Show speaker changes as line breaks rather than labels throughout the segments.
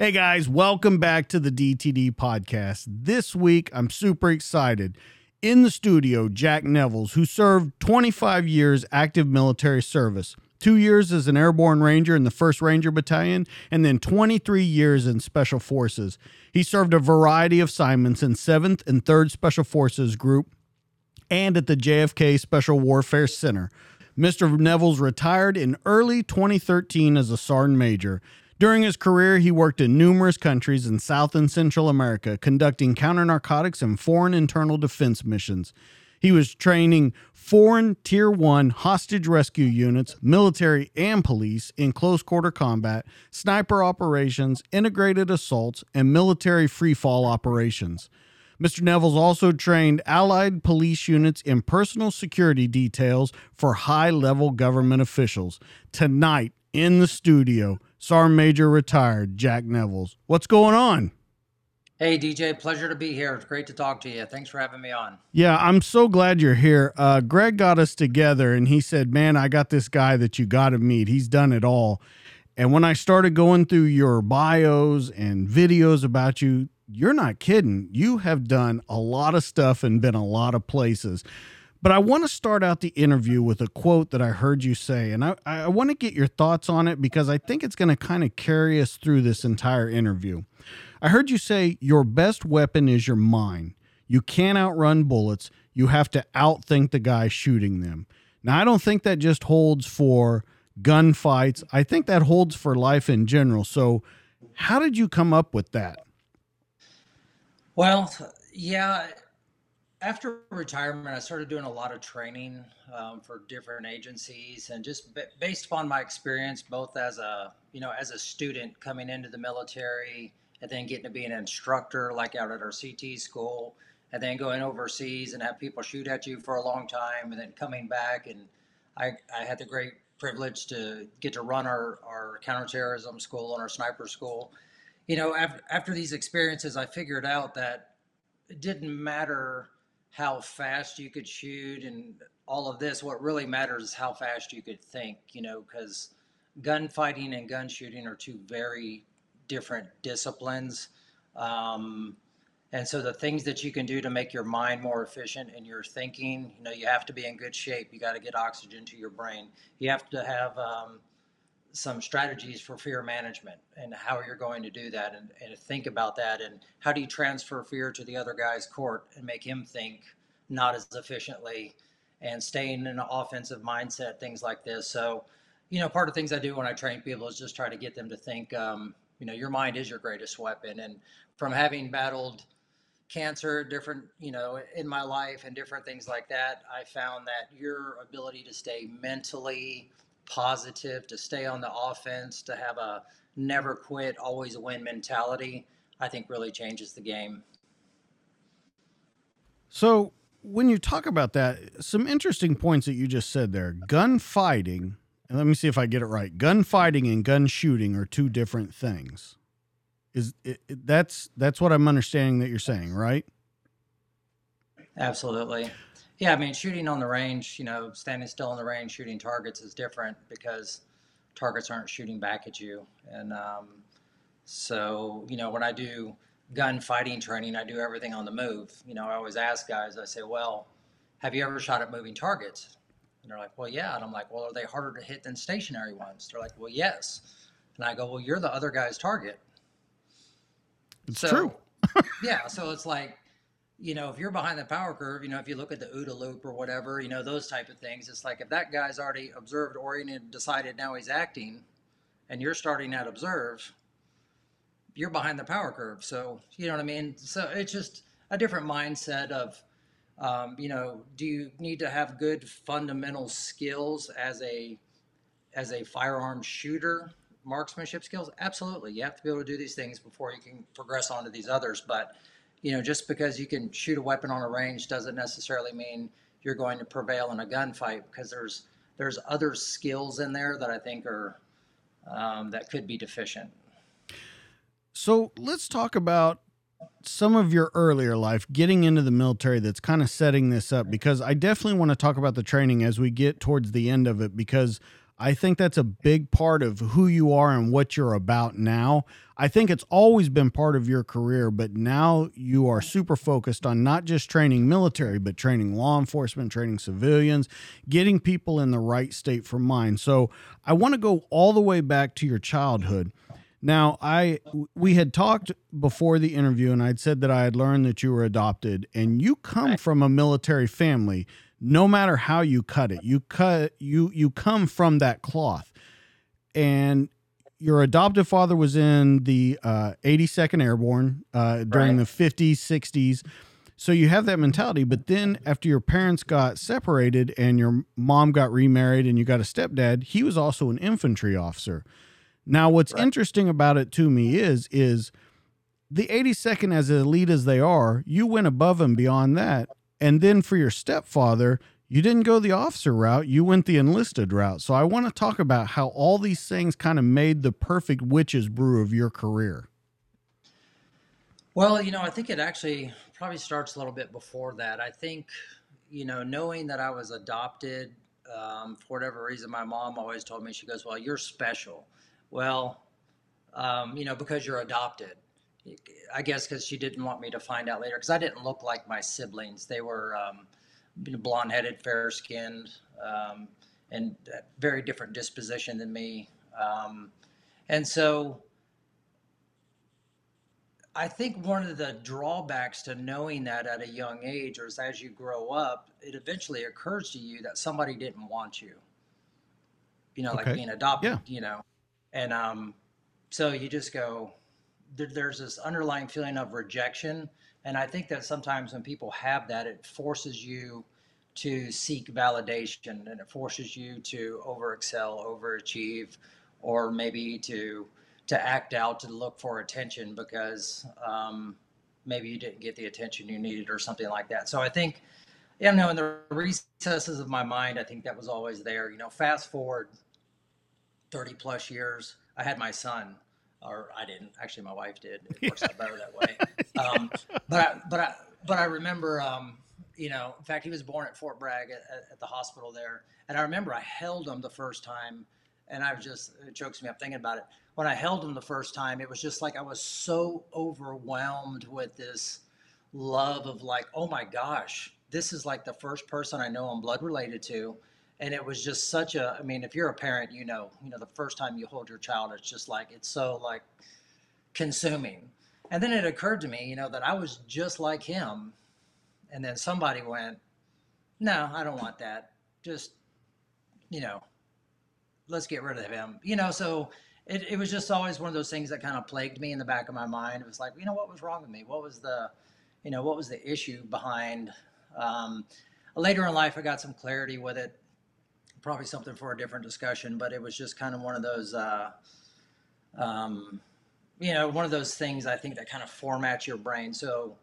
Hey guys, welcome back to the DTD podcast. This week, I'm super excited. In the studio, Jack Nevels, who served 25 years active military service, two years as an airborne ranger in the 1st Ranger Battalion, and then 23 years in Special Forces. He served a variety of assignments in 7th and 3rd Special Forces Group and at the JFK Special Warfare Center. Mr. Nevels retired in early 2013 as a sergeant major. During his career, he worked in numerous countries in South and Central America, conducting counter narcotics and foreign internal defense missions. He was training foreign Tier 1 hostage rescue units, military and police in close quarter combat, sniper operations, integrated assaults, and military free fall operations. Mr. Nevels also trained Allied police units in personal security details for high level government officials. Tonight in the studio, Sergeant Major retired Jack Nevels. What's going on?
Hey, DJ, pleasure to be here. It's great to talk to you. Thanks for having me on.
Yeah, I'm so glad you're here. Uh, Greg got us together and he said, Man, I got this guy that you got to meet. He's done it all. And when I started going through your bios and videos about you, you're not kidding. You have done a lot of stuff and been a lot of places. But I want to start out the interview with a quote that I heard you say, and I, I want to get your thoughts on it because I think it's going to kind of carry us through this entire interview. I heard you say, Your best weapon is your mind. You can't outrun bullets, you have to outthink the guy shooting them. Now, I don't think that just holds for gunfights, I think that holds for life in general. So, how did you come up with that?
Well, yeah, after retirement, I started doing a lot of training um, for different agencies, and just b- based upon my experience, both as a you know as a student coming into the military, and then getting to be an instructor, like out at our CT school, and then going overseas and have people shoot at you for a long time, and then coming back, and I I had the great privilege to get to run our our counterterrorism school and our sniper school. You know, after after these experiences, I figured out that it didn't matter how fast you could shoot and all of this. What really matters is how fast you could think, you know, because gunfighting and gun shooting are two very different disciplines. Um, and so the things that you can do to make your mind more efficient in your thinking, you know, you have to be in good shape. You got to get oxygen to your brain. You have to have um, some strategies for fear management and how you're going to do that and, and think about that and how do you transfer fear to the other guy's court and make him think not as efficiently and staying in an offensive mindset things like this. So you know part of things i do when i train people is just try to get them to think um, you know your mind is your greatest weapon. And from having battled cancer different you know in my life and different things like that i found that your ability to stay mentally positive, to stay on the offense, to have a never quit, always win mentality, I think really changes the game.
So, when you talk about that, some interesting points that you just said there gunfighting, and let me see if I get it right gunfighting and gun shooting are two different things. Is it, it, that's that's what I'm understanding that you're saying, right?
Absolutely. Yeah, I mean, shooting on the range, you know, standing still on the range, shooting targets is different because targets aren't shooting back at you. And um, so, you know, when I do gun fighting training, I do everything on the move. You know, I always ask guys, I say, well, have you ever shot at moving targets? And they're like, well, yeah. And I'm like, well, are they harder to hit than stationary ones? They're like, well, yes. And I go, well, you're the other guy's target.
It's so, true.
yeah. So it's like, you know, if you're behind the power curve, you know, if you look at the OODA loop or whatever, you know, those type of things, it's like if that guy's already observed, oriented, decided now he's acting, and you're starting at observe, you're behind the power curve. So, you know what I mean? So it's just a different mindset of, um, you know, do you need to have good fundamental skills as a as a firearm shooter, marksmanship skills, absolutely. You have to be able to do these things before you can progress on to these others. But, you know, just because you can shoot a weapon on a range doesn't necessarily mean you're going to prevail in a gunfight because there's there's other skills in there that I think are um, that could be deficient.
So let's talk about some of your earlier life getting into the military that's kind of setting this up because I definitely want to talk about the training as we get towards the end of it because I think that's a big part of who you are and what you're about now. I think it's always been part of your career, but now you are super focused on not just training military, but training law enforcement, training civilians, getting people in the right state for mind. So I want to go all the way back to your childhood. Now, I we had talked before the interview and I'd said that I had learned that you were adopted and you come from a military family no matter how you cut it. You cut you you come from that cloth. And your adoptive father was in the uh, 82nd Airborne uh, during right. the 50s, 60s. So you have that mentality. But then after your parents got separated and your mom got remarried and you got a stepdad, he was also an infantry officer. Now, what's right. interesting about it to me is is the 82nd, as elite as they are, you went above and beyond that and then for your stepfather, you didn't go the officer route, you went the enlisted route. So I want to talk about how all these things kind of made the perfect witch's brew of your career.
Well, you know, I think it actually probably starts a little bit before that. I think, you know, knowing that I was adopted, um, for whatever reason, my mom always told me, she goes, Well, you're special. Well, um, you know, because you're adopted. I guess because she didn't want me to find out later because I didn't look like my siblings. They were um, blonde headed, fair skinned, um, and very different disposition than me. Um, and so I think one of the drawbacks to knowing that at a young age, or as, as you grow up, it eventually occurs to you that somebody didn't want you. You know, okay. like being adopted, yeah. you know. And um, so you just go, there's this underlying feeling of rejection. And I think that sometimes when people have that, it forces you to seek validation and it forces you to over excel, overachieve, or maybe to to act out to look for attention because um, maybe you didn't get the attention you needed or something like that. So I think, you know, in the recesses of my mind, I think that was always there. You know, fast forward 30 plus years, I had my son or I didn't. Actually, my wife did. It works out better that way. Um, but I, but I, but I remember, um, you know, in fact, he was born at Fort Bragg at, at, the hospital there, and I remember I held him the first time, and I was just it chokes me up thinking about it. When I held him the first time, it was just like I was so overwhelmed with this love of like, oh my gosh, this is like the first person I know I'm blood related to and it was just such a i mean if you're a parent you know you know the first time you hold your child it's just like it's so like consuming. And then it occurred to me you know that i was just like him. And then somebody went no i don't want that. Just you know let's get rid of him. You know so it, it was just always one of those things that kind of plagued me in the back of my mind. It was like you know what was wrong with me? What was the you know what was the issue behind um, later in life i got some clarity with it probably something for a different discussion, but it was just kind of one of those, uh, um, you know, one of those things I think that kind of formats your brain. So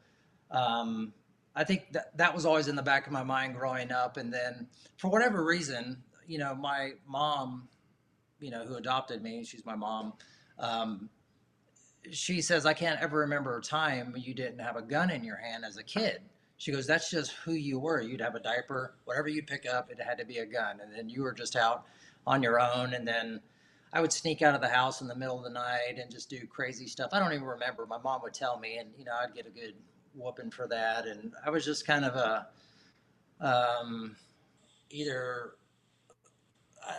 um, I think that that was always in the back of my mind growing up. And then for whatever reason, you know, my mom, you know, who adopted me, she's my mom. Um, she says, I can't ever remember a time you didn't have a gun in your hand as a kid. She goes, that's just who you were. You'd have a diaper, whatever you'd pick up, it had to be a gun. And then you were just out on your own. And then I would sneak out of the house in the middle of the night and just do crazy stuff. I don't even remember. My mom would tell me, and, you know, I'd get a good whooping for that. And I was just kind of a, um, either, I,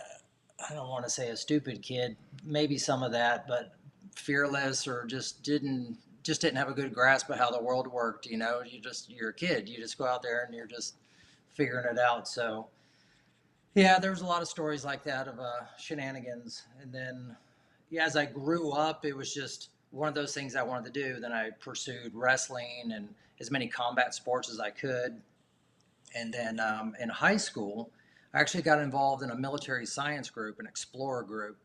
I don't want to say a stupid kid, maybe some of that, but fearless or just didn't just didn't have a good grasp of how the world worked. You know, you just you're a kid. You just go out there and you're just figuring it out. So yeah, there was a lot of stories like that of uh, shenanigans. And then yeah, as I grew up, it was just one of those things I wanted to do. Then I pursued wrestling and as many combat sports as I could. And then um, in high school, I I actually got involved in a military science group, an explorer group,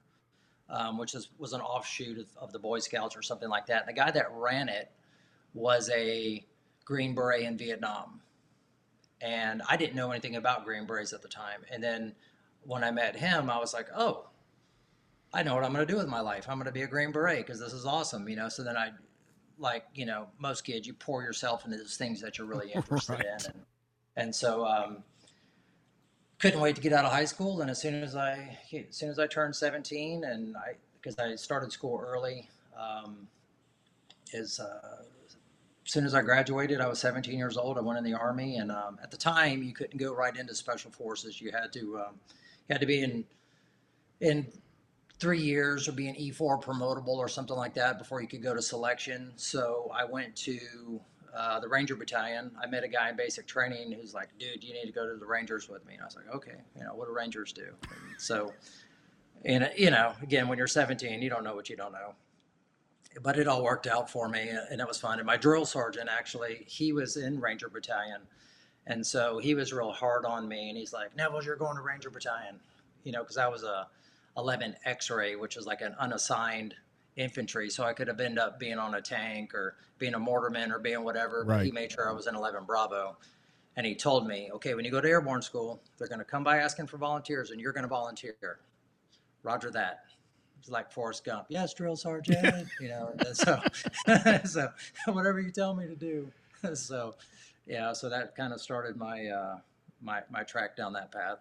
um, which is, was an offshoot of, of, the Boy Scouts or something like that. And the guy that ran it was a Green Beret in Vietnam. And I didn't know anything about Green Berets at the time. And then when I met him, I was like, oh, I know what I'm going to do with my life. I'm going to be a Green Beret because this is awesome, you know. So then I, like, you know, most kids, you pour yourself into those things that you're really interested right. in. And, and so, um, couldn't wait to get out of high school. And as soon as I, as soon as I turned 17 and I, because I started school early, um, is, uh, as soon as I graduated, I was 17 years old. I went in the army, and um, at the time, you couldn't go right into special forces. You had to um, you had to be in in three years or be an E4 promotable or something like that before you could go to selection. So I went to uh, the Ranger Battalion. I met a guy in basic training who's like, "Dude, you need to go to the Rangers with me." And I was like, "Okay, you know what do Rangers do?" And so, and you know, again, when you're 17, you don't know what you don't know but it all worked out for me and it was fun. And my drill sergeant actually, he was in Ranger Battalion. And so he was real hard on me and he's like, Neville, you're going to Ranger Battalion. You know, because I was a 11 X-ray, which is like an unassigned infantry. So I could have ended up being on a tank or being a mortarman or being whatever. Right. But he made sure I was in 11 Bravo. And he told me, okay, when you go to airborne school, they're going to come by asking for volunteers and you're going to volunteer. Roger that It's like Forrest Gump. Yes, drill sergeant. you know, so so whatever you tell me to do. so yeah, so that kind of started my uh, my my track down that path.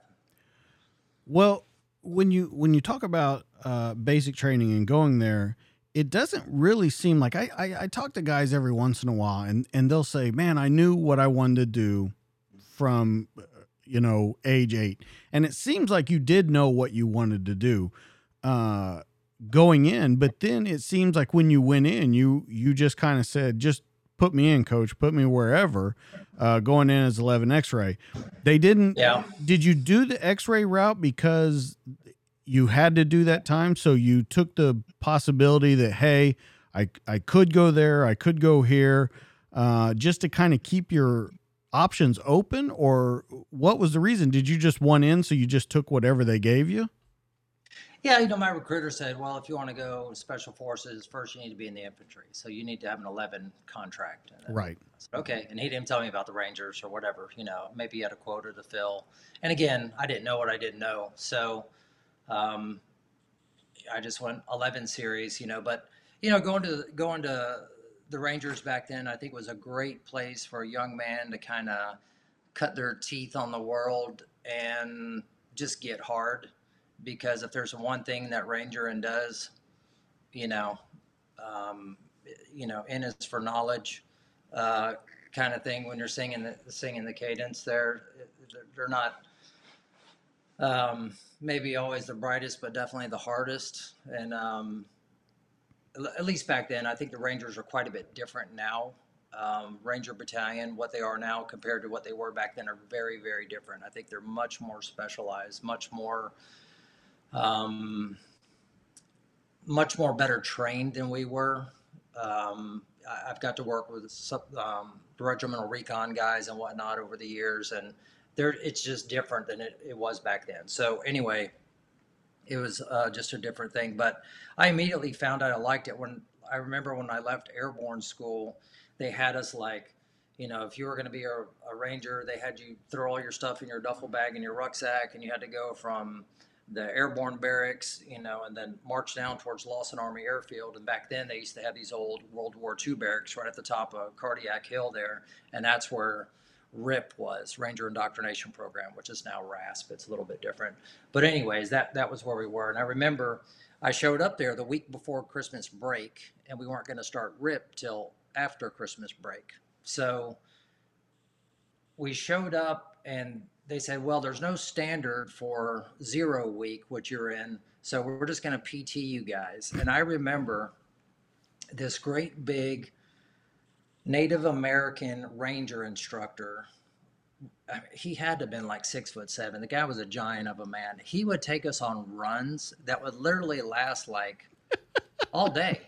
Well, when you when you talk about uh, basic training and going there, it doesn't really seem like I, I, I talk to guys every once in a while, and and they'll say, "Man, I knew what I wanted to do from." you know age eight and it seems like you did know what you wanted to do uh going in, but then it seems like when you went in, you you just kind of said, just put me in, coach, put me wherever. Uh, going in as 11 X-ray, they didn't.
Yeah.
Did you do the X-ray route because you had to do that time? So you took the possibility that hey, I I could go there, I could go here, uh, just to kind of keep your options open, or what was the reason? Did you just want in, so you just took whatever they gave you?
Yeah, you know, my recruiter said, well, if you want to go special forces, first you need to be in the infantry. So you need to have an 11 contract.
right.
Said, okay. And he didn't tell me about the Rangers or whatever, you know, maybe he had a quota to fill. And again, I didn't know what I didn't know. So um, I just went 11 series, you know, but, you know, going to, going to the Rangers back then, I think was a great place for a young man to kind of cut their teeth on the world and just get hard because if there's one thing that Ranger and does, you know, um, you know, N is for knowledge, uh, kind of thing. When you're singing the singing the cadence, there, they're not um, maybe always the brightest, but definitely the hardest. And um, at least back then, I think the Rangers are quite a bit different now. Um, Ranger Battalion, what they are now compared to what they were back then, are very, very different. I think they're much more specialized, much more um, much more better trained than we were. Um, I, have got to work with um, regimental recon guys and whatnot over the years, and there it's just different than it, it was back then. So anyway, it was uh, just a different thing. But I immediately found out I liked it when I remember when I left airborne school, they had us like you know, if you were going to be a, a, ranger, they had you throw all your stuff in your duffel bag in your rucksack, and you had to go from the airborne barracks, you know, and then march down towards Lawson Army Airfield. And back then, they used to have these old World War II barracks right at the top of Cardiac Hill there, and that's where RIP was Ranger Indoctrination Program, which is now RASP. It's a little bit different, but anyways, that that was where we were. And I remember I showed up there the week before Christmas break, and we weren't going to start RIP till after Christmas break. So we showed up and they said, well, there's no standard for zero week, which you're in. So we're just going to PT you guys. And I remember this great big Native American ranger instructor. He had to have been like six foot seven. The guy was a giant of a man. He would take us on runs that would literally last like all day.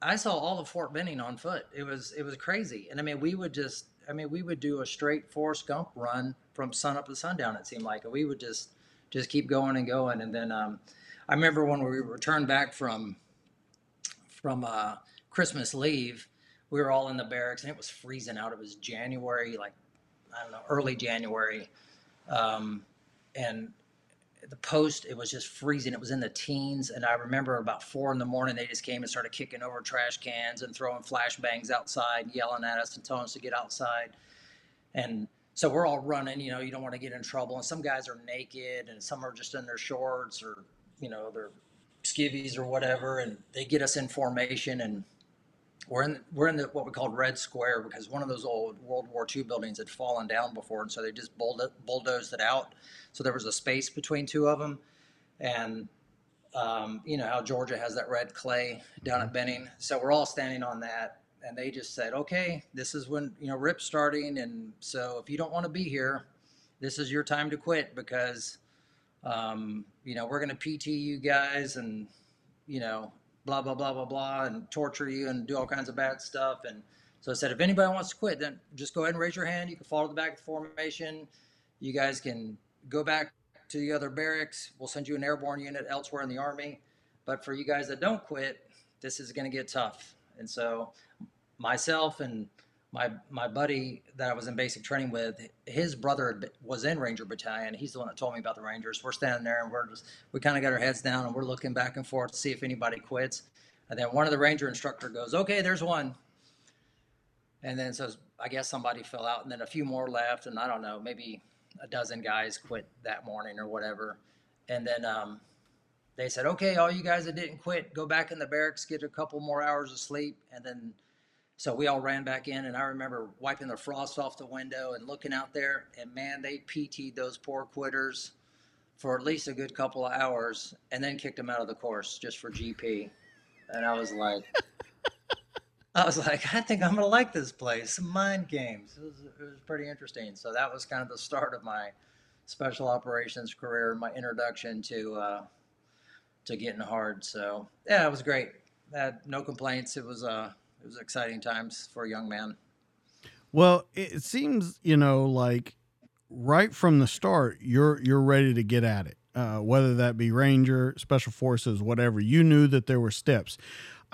I saw all of Fort Benning on foot. It was it was crazy. And I mean, we would just I mean, we would do a straight Forrest Gump run from sun up to sundown. It seemed like, and we would just just keep going and going. And then um, I remember when we returned back from from uh, Christmas leave, we were all in the barracks and it was freezing out. It was January, like I don't know, early January, um, and the post it was just freezing. It was in the teens, and I remember about four in the morning they just came and started kicking over trash cans and throwing flashbangs outside, yelling at us and telling us to get outside, and so we're all running. You know, you don't want to get in trouble, and some guys are naked, and some are just in their shorts or you know their skivvies or whatever, and they get us in formation and we're in we're in the what we called Red Square because one of those old World War II buildings had fallen down before, and so they just bulldozed it out. So there was a space between two of them, and um, you know how Georgia has that red clay down at Benning. So we're all standing on that, and they just said, "Okay, this is when you know RIP's starting, and so if you don't want to be here, this is your time to quit because." Um, you know, we're going to PT you guys and, you know, blah blah blah blah blah and torture you and do all kinds of bad stuff and so I said if anybody wants to quit then just go ahead and raise your hand you can follow the back of the formation you guys can go back to the other barracks we'll send you an airborne unit elsewhere in the army but for you guys that don't quit this is going to get tough and so myself and my my buddy that I was in basic training with, his brother was in Ranger Battalion. He's the one that told me about the Rangers. We're standing there and we're just we kind of got our heads down and we're looking back and forth to see if anybody quits. And then one of the Ranger instructor goes, "Okay, there's one." And then says, "I guess somebody fell out." And then a few more left, and I don't know, maybe a dozen guys quit that morning or whatever. And then um, they said, "Okay, all you guys that didn't quit, go back in the barracks, get a couple more hours of sleep, and then." So we all ran back in, and I remember wiping the frost off the window and looking out there. And man, they PT'd those poor quitters for at least a good couple of hours, and then kicked them out of the course just for GP. And I was like, I was like, I think I'm gonna like this place. Mind games. It was, it was pretty interesting. So that was kind of the start of my special operations career, my introduction to uh, to getting hard. So yeah, it was great. I had no complaints. It was uh it was exciting times for a young man.
Well, it seems you know like right from the start, you're you're ready to get at it. Uh, whether that be Ranger, Special Forces, whatever, you knew that there were steps.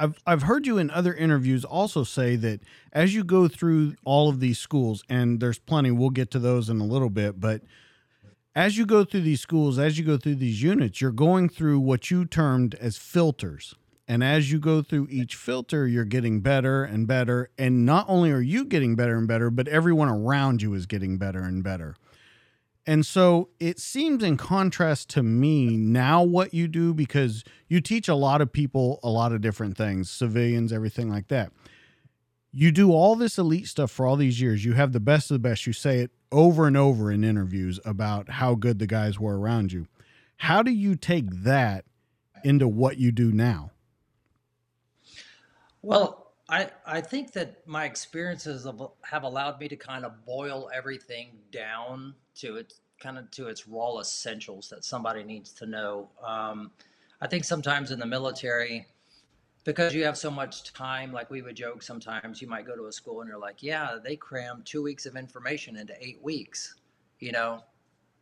I've I've heard you in other interviews also say that as you go through all of these schools, and there's plenty, we'll get to those in a little bit, but as you go through these schools, as you go through these units, you're going through what you termed as filters. And as you go through each filter, you're getting better and better. And not only are you getting better and better, but everyone around you is getting better and better. And so it seems in contrast to me now what you do because you teach a lot of people a lot of different things, civilians, everything like that. You do all this elite stuff for all these years. You have the best of the best. You say it over and over in interviews about how good the guys were around you. How do you take that into what you do now?
Well, I I think that my experiences have allowed me to kind of boil everything down to it kind of to its raw essentials that somebody needs to know. Um, I think sometimes in the military, because you have so much time, like we would joke sometimes, you might go to a school and you're like, yeah, they cram two weeks of information into eight weeks, you know,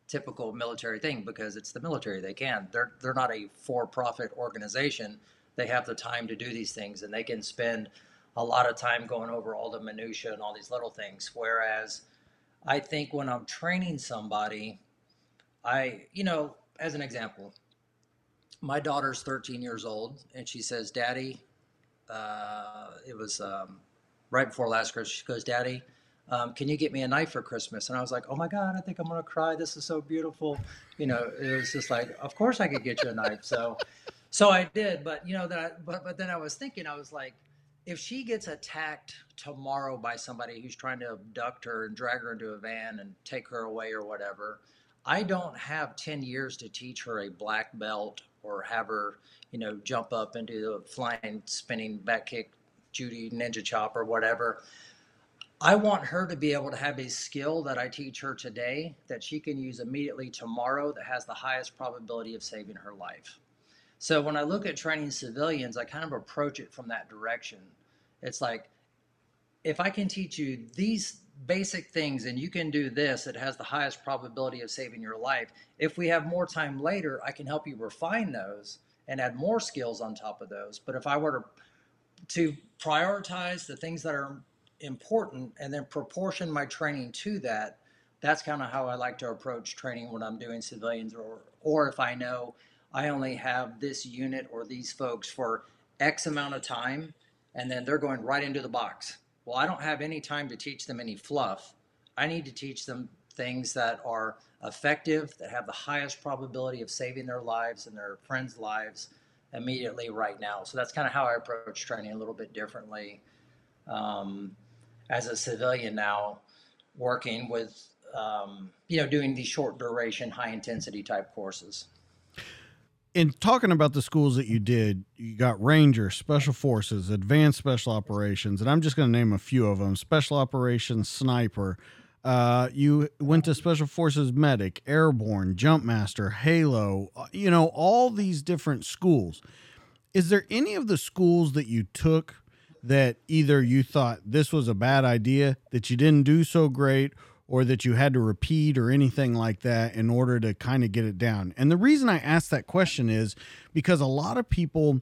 typical military thing because it's the military. They can. They're they're not a for-profit organization they have the time to do these things and they can spend a lot of time going over all the minutia and all these little things whereas i think when i'm training somebody i you know as an example my daughter's 13 years old and she says daddy uh, it was um, right before last christmas she goes daddy um, can you get me a knife for Christmas? And I was like, oh my God, I think I'm going to cry. This is so beautiful. You know, it was just like, of course I could get you a knife. So so I did, but you know that. But but then I was thinking, I was like, if she gets attacked tomorrow by somebody who's trying to abduct her and drag her into a van and take her away or whatever, I don't have ten years to teach her a black belt or have her, you know, jump up into the flying spinning back kick, Judy ninja chop or whatever. I want her to be able to have a skill that I teach her today that she can use immediately tomorrow that has the highest probability of saving her life. So when I look at training civilians, I kind of approach it from that direction. It's like if I can teach you these basic things and you can do this it has the highest probability of saving your life if we have more time later i can help you refine those and add more skills on top of those but if i were to to prioritize the things that are important and then proportion my training to that that's kind of how i like to approach training when i'm doing civilians or or if i know i only have this unit or these folks for x amount of time and then they're going right into the box well, I don't have any time to teach them any fluff. I need to teach them things that are effective, that have the highest probability of saving their lives and their friends' lives immediately right now. So that's kind of how I approach training a little bit differently um, as a civilian now, working with, um, you know, doing these short duration, high intensity type courses
in talking about the schools that you did, you got Ranger, Special Forces, Advanced Special Operations, and I'm just going to name a few of them Special Operations Sniper. Uh, you went to Special Forces Medic, Airborne, Jumpmaster, Halo, uh, you know, all these different schools. Is there any of the schools that you took that either you thought this was a bad idea, that you didn't do so great, or that you had to repeat or anything like that in order to kind of get it down. And the reason I ask that question is because a lot of people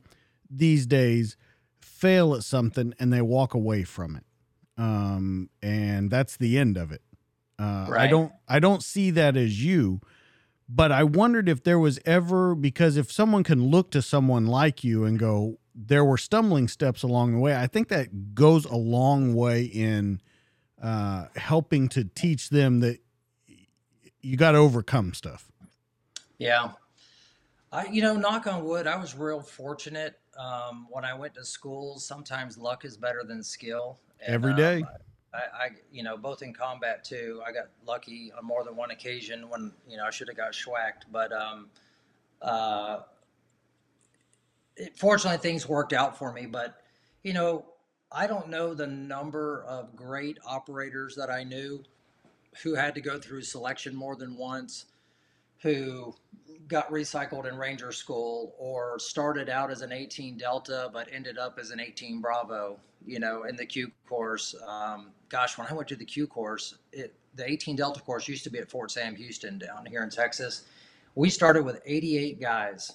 these days fail at something and they walk away from it. Um, and that's the end of it. Uh, right. I don't I don't see that as you, but I wondered if there was ever because if someone can look to someone like you and go, there were stumbling steps along the way. I think that goes a long way in uh, helping to teach them that you got to overcome stuff.
Yeah. I, you know, knock on wood, I was real fortunate um, when I went to school. Sometimes luck is better than skill.
And, Every day. Um,
I, I, you know, both in combat too. I got lucky on more than one occasion when you know I should have got schwacked, but um, uh, it, fortunately things worked out for me. But you know, I don't know the number of great operators that I knew who had to go through selection more than once, who got recycled in Ranger School or started out as an 18 Delta but ended up as an 18 Bravo, you know, in the Q course. Um, gosh, when I went to the Q course, it, the 18 Delta course used to be at Fort Sam Houston down here in Texas. We started with 88 guys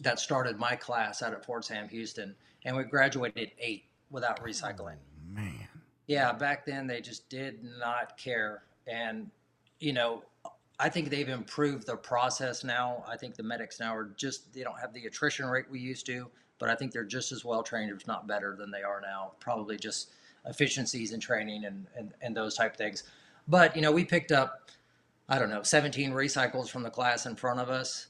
that started my class out at Fort Sam Houston, and we graduated eight without oh, recycling.
Oh, man.
Yeah, back then they just did not care. And, you know, I think they've improved the process now. I think the medics now are just, they don't have the attrition rate we used to, but I think they're just as well trained, if not better, than they are now. Probably just efficiencies in training and, and, and those type things. But, you know, we picked up, I don't know, 17 recycles from the class in front of us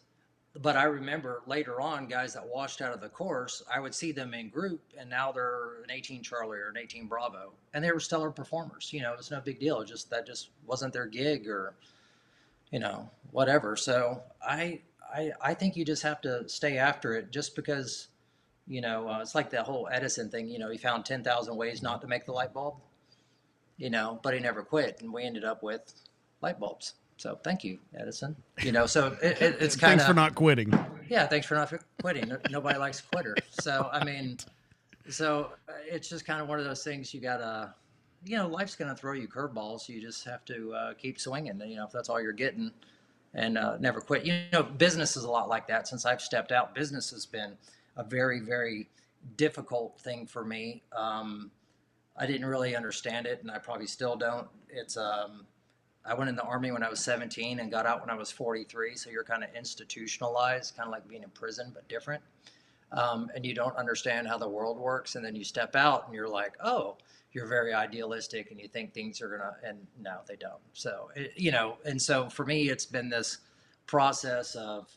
but I remember later on, guys that washed out of the course, I would see them in group, and now they're an 18 Charlie or an 18 Bravo, and they were stellar performers. You know, it's no big deal. Just that just wasn't their gig, or you know, whatever. So I, I, I think you just have to stay after it, just because, you know, uh, it's like the whole Edison thing. You know, he found 10,000 ways not to make the light bulb. You know, but he never quit, and we ended up with light bulbs. So thank you, Edison. You know, so it, it, it's kind
of thanks for not quitting.
Yeah, thanks for not quitting. Nobody likes a quitter. So I mean, so uh, it's just kind of one of those things you gotta, you know, life's gonna throw you curveballs. You just have to uh, keep swinging. You know, if that's all you're getting, and uh, never quit. You know, business is a lot like that. Since I've stepped out, business has been a very, very difficult thing for me. Um, I didn't really understand it, and I probably still don't. It's um, I went in the army when I was 17 and got out when I was 43. So you're kind of institutionalized, kind of like being in prison, but different. Um, and you don't understand how the world works. And then you step out and you're like, oh, you're very idealistic and you think things are going to, and no, they don't. So, it, you know, and so for me, it's been this process of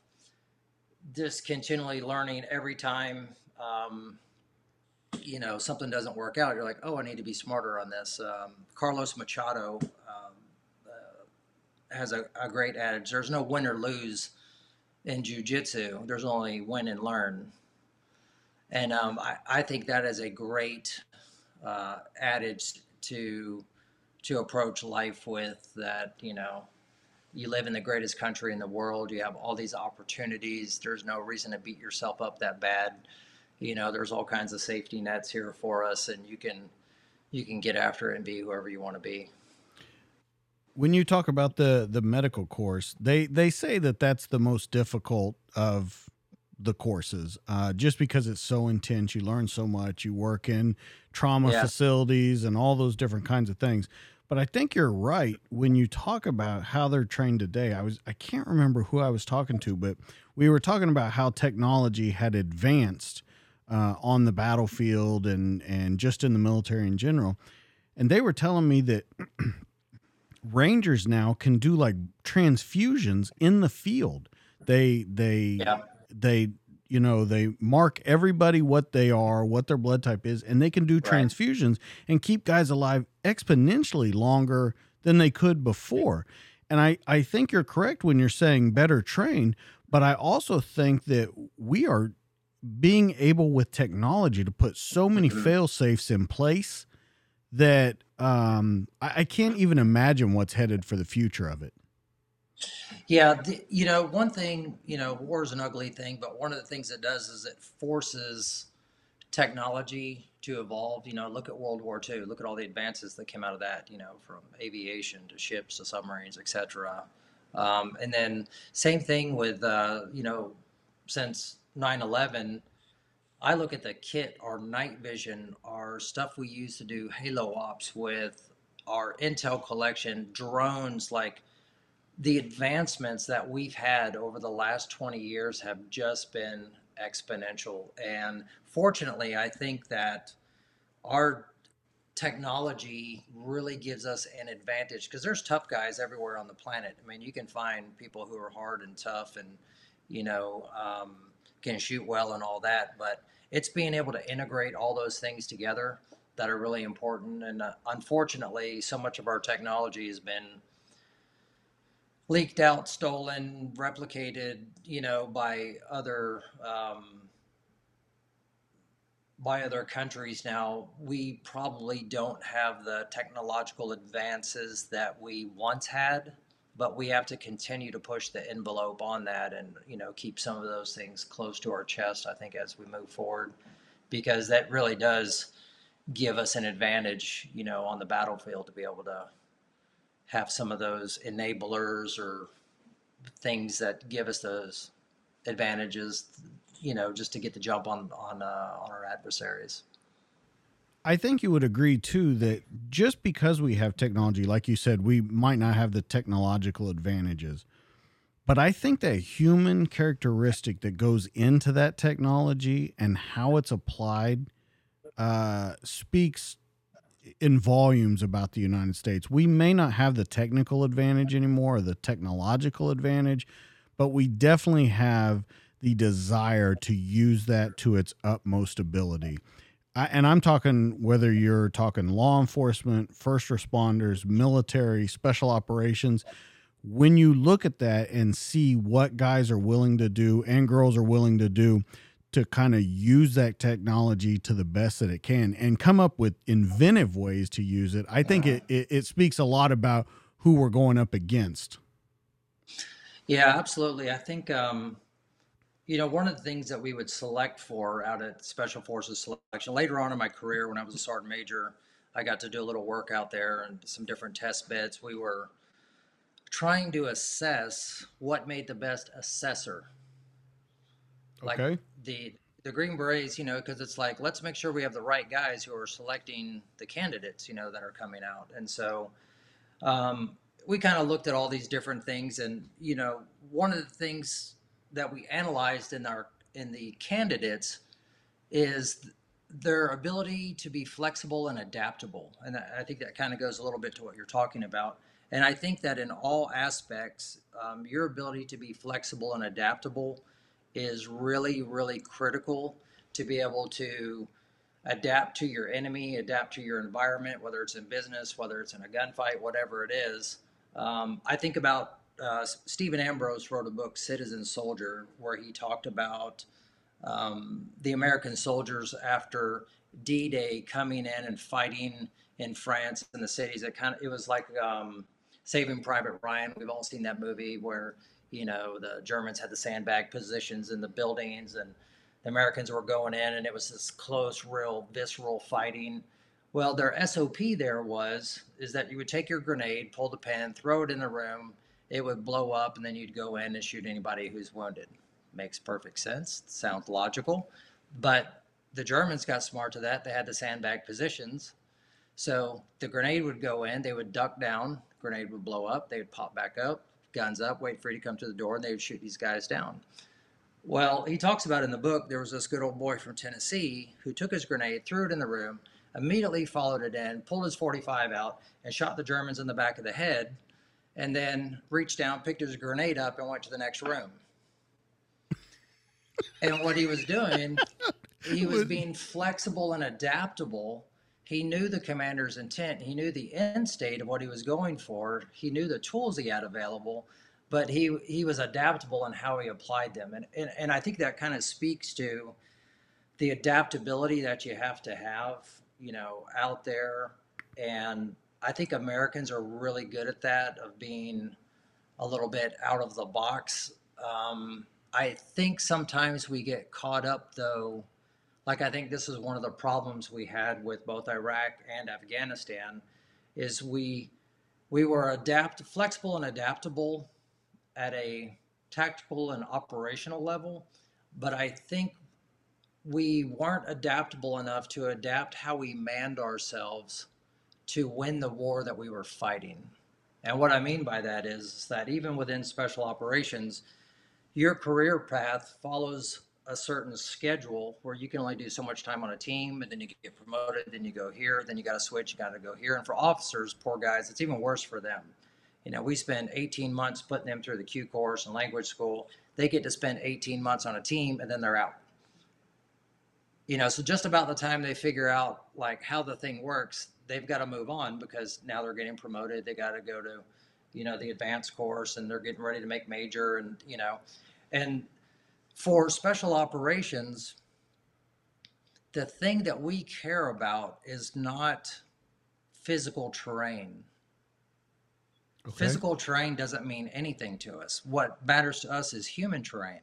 just continually learning every time. Um, you know something doesn't work out you're like oh i need to be smarter on this um, carlos machado has a, a great adage there's no win or lose in jujitsu, there's only win and learn. And um, I, I, think that is a great uh, adage to to approach life with. That you know, you live in the greatest country in the world. You have all these opportunities. There's no reason to beat yourself up that bad. You know, there's all kinds of safety nets here for us, and you can you can get after it and be whoever you want to be.
When you talk about the the medical course, they they say that that's the most difficult of the courses, uh, just because it's so intense. You learn so much. You work in trauma yeah. facilities and all those different kinds of things. But I think you're right when you talk about how they're trained today. I was I can't remember who I was talking to, but we were talking about how technology had advanced uh, on the battlefield and and just in the military in general. And they were telling me that rangers now can do like transfusions in the field. They they yeah. they you know they mark everybody what they are, what their blood type is, and they can do transfusions and keep guys alive exponentially longer than they could before. And I I think you're correct when you're saying better trained, but I also think that we are being able with technology to put so many mm-hmm. fail safes in place that um, I, I, can't even imagine what's headed for the future of it.
Yeah, the, you know, one thing, you know, war is an ugly thing, but one of the things it does is it forces technology to evolve. You know, look at World War II. Look at all the advances that came out of that. You know, from aviation to ships to submarines, etc. Um, and then same thing with uh, you know, since 9/11, I look at the kit, our night vision, our stuff we use to do halo ops with our intel collection, drones, like the advancements that we've had over the last 20 years have just been exponential. And fortunately, I think that our technology really gives us an advantage because there's tough guys everywhere on the planet. I mean, you can find people who are hard and tough and, you know, um, can shoot well and all that, but it's being able to integrate all those things together that are really important. And uh, unfortunately, so much of our technology has been leaked out, stolen, replicated, you know, by other um, by other countries. Now we probably don't have the technological advances that we once had but we have to continue to push the envelope on that and you know keep some of those things close to our chest i think as we move forward. Because that really does give us an advantage you know on the battlefield to be able to have some of those enablers or things that give us those advantages you know just to get the jump on on uh, on our adversaries
I think you would agree too that just because we have technology, like you said, we might not have the technological advantages. But I think that human characteristic that goes into that technology and how it's applied uh, speaks in volumes about the United States. We may not have the technical advantage anymore or the technological advantage, but we definitely have the desire to use that to its utmost ability. I, and I'm talking whether you're talking law enforcement, first responders, military, special operations. When you look at that and see what guys are willing to do and girls are willing to do to kind of use that technology to the best that it can and come up with inventive ways to use it, I think it, it, it speaks a lot about who we're going up against.
Yeah, absolutely. I think um, you know, one of the things that we would select for out at Special Forces selection later on in my career, when I was a sergeant major, I got to do a little work out there and some different test beds. We were trying to assess what made the best assessor. Like okay. the the Green Berets, you know, because it's like let's make sure we have the right guys who are selecting the candidates, you know, that are coming out. And so um, we kind of looked at all these different things, and you know, one of the things that we analyzed in our in the candidates is their ability to be flexible and adaptable. And I think that kind of goes a little bit to what you're talking about. And I think that in all aspects, um, your ability to be flexible and adaptable is really, really critical to be able to adapt to your enemy, adapt to your environment, whether it's in business, whether it's in a gunfight, whatever it is. Um, I think about uh, Stephen Ambrose wrote a book, Citizen Soldier, where he talked about um, the American soldiers after D-Day coming in and fighting in France in the cities. It kind of it was like um, Saving Private Ryan. We've all seen that movie where you know the Germans had the sandbag positions in the buildings and the Americans were going in, and it was this close, real, visceral fighting. Well, their SOP there was is that you would take your grenade, pull the pin, throw it in the room, it would blow up, and then you'd go in and shoot anybody who's wounded. Makes perfect sense. Sounds logical. But the Germans got smart to that. They had the sandbag positions. So the grenade would go in, they would duck down, grenade would blow up, they would pop back up, guns up, wait for you to come to the door, and they would shoot these guys down. Well, he talks about in the book there was this good old boy from Tennessee who took his grenade, threw it in the room, immediately followed it in, pulled his 45 out, and shot the Germans in the back of the head, and then reached down, picked his grenade up, and went to the next room. and what he was doing, he was being flexible and adaptable. He knew the commander's intent. He knew the end state of what he was going for. He knew the tools he had available, but he he was adaptable in how he applied them. And and, and I think that kind of speaks to the adaptability that you have to have you know, out there. And I think Americans are really good at that, of being a little bit out of the box. Um, I think sometimes we get caught up, though. Like I think this is one of the problems we had with both Iraq and Afghanistan, is we we were adapt flexible and adaptable at a tactical and operational level, but I think we weren't adaptable enough to adapt how we manned ourselves to win the war that we were fighting. And what I mean by that is that even within special operations, your career path follows a certain schedule where you can only do so much time on a team and then you get promoted, then you go here, then you got to switch, you got to go here. And for officers, poor guys, it's even worse for them. You know, we spend 18 months putting them through the Q course and language school. They get to spend 18 months on a team and then they're out you know, so just about the time they figure out like how the thing works, they've got to move on because now they're getting promoted. They got to go to, you know, the advanced course and they're getting ready to make major and, you know, and for special operations, the thing that we care about is not physical terrain. Okay. Physical terrain doesn't mean anything to us. What matters to us is human terrain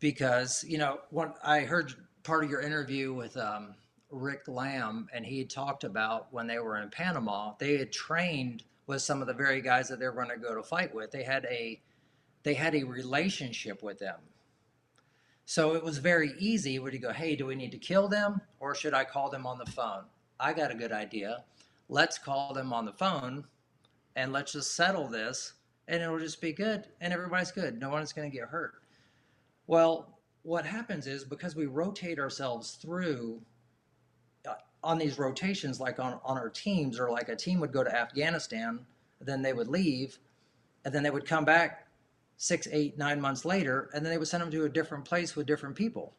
because you know what I heard part of your interview with um, Rick Lamb, and he talked about when they were in Panama, they had trained with some of the very guys that they were going to go to fight with. They had a they had a relationship with them. So it was very easy. Would you go, hey, do we need to kill them or should I call them on the phone? I got a good idea. Let's call them on the phone and let's just settle this and it'll just be good and everybody's good. No one's going to get hurt. Well, what happens is because we rotate ourselves through on these rotations, like on, on our teams, or like a team would go to Afghanistan, then they would leave, and then they would come back six, eight, nine months later, and then they would send them to a different place with different people.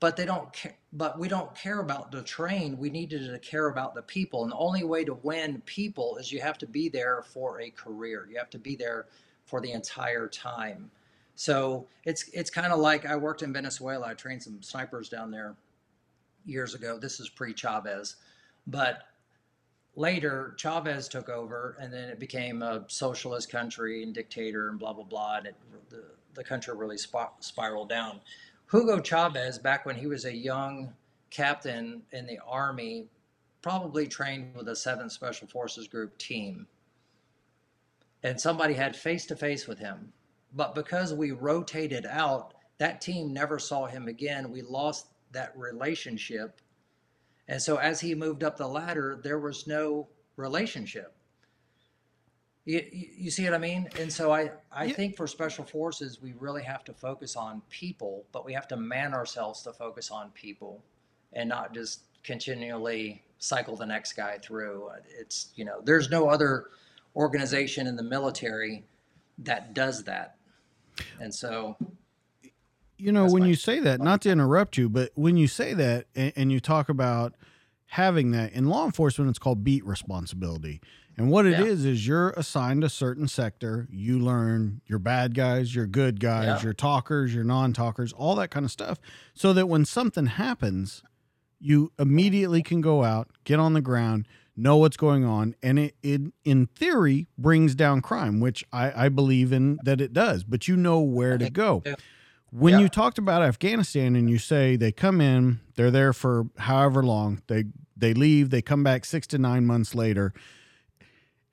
But they don't care, but we don't care about the train. We needed to care about the people. And the only way to win people is you have to be there for a career. You have to be there for the entire time. So it's it's kind of like I worked in Venezuela. I trained some snipers down there years ago. This is pre Chavez, but later Chavez took over, and then it became a socialist country and dictator and blah blah blah, and it, the the country really sp- spiraled down. Hugo Chavez, back when he was a young captain in the army, probably trained with a Seventh Special Forces Group team and somebody had face to face with him. But because we rotated out, that team never saw him again. We lost that relationship. And so as he moved up the ladder, there was no relationship. You, you see what I mean? And so I, I yeah. think for special forces, we really have to focus on people, but we have to man ourselves to focus on people and not just continually cycle the next guy through. It's, you know, there's no other organization in the military that does that. And so
you know when you say that not to interrupt you but when you say that and, and, you talk about having that in law enforcement it's called beat responsibility and what it yeah. is is you're assigned a certain sector you learn your bad guys your good guys yeah. your talkers your non-talkers all that kind of stuff so that when something happens you immediately can go out get on the ground know what's going on, and it, it in theory brings down crime, which I, I believe in that it does. But you know where to go. When
Yeah.
you talked about Afghanistan and you say they come in, they're there for however long, they they leave, they come back 6 to 9 months later.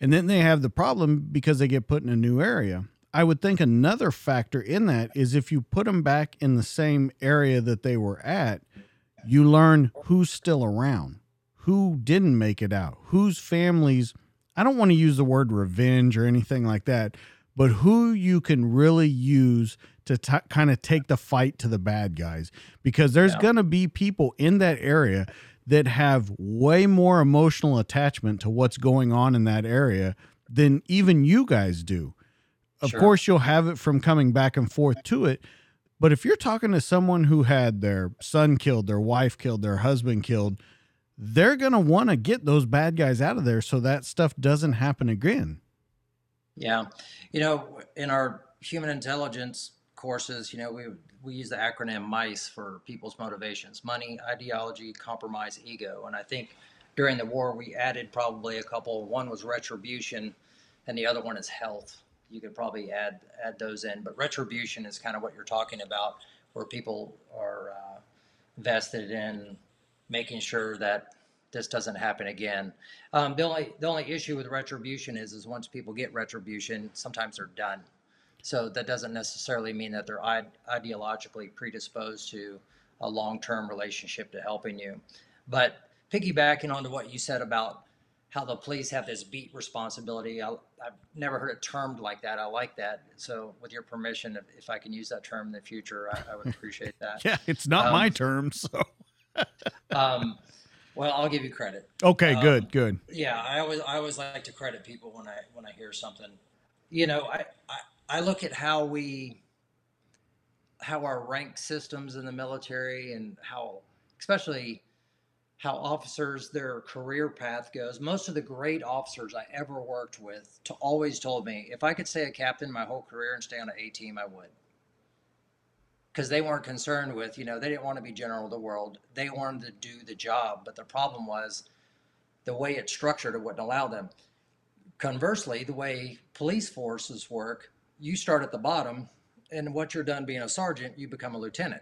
And then they have the problem because they get put in a new area. I would think another factor in that is if you put them back in the same area that they were at, you learn who's still around, who didn't make it out, whose families, I don't want to use the word revenge or anything like that, but who you can really use to t- kind of take the fight to the bad guys because there's
Yeah.
going to be people in that area that have way more emotional attachment to what's going on in that area than even you guys do. Of
Sure.
course, you'll have it from coming back and forth to it. But if you're talking to someone who had their son killed, their wife killed, their husband killed, they're going to want to get those bad guys out of there so that stuff doesn't happen again.
Yeah. You know, in our human intelligence courses, you know, we we use the acronym MICE for people's motivations: money, ideology, compromise, ego. And I think during the war we added probably a couple. One was retribution, and the other one is health. You could probably add add those in, but retribution is kind of what you're talking about, where people are uh, vested in making sure that this doesn't happen again. Um, the only the only issue with retribution is is once people get retribution, sometimes they're done. So that doesn't necessarily mean that they're ide- ideologically predisposed to a long term relationship to helping you. But piggybacking onto what you said about how the police have this beat responsibility, I, I've never heard it termed like that. I like that. So, with your permission, if, if I can use that term in the future, I, I would appreciate that.
Yeah, it's not
Um,
my term. So,
Um, well, I'll give you credit.
okay,
um,
good, good.
Yeah, I always I always like to credit people when I when I hear something. You know, I I, I look at how we how our rank systems in the military and how especially how officers their career path goes. Most of the great officers I ever worked with to always told me if I could stay a captain my whole career and stay on an A team, I would. Because they weren't concerned with, you know, they didn't want to be general of the world. They wanted to do the job. But the problem was the way it's structured, it wouldn't allow them. Conversely, the way police forces work, you start at the bottom, and once you're done being a sergeant, you become a lieutenant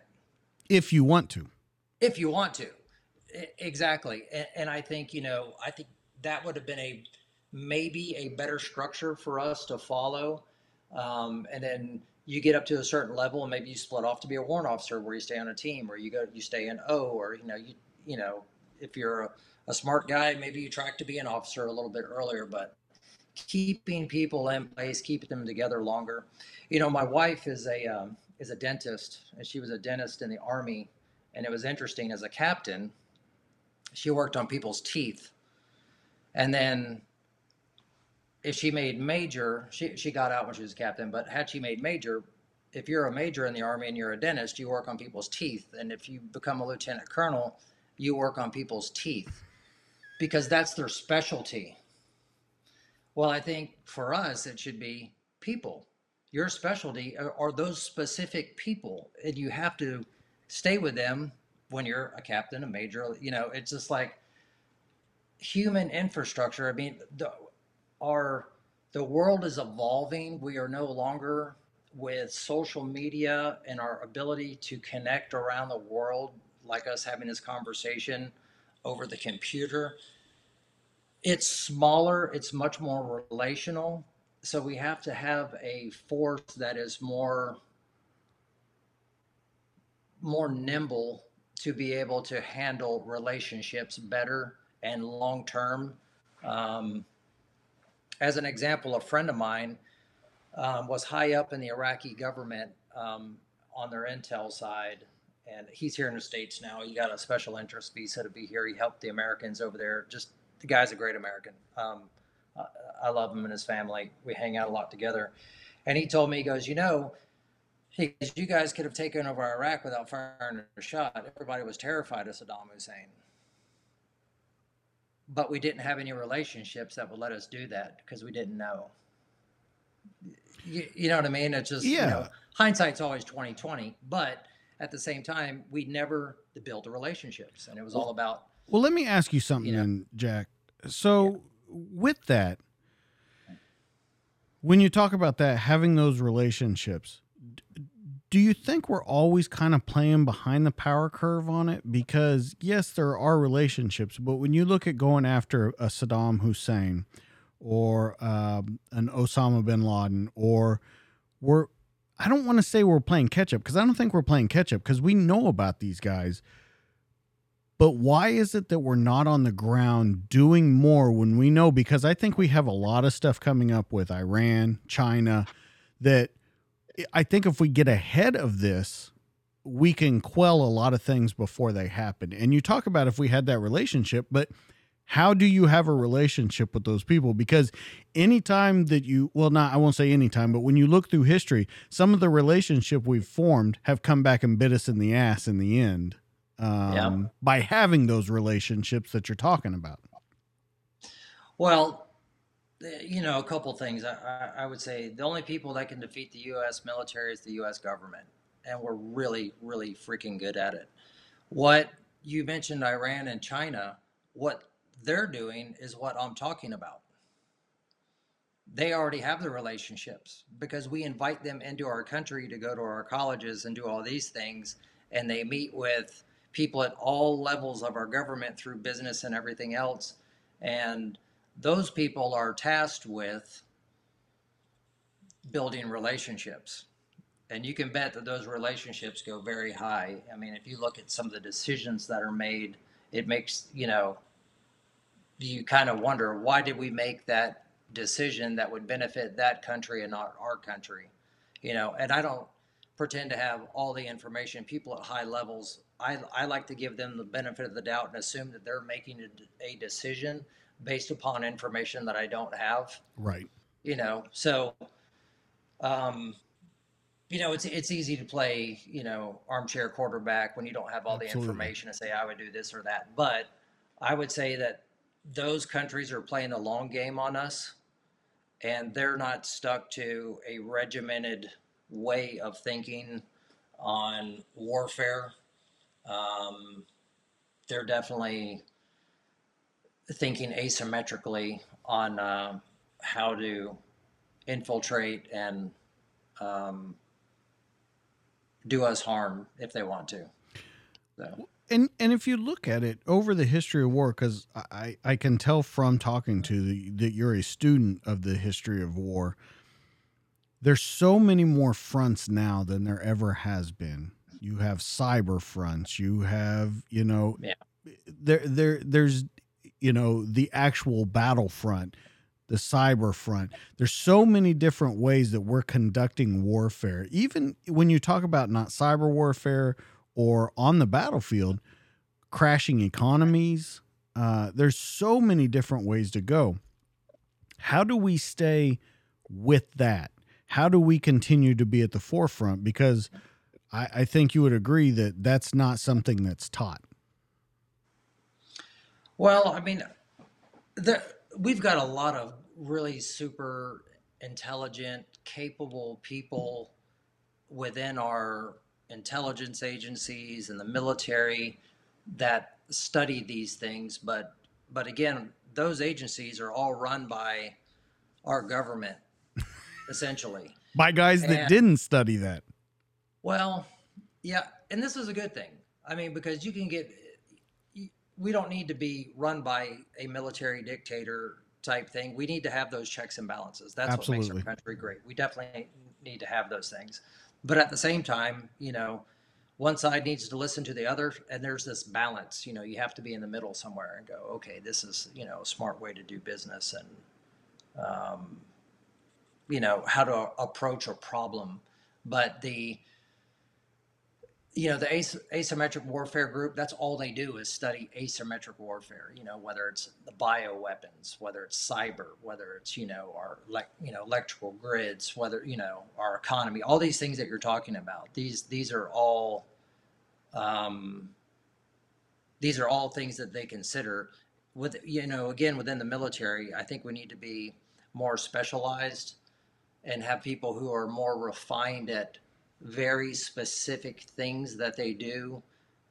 If you want to.
if you want to. E- Exactly. And, and I think, you know, I think that would have been a maybe a better structure for us to follow. Um, and then you get up to a certain level and maybe you split off to be a warrant officer where you stay on a team or you go, you stay in O or, you know, you, you know, if you're a, a smart guy, maybe you track to be an officer a little bit earlier, but keeping people in place, keeping them together longer. You know, my wife is a, um, is a dentist and she was a dentist in the army and it was interesting as a captain she worked on people's teeth and then if she made major she, she got out when she was captain but had she made major if you're a major in the army and you're a dentist you work on people's teeth. And if you become a lieutenant colonel you work on people's teeth because that's their specialty. Well i think for us it should be people. Your specialty are, are those specific people and you have to stay with them when you're a captain a major you know it's just like human infrastructure. I mean the our the world is evolving. We are no longer with social media and our ability to connect around the world like us having this conversation over the computer. It's smaller it's much more relational. So we have to have a force that is more more nimble to be able to handle relationships better and long term. Um, as an example, a friend of mine um, was high up in the Iraqi government um, on their intel side, and he's here in the states now. He got a special interest visa to be here. He helped the Americans over there. Just the guy's a great American. Um, I, I love him and his family. We hang out a lot together. And he told me, he goes, you know, he goes, you guys could have taken over Iraq without firing a shot. Everybody was terrified of Saddam Hussein. But we didn't have any relationships that would let us do that because we didn't know. You, you know what I mean? It's just,
Yeah.
you know, hindsight's always 2020. But at the same time, we never built the relationships. And it was all about,
Well, let me ask you something,
You know.
then, Jack. So, with that, when you talk about that, having those relationships, do you think we're always kind of playing behind the power curve on it? Because yes, there are relationships, but when you look at going after a Saddam Hussein or um, an Osama bin Laden, or we're, I don't want to say we're playing catch up because I don't think we're playing catch up because we know about these guys. But why is it that we're not on the ground doing more when we know? Because I think we have a lot of stuff coming up with Iran, China, that I think if we get ahead of this, we can quell a lot of things before they happen. And you talk about if we had that relationship, but how do you have a relationship with those people? Because anytime that you, well, not, I won't say anytime, but when you look through history, some of the relationship we've formed have come back and bit us in the ass in the end um, yeah. by having those relationships that you're talking about.
Well, you know, a couple things. I, I, would say the only people that can defeat the U.S. military is the U.S. government, and we're really, really freaking good at it. What you mentioned, Iran and China, what they're doing is what I'm talking about. They already have the relationships because we invite them into our country to go to our colleges and do all these things, and they meet with people at all levels of our government through business and everything else, and those people are tasked with building relationships. And you can bet that those relationships go very high. I mean, if you look at some of the decisions that are made, it makes, you know, you kind of wonder why did we make that decision that would benefit that country and not our country? You know, and I don't pretend to have all the information. People at high levels, I, I like to give them the benefit of the doubt and assume that they're making a, a decision based upon information that I don't have.
Right.
You know, so, um, you know, it's it's easy to play, you know, armchair quarterback when you don't have all Absolutely. the information and say I would do this or that. But I would say that those countries are playing the long game on us, and they're not stuck to a regimented way of thinking on warfare. Um, they're definitely thinking asymmetrically on uh, how to infiltrate and um, do us harm if they want to.
So. And and if you look at it over the history of war, because I, I can tell from talking to the, that you're a student of the history of war. There's so many more fronts now than there ever has been. You have cyber fronts. You have you know yeah. there there there's you know the actual battlefront the cyber front. There's so many different ways that we're conducting warfare. Even when you talk about not cyber warfare or on the battlefield crashing economies uh, there's so many different ways to go. How do we stay with that? How do we continue to be at the forefront? Because I, I think you would agree that that's not something that's taught
well, I mean, the, we've got a lot of really super intelligent, capable people within our intelligence agencies and the military that study these things. But but again, those agencies are all run by our government, essentially.
by guys that and, didn't study that.
Well, yeah, and this is a good thing. I mean, because you can get we don't need to be run by a military dictator type thing. We need to have those checks and balances. That's Absolutely. what makes our country great. We definitely need to have those things. But at the same time, you know, one side needs to listen to the other and there's this balance, you know, you have to be in the middle somewhere and go, okay, this is, you know, a smart way to do business and um, you know, how to approach a problem. But the you know the as- asymmetric warfare group that's all they do is study asymmetric warfare you know whether it's the bio weapons whether it's cyber whether it's you know our like you know electrical grids whether you know our economy all these things that you're talking about. These these are all um, these are all things that they consider with you know again within the military i think we need to be more specialized and have people who are more refined at very specific things that they do.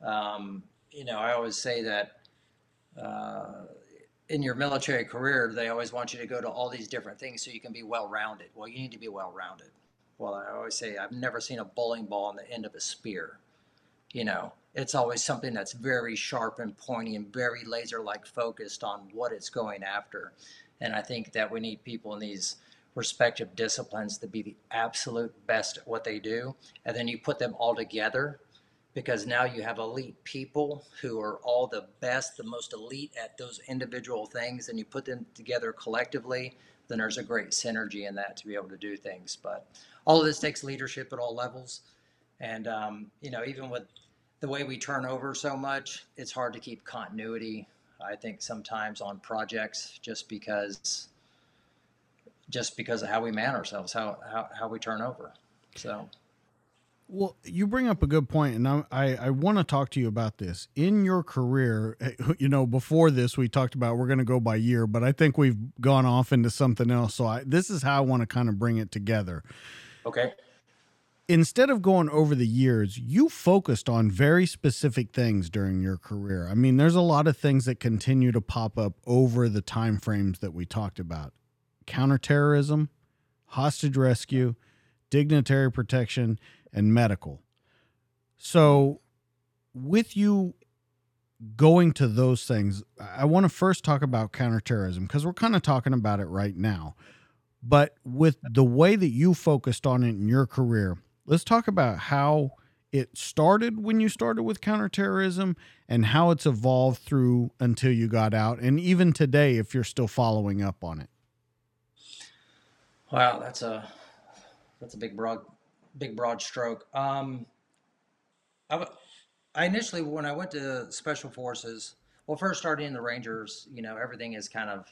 Um, you know, I always say that uh, in your military career, they always want you to go to all these different things so you can be well rounded. Well, you need to be well rounded. well, I always say I've never seen a bowling ball on the end of a spear. You know, it's always something that's very sharp and pointy and very laser like focused on what it's going after. And I think that we need people in these respective disciplines to be the absolute best at what they do. And then you put them all together because now you have elite people who are all the best, the most elite at those individual things, and you put them together collectively, then there's a great synergy in that to be able to do things. But all of this takes leadership at all levels. And, um, you know, even with the way we turn over so much, it's hard to keep continuity. I think sometimes on projects just because just because of how we man ourselves, how, how, how we turn over. So
well, you bring up a good point, and I I, I want to talk to you about this. In your career, you know, before this, we talked about we're going to go by year, but I think we've gone off into something else. So I, this is how I want to kind of bring it together.
Okay.
Instead of going over the years, you focused on very specific things during your career. I mean, there's a lot of things that continue to pop up over the time frames that we talked about: counterterrorism, hostage rescue, dignitary protection and medical. So, with you going to those things, I want to first talk about counterterrorism because we're kind of talking about it right now. But with the way that you focused on it in your career, let's talk about how it started when you started with counterterrorism and how it's evolved through until you got out and even today if you're still following up on it.
Wow, that's a that's a big broad big broad stroke. Um, initially when I went to special forces, well, first starting in the Rangers, you know, everything is kind of,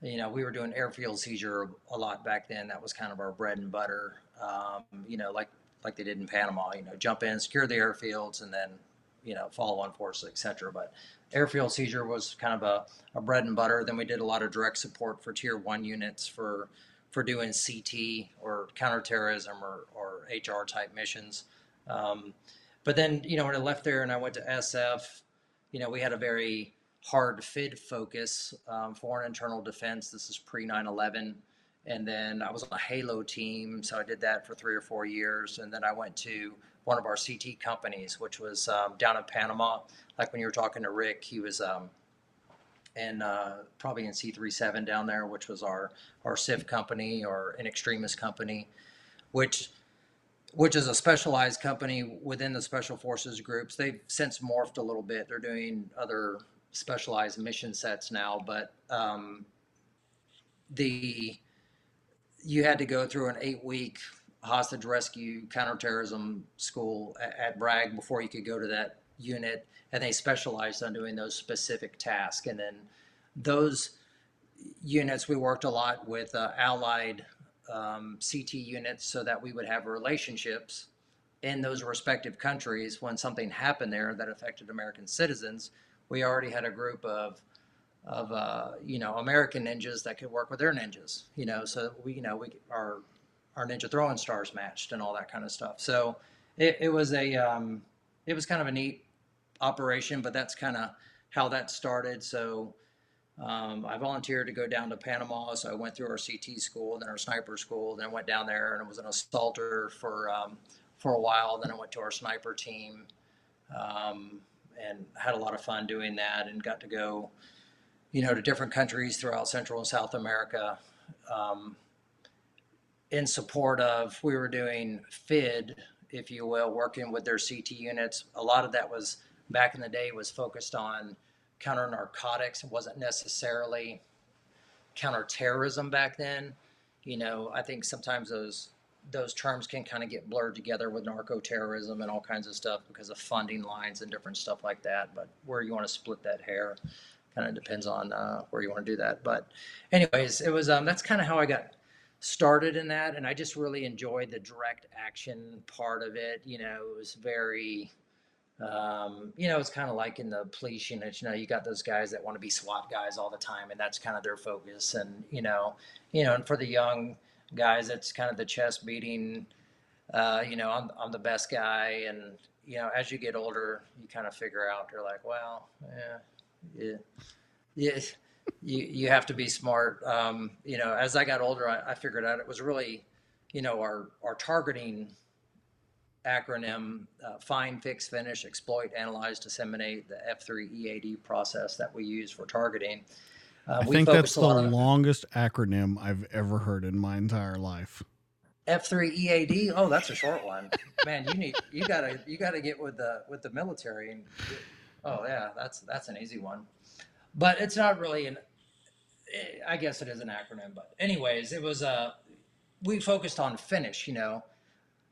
you know, we were doing airfield seizure a lot back then. That was kind of our bread and butter. Um, you know, like like they did in Panama. You know, jump in, secure the airfields, and then you know follow on forces, etc. But airfield seizure was kind of a, a bread and butter. Then we did a lot of direct support for tier one units for for doing CT or counterterrorism or, or HR type missions. Um, but then, you know, when I left there and I went to SF, you know, we had a very hard FID focus, um, foreign internal defense. This is pre 9 11. And then I was on a Halo team, so I did that for three or four years. And then I went to one of our CT companies, which was um, down in Panama. Like when you were talking to Rick, he was um, and uh, probably in C37 down there, which was our our CIF company or in extremis company, which which is a specialized company within the special forces groups. They've since morphed a little bit. They're doing other specialized mission sets now, but um, the you had to go through an eight week hostage rescue counterterrorism school at, at Bragg before you could go to that unit and they specialized on doing those specific tasks. And then those units, we worked a lot with uh, allied um, CT units so that we would have relationships in those respective countries when something happened there that affected American citizens. We already had a group of of uh, you know American ninjas that could work with their ninjas, you know, so we you know we our our ninja throwing stars matched and all that kind of stuff. So it, it was a um, it was kind of a neat operation, but that's kind of how that started. So um, I volunteered to go down to Panama, so I went through our CT school, then our sniper school, then I went down there and was an assaulter for um, for a while. Then I went to our sniper team um, and had a lot of fun doing that, and got to go, you know, to different countries throughout Central and South America. Um, in support of, we were doing FID, if you will, working with their CT units. A lot of that was back in the day was focused on counter narcotics. It wasn't necessarily counterterrorism back then. You know, I think sometimes those those terms can kind of get blurred together with narco terrorism and all kinds of stuff because of funding lines and different stuff like that. But where you want to split that hair kind of depends on uh, where you want to do that. But, anyways, it was um, that's kind of how I got started in that, and I just really enjoyed the direct action part of it. You know, it was very um, you know, it's kind of like in the police units, you know, you got those guys that want to be SWAT guys all the time, and that's kind of their focus. And you know, you know, and for the young guys, it's kind of the chest beating. Uh, you know, I'm I'm the best guy, and you know, as you get older, you kind of figure out you're like, well, yeah, yeah, yeah. You you have to be smart. Um, you know, as I got older, I, I figured out it was really you know, our our targeting acronym uh, find fix finish exploit analyze disseminate the f3 ead process that we use for targeting.
Uh, i think that's the longest acronym i've ever heard in my entire life.
F3 ead oh that's a short one. Man you need you gotta you gotta get with the with the military and oh yeah that's that's an easy one. But it's not really an i guess it is an acronym but anyways it was a uh, we focused on finish you know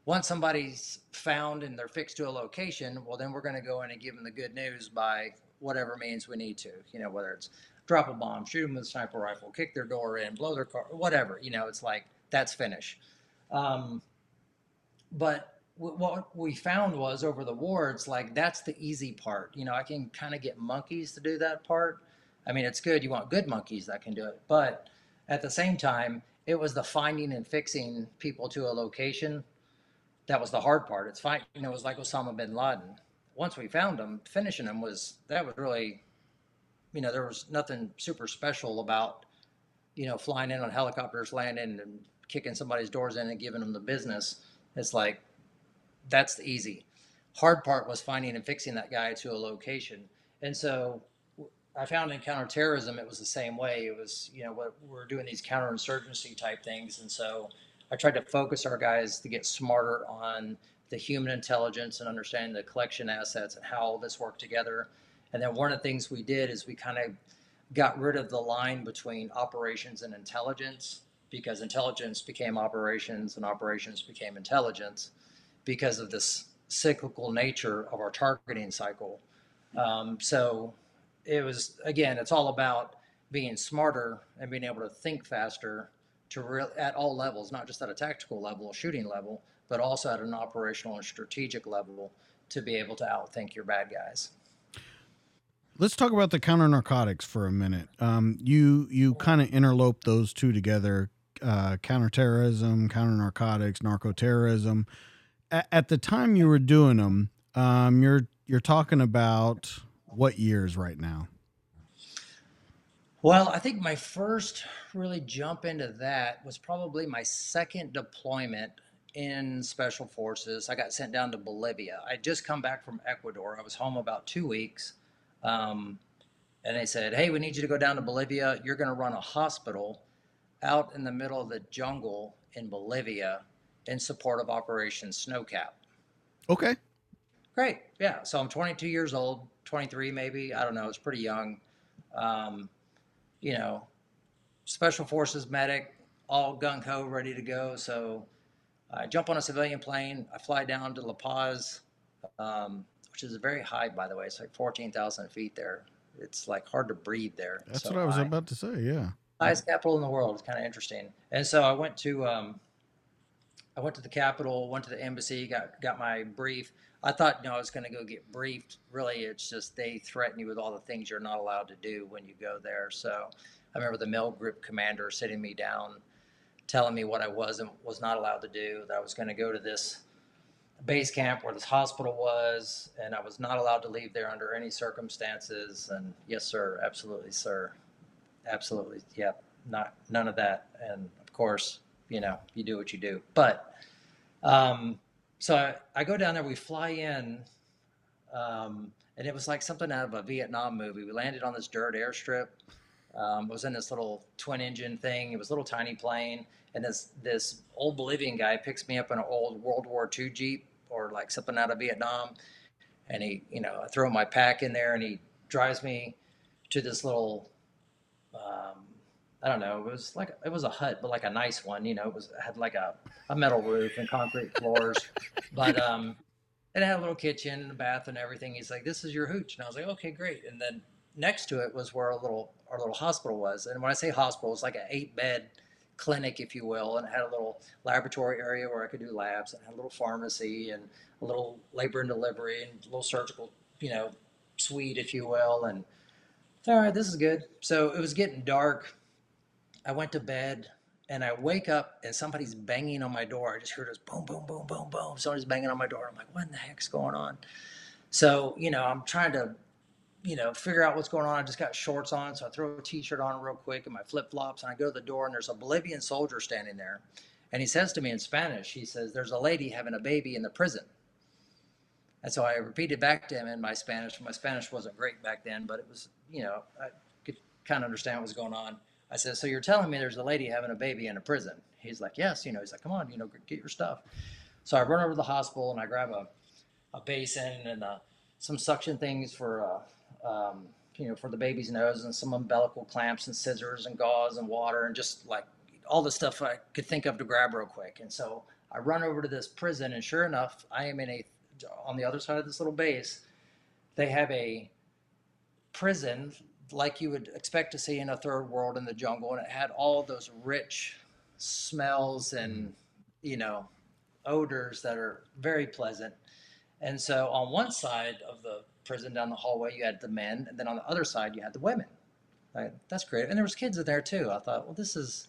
once somebody's found and they're fixed to a location, well, then we're going to go in and give them the good news by whatever means we need to. You know, whether it's drop a bomb, shoot them with a sniper rifle, kick their door in, blow their car, whatever. You know, it's like that's finish. Um, but w- what we found was over the wards, like that's the easy part. You know, I can kind of get monkeys to do that part. I mean, it's good. You want good monkeys that can do it, but at the same time, it was the finding and fixing people to a location that was the hard part. It's fine. You know, it was like Osama bin Laden. Once we found him, finishing him was that was really, you know, there was nothing super special about, you know, flying in on helicopters, landing and kicking somebody's doors in and giving them the business. It's like that's the easy. Hard part was finding and fixing that guy to a location. And so I found in counterterrorism, it was the same way. It was, you know, what we're doing these counterinsurgency type things. And so I tried to focus our guys to get smarter on the human intelligence and understanding the collection assets and how all this worked together. And then one of the things we did is we kind of got rid of the line between operations and intelligence because intelligence became operations and operations became intelligence because of this cyclical nature of our targeting cycle. Um, so it was, again, it's all about being smarter and being able to think faster to real at all levels, not just at a tactical level, shooting level, but also at an operational and strategic level to be able to outthink your bad guys.
Let's talk about the counter narcotics for a minute. Um, you you kind of interlope those two together: uh, counterterrorism, counter narcotics, narco terrorism. at the time you were doing them, um, you're you're talking about what years right now?
Well, I think my first really jump into that was probably my second deployment in special forces. I got sent down to Bolivia. I just come back from Ecuador. I was home about two weeks. Um, and they said, Hey, we need you to go down to Bolivia. You're going to run a hospital out in the middle of the jungle in Bolivia in support of Operation Snowcap.
Okay.
Great. Yeah. So I'm 22 years old, 23 maybe. I don't know. It's pretty young. Um, you know, special forces medic, all gung ho, ready to go. So I jump on a civilian plane. I fly down to La Paz, um, which is very high, by the way. It's like 14,000 feet there. It's like hard to breathe there.
That's so what I was high. about to say. Yeah.
Highest capital in the world. It's kind of interesting. And so I went to, um, I went to the Capital, went to the embassy, got got my brief. I thought, you know, I was going to go get briefed. Really, it's just they threaten you with all the things you're not allowed to do when you go there. So I remember the MilGroup commander sitting me down, telling me what I was and was not allowed to do. That I was going to go to this base camp where this hospital was, and I was not allowed to leave there under any circumstances. And yes, sir, absolutely, sir, absolutely, yep, not none of that. And of course, you know, you do what you do. But um, so I, I, go down there, we fly in, um, and it was like something out of a Vietnam movie. We landed on this dirt airstrip. Um, was in this little twin engine thing. It was a little tiny plane, and this this old Bolivian guy picks me up in an old World War II Jeep or like something out of Vietnam, and he, you know, I throw my pack in there, and he drives me to this little um, I don't know. It was like it was a hut, but like a nice one. You know, it was it had like a, a metal roof and concrete floors, but um, it had a little kitchen and a bath and everything. He's like, "This is your hooch," and I was like, "Okay, great." And then next to it was where a little our little hospital was, and when I say hospital, it's like an eight bed clinic, if you will, and it had a little laboratory area where I could do labs, and had a little pharmacy and a little labor and delivery and a little surgical, you know, suite, if you will, and all right, this is good. So it was getting dark I went to bed and I wake up and somebody's banging on my door. I just heard this boom, boom, boom, boom, boom. Somebody's banging on my door. I'm like, what in the heck's going on? So, you know, I'm trying to, you know, figure out what's going on. I just got shorts on. So I throw a t shirt on real quick and my flip flops and I go to the door and there's a Bolivian soldier standing there. And he says to me in Spanish, he says, There's a lady having a baby in the prison. And so I repeated back to him in my Spanish. My Spanish wasn't great back then, but it was, you know, I could kind of understand what was going on. I said, So you're telling me there's a lady having a baby in a prison? He's like, Yes. You know, he's like, Come on, you know, get your stuff. So I run over to the hospital and I grab a, a basin and uh, some suction things for, uh, um, you know, for the baby's nose and some umbilical clamps and scissors and gauze and water and just like all the stuff I could think of to grab real quick. And so I run over to this prison, and sure enough, I am in a on the other side of this little base. They have a prison like you would expect to see in a third world in the jungle, and it had all those rich smells and mm. you know odors that are very pleasant. And so on one side of the prison down the hallway, you had the men, and then on the other side, you had the women. Right? That's great. And there was kids in there too. I thought, well, this is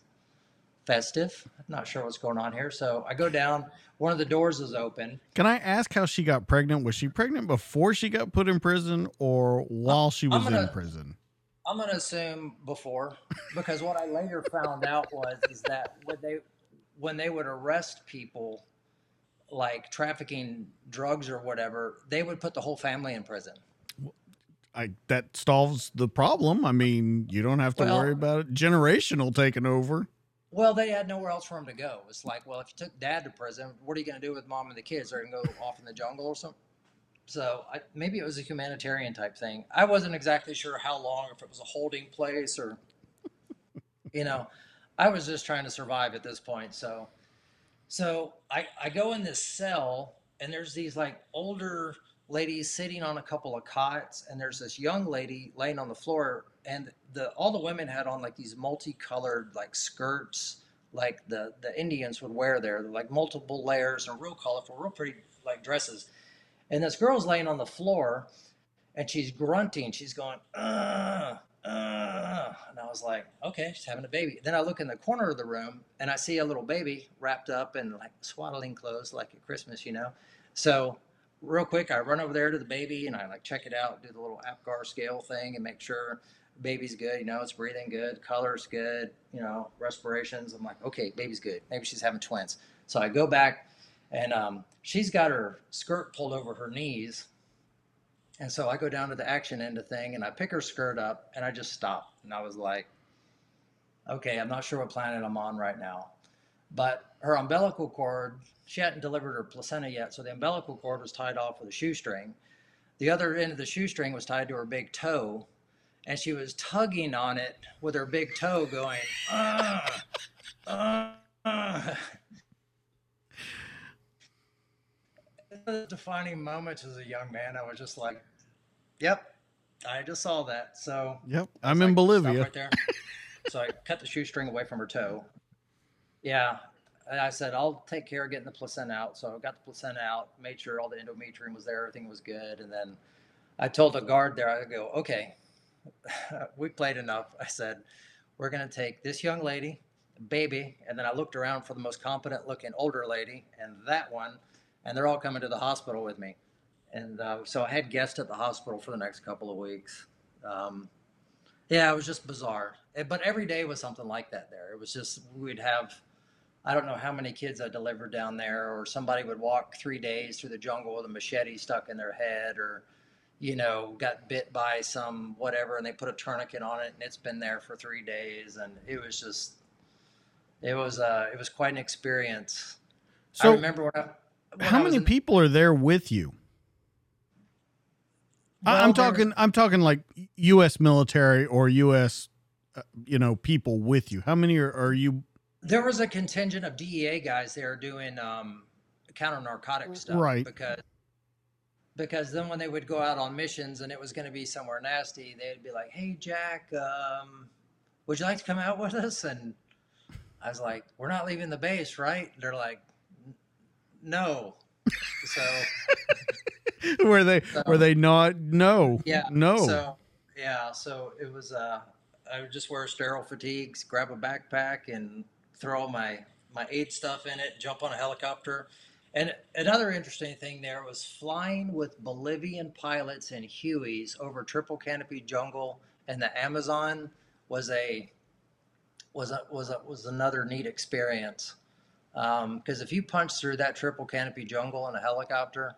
festive. I'm not sure what's going on here. So I go down. One of the doors is open.
Can I ask how she got pregnant? Was she pregnant before she got put in prison or uh, while she was
gonna,
in prison?
I'm going to assume before because what I later found out was is that when they when they would arrest people like trafficking drugs or whatever, they would put the whole family in prison.
I that solves the problem. I mean, you don't have to well, worry about it. Generational taking over.
Well, they had nowhere else for him to go. It's like, well, if you took dad to prison, what are you going to do with mom and the kids? They're going to go off in the jungle or something. So I, maybe it was a humanitarian type thing. I wasn't exactly sure how long, if it was a holding place or, you know, I was just trying to survive at this point. So, so I, I go in this cell and there's these like older ladies sitting on a couple of cots and there's this young lady laying on the floor and the all the women had on like these multicolored like skirts like the the Indians would wear there, like multiple layers and real colorful, real pretty like dresses. And this girl's laying on the floor and she's grunting. She's going, uh, uh. And I was like, okay, she's having a baby. Then I look in the corner of the room and I see a little baby wrapped up in like swaddling clothes, like at Christmas, you know. So real quick, I run over there to the baby and I like check it out, do the little APGAR scale thing and make sure baby's good, you know, it's breathing good, color's good, you know, respirations. I'm like, okay, baby's good. Maybe she's having twins. So I go back and um, she's got her skirt pulled over her knees. And so I go down to the action end of thing and I pick her skirt up and I just stop. And I was like, okay, I'm not sure what planet I'm on right now. But her umbilical cord, she hadn't delivered her placenta yet. So the umbilical cord was tied off with a shoestring. The other end of the shoestring was tied to her big toe and she was tugging on it with her big toe, going, ah, ah. The defining moments as a young man, I was just like, "Yep, I just saw that." So,
yep, I'm in like, Bolivia. Right
there. so I cut the shoestring away from her toe. Yeah, and I said, I'll take care of getting the placenta out. So I got the placenta out, made sure all the endometrium was there, everything was good. And then I told the guard there, I go, okay, we played enough. I said, we're going to take this young lady, baby, and then I looked around for the most competent looking older lady and that one, and they're all coming to the hospital with me. And uh, so I had guests at the hospital for the next couple of weeks. Um, yeah, it was just bizarre. It, but every day was something like that there. It was just, we'd have, I don't know how many kids I delivered down there, or somebody would walk three days through the jungle with a machete stuck in their head, or, you know, got bit by some whatever, and they put a tourniquet on it, and it's been there for three days, and it was just, it was, uh, it was quite an experience. So I remember when I,
how many in, people are there with you? Well, I'm talking, I'm talking like U.S. military or U.S. Uh, you know, people with you. How many are, are you?
There was a contingent of DEA guys there doing um, counter narcotic stuff,
right?
Because because then when they would go out on missions and it was going to be somewhere nasty, they'd be like, "Hey, Jack, um, would you like to come out with us?" And I was like, "We're not leaving the base, right?" They're like, "No." So
were they so, were they not? No.
Yeah.
No.
So yeah. So it was. Uh, I would just wear sterile fatigues, grab a backpack, and throw my my aid stuff in it, jump on a helicopter and another interesting thing there was flying with Bolivian pilots and Hueys over triple canopy jungle and the Amazon was a was a, was a, was another neat experience. Because um, if you punch through that triple canopy jungle in a helicopter,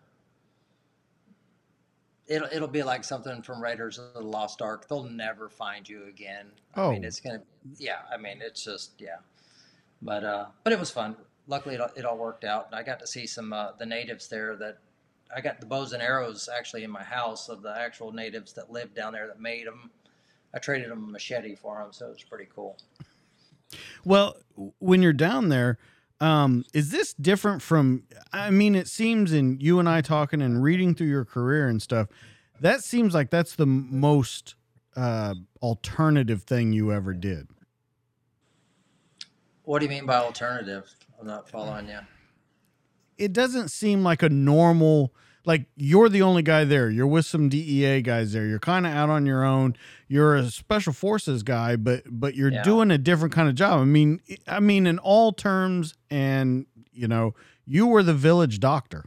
it'll it'll be like something from Raiders of the Lost Ark. They'll never find you again.
Oh.
I mean, it's gonna. Be yeah, I mean, it's just yeah. But uh, but it was fun. Luckily, it all, it all worked out. I got to see some uh, the natives there. That I got the bows and arrows actually in my house of the actual natives that lived down there that made them. I traded them a machete for them, so it was pretty cool.
Well, when you're down there, um, is this different from? I mean, it seems in you and I talking and reading through your career and stuff, that seems like that's the most uh, alternative thing you ever did.
What do you mean by alternative? I'm not following you.
It doesn't seem like a normal like you're the only guy there. You're with some DEA guys there. You're kind of out on your own. You're a special forces guy, but but you're yeah. doing a different kind of job. I mean, I mean in all terms, and you know, you were the village doctor.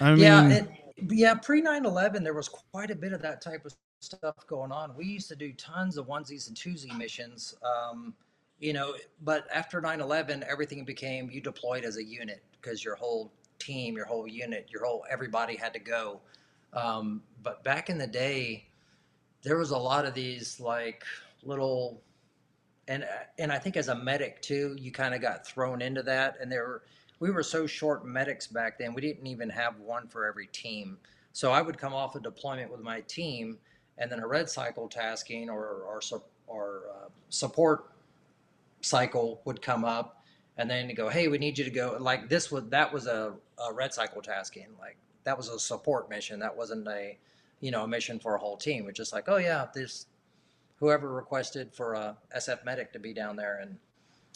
I
yeah, mean, it, yeah. Pre 9/11, there was quite a bit of that type of stuff going on. We used to do tons of onesies and twosie missions. Um, you know, but after 9/11, everything became you deployed as a unit because your whole team, your whole unit, your whole everybody had to go. Um, but back in the day, there was a lot of these like little, and and I think as a medic too, you kind of got thrown into that. And there, were, we were so short medics back then. We didn't even have one for every team. So I would come off a deployment with my team, and then a red cycle tasking or or, or uh, support cycle would come up and then to go, hey, we need you to go. Like this was that was a, a red cycle tasking. Like that was a support mission. That wasn't a you know a mission for a whole team. It's just like, oh yeah, this whoever requested for uh, a SF medic to be down there, and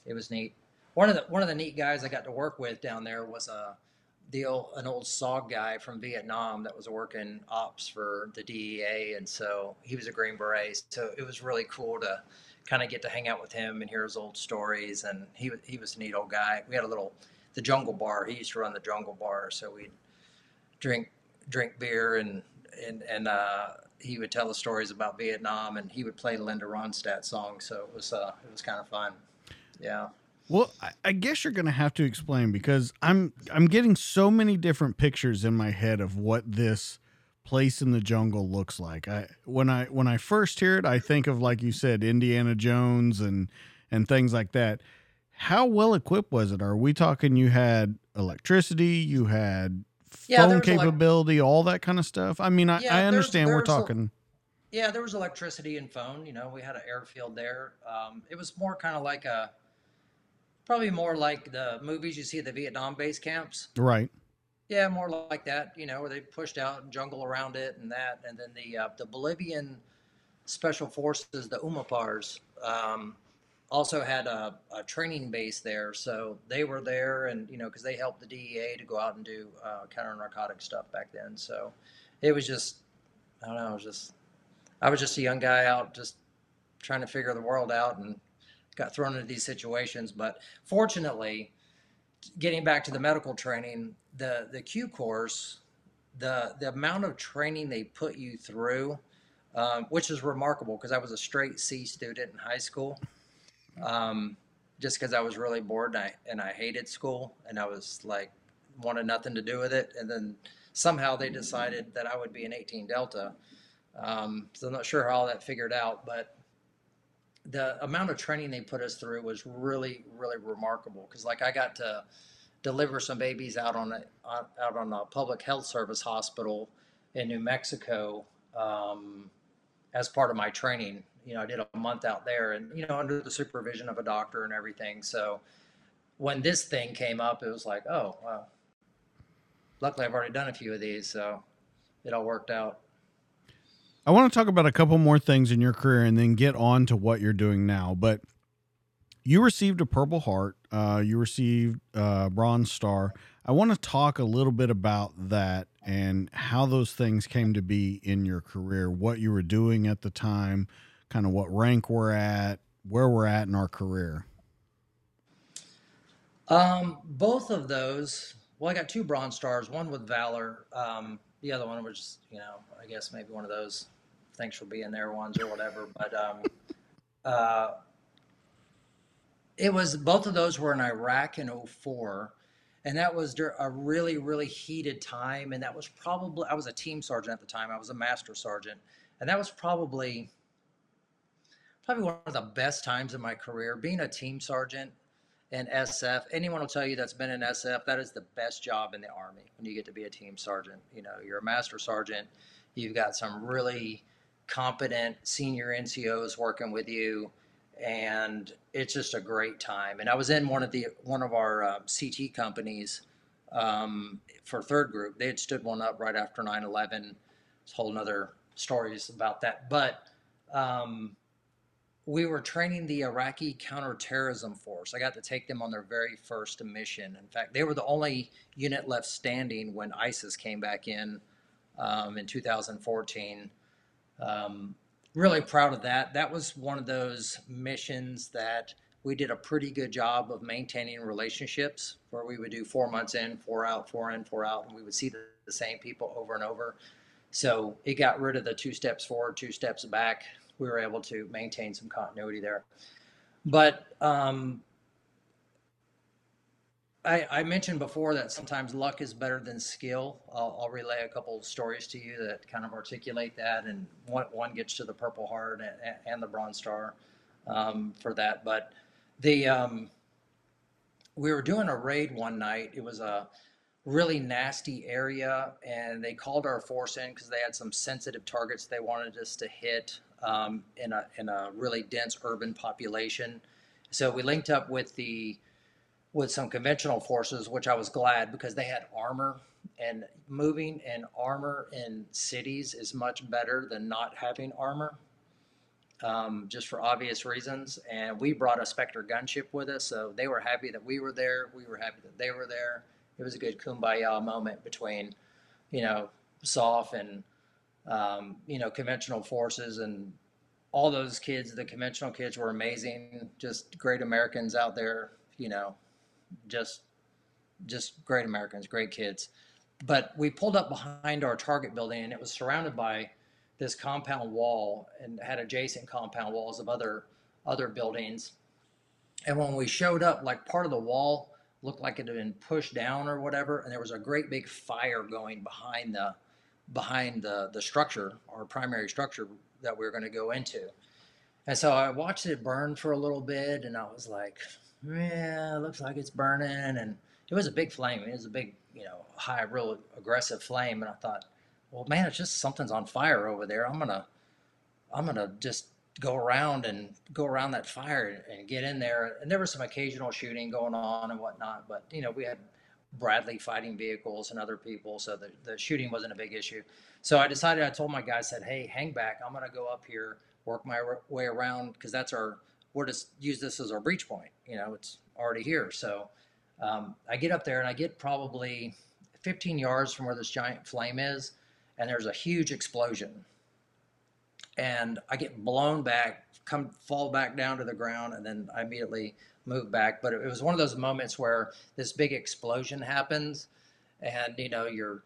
it was neat. One of the one of the neat guys I got to work with down there was a the old, an old SOG guy from Vietnam that was working ops for the DEA, and so he was a Green Beret. So it was really cool to kind of get to hang out with him and hear his old stories. And he he was a neat old guy. We had a little the Jungle Bar. He used to run the Jungle Bar, so we'd drink drink beer and and and uh, he would tell us stories about Vietnam, and he would play Linda Ronstadt songs. So it was uh, it was kind of fun. Yeah.
Well, I guess you're going to have to explain because I'm I'm getting so many different pictures in my head of what this place in the jungle looks like. I when I when I first hear it, I think of like you said, Indiana Jones and and things like that. How well equipped was it? Are we talking you had electricity, you had yeah, phone capability, all that kind of stuff? I mean, I, yeah, I understand we're talking.
A, yeah, there was electricity and phone. You know, we had an airfield there. Um, it was more kind of like a, probably more like the movies you see at the Vietnam base camps.
Right.
Yeah, more like that, you know, where they pushed out and jungle around it and that. And then the uh, the Bolivian special forces, the UMOPARS, um, also had a, a, training base there. So they were there and, you know, because they helped the DEA to go out and do uh, counter narcotic stuff back then. So it was just, I don't know, it was just, I was just a young guy out just trying to figure the world out and got thrown into these situations. But fortunately, getting back to the medical training, the the Q course, the the amount of training they put you through, um, which is remarkable because I was a straight C student in high school, um, just because I was really bored and I and I hated school and I was like wanted nothing to do with it, and then somehow they decided that I would be an 18 Delta. Um, so I'm not sure how that figured out, but the amount of training they put us through was really, really remarkable. Because like I got to deliver some babies out on a, out on a public health service hospital in New Mexico um, as part of my training. You know, I did a month out there, and you know, under the supervision of a doctor and everything. So when this thing came up, it was like, oh, well, luckily I've already done a few of these, so it all worked out.
I want to talk about a couple more things in your career and then get on to what you're doing now. But you received a Purple Heart, uh, you received a Bronze Star. I want to talk a little bit about that and how those things came to be in your career, what you were doing at the time, kind of what rank we're at, where we're at in our career.
Um, both of those. Well, I got two Bronze Stars. One with Valor. Um, the other one was, just, you know, I guess maybe one of those thanks for being there ones or whatever. But um, uh, it was both of those were in Iraq in 04 and that was a really really heated time and that was probably I was a team sergeant at the time I was a master sergeant and that was probably probably one of the best times in my career. Being a team sergeant in SF anyone will tell you that's been in SF that is the best job in the army when you get to be a team sergeant. You know you're a master sergeant you've got some really competent senior NCOs working with you and it's just a great time. And I was in one of the one of our uh, CT companies um, for third group. They had stood one up right after 9/11. It's a whole other stories about that. But um, we were training the Iraqi counterterrorism force. I got to take them on their very first mission. In fact, they were the only unit left standing when ISIS came back in um, in 2014. Really proud of that. That was one of those missions that we did a pretty good job of maintaining relationships where we would do four months in, four out, four in, four out, and we would see the, the same people over and over. So it got rid of the two steps forward, two steps back. We were able to maintain some continuity there. But um, I, I, mentioned before that sometimes luck is better than skill. I'll, I'll, relay a couple of stories to you that kind of articulate that, and one, one gets to the Purple Heart and, and the Bronze Star um, for that. But the um, we were doing a raid one night. It was a really nasty area, and they called our force in because they had some sensitive targets they wanted us to hit um, in a in a really dense urban population. So we linked up with the with some conventional forces, which I was glad because they had armor and moving and armor in cities is much better than not having armor, um, just for obvious reasons. And we brought a Spectre gunship with us, so they were happy that we were there. We were happy that they were there. It was a good kumbaya moment between, you know, SOF and, um, you know, conventional forces and all those kids. The conventional kids were amazing, just great Americans out there, you know, just just great Americans, great kids. But we pulled up behind our target building, and it was surrounded by this compound wall and had adjacent compound walls of other other buildings. And when we showed up, like part of the wall looked like it had been pushed down or whatever, and there was a great big fire going behind the behind the the structure, our primary structure that we were going to go into. And so I watched it burn for a little bit, and I was like, yeah, looks like it's burning. And it was a big flame. It was a big, you know, high, real aggressive flame. And I thought, well, man, it's just something's on fire over there. I'm gonna, I'm gonna just go around and go around that fire and get in there. And there was some occasional shooting going on and whatnot, but you know, we had Bradley fighting vehicles and other people, so the, the shooting wasn't a big issue. So I decided, I told my guys, said, hey, hang back. I'm gonna go up here, work my way around because that's our we're just use this as our breach point. You know, it's already here. So um, I get up there and I get probably 15 yards from where this giant flame is, and there's a huge explosion. And I get blown back, come fall back down to the ground, and then I immediately move back. But it was one of those moments where this big explosion happens, and you know you're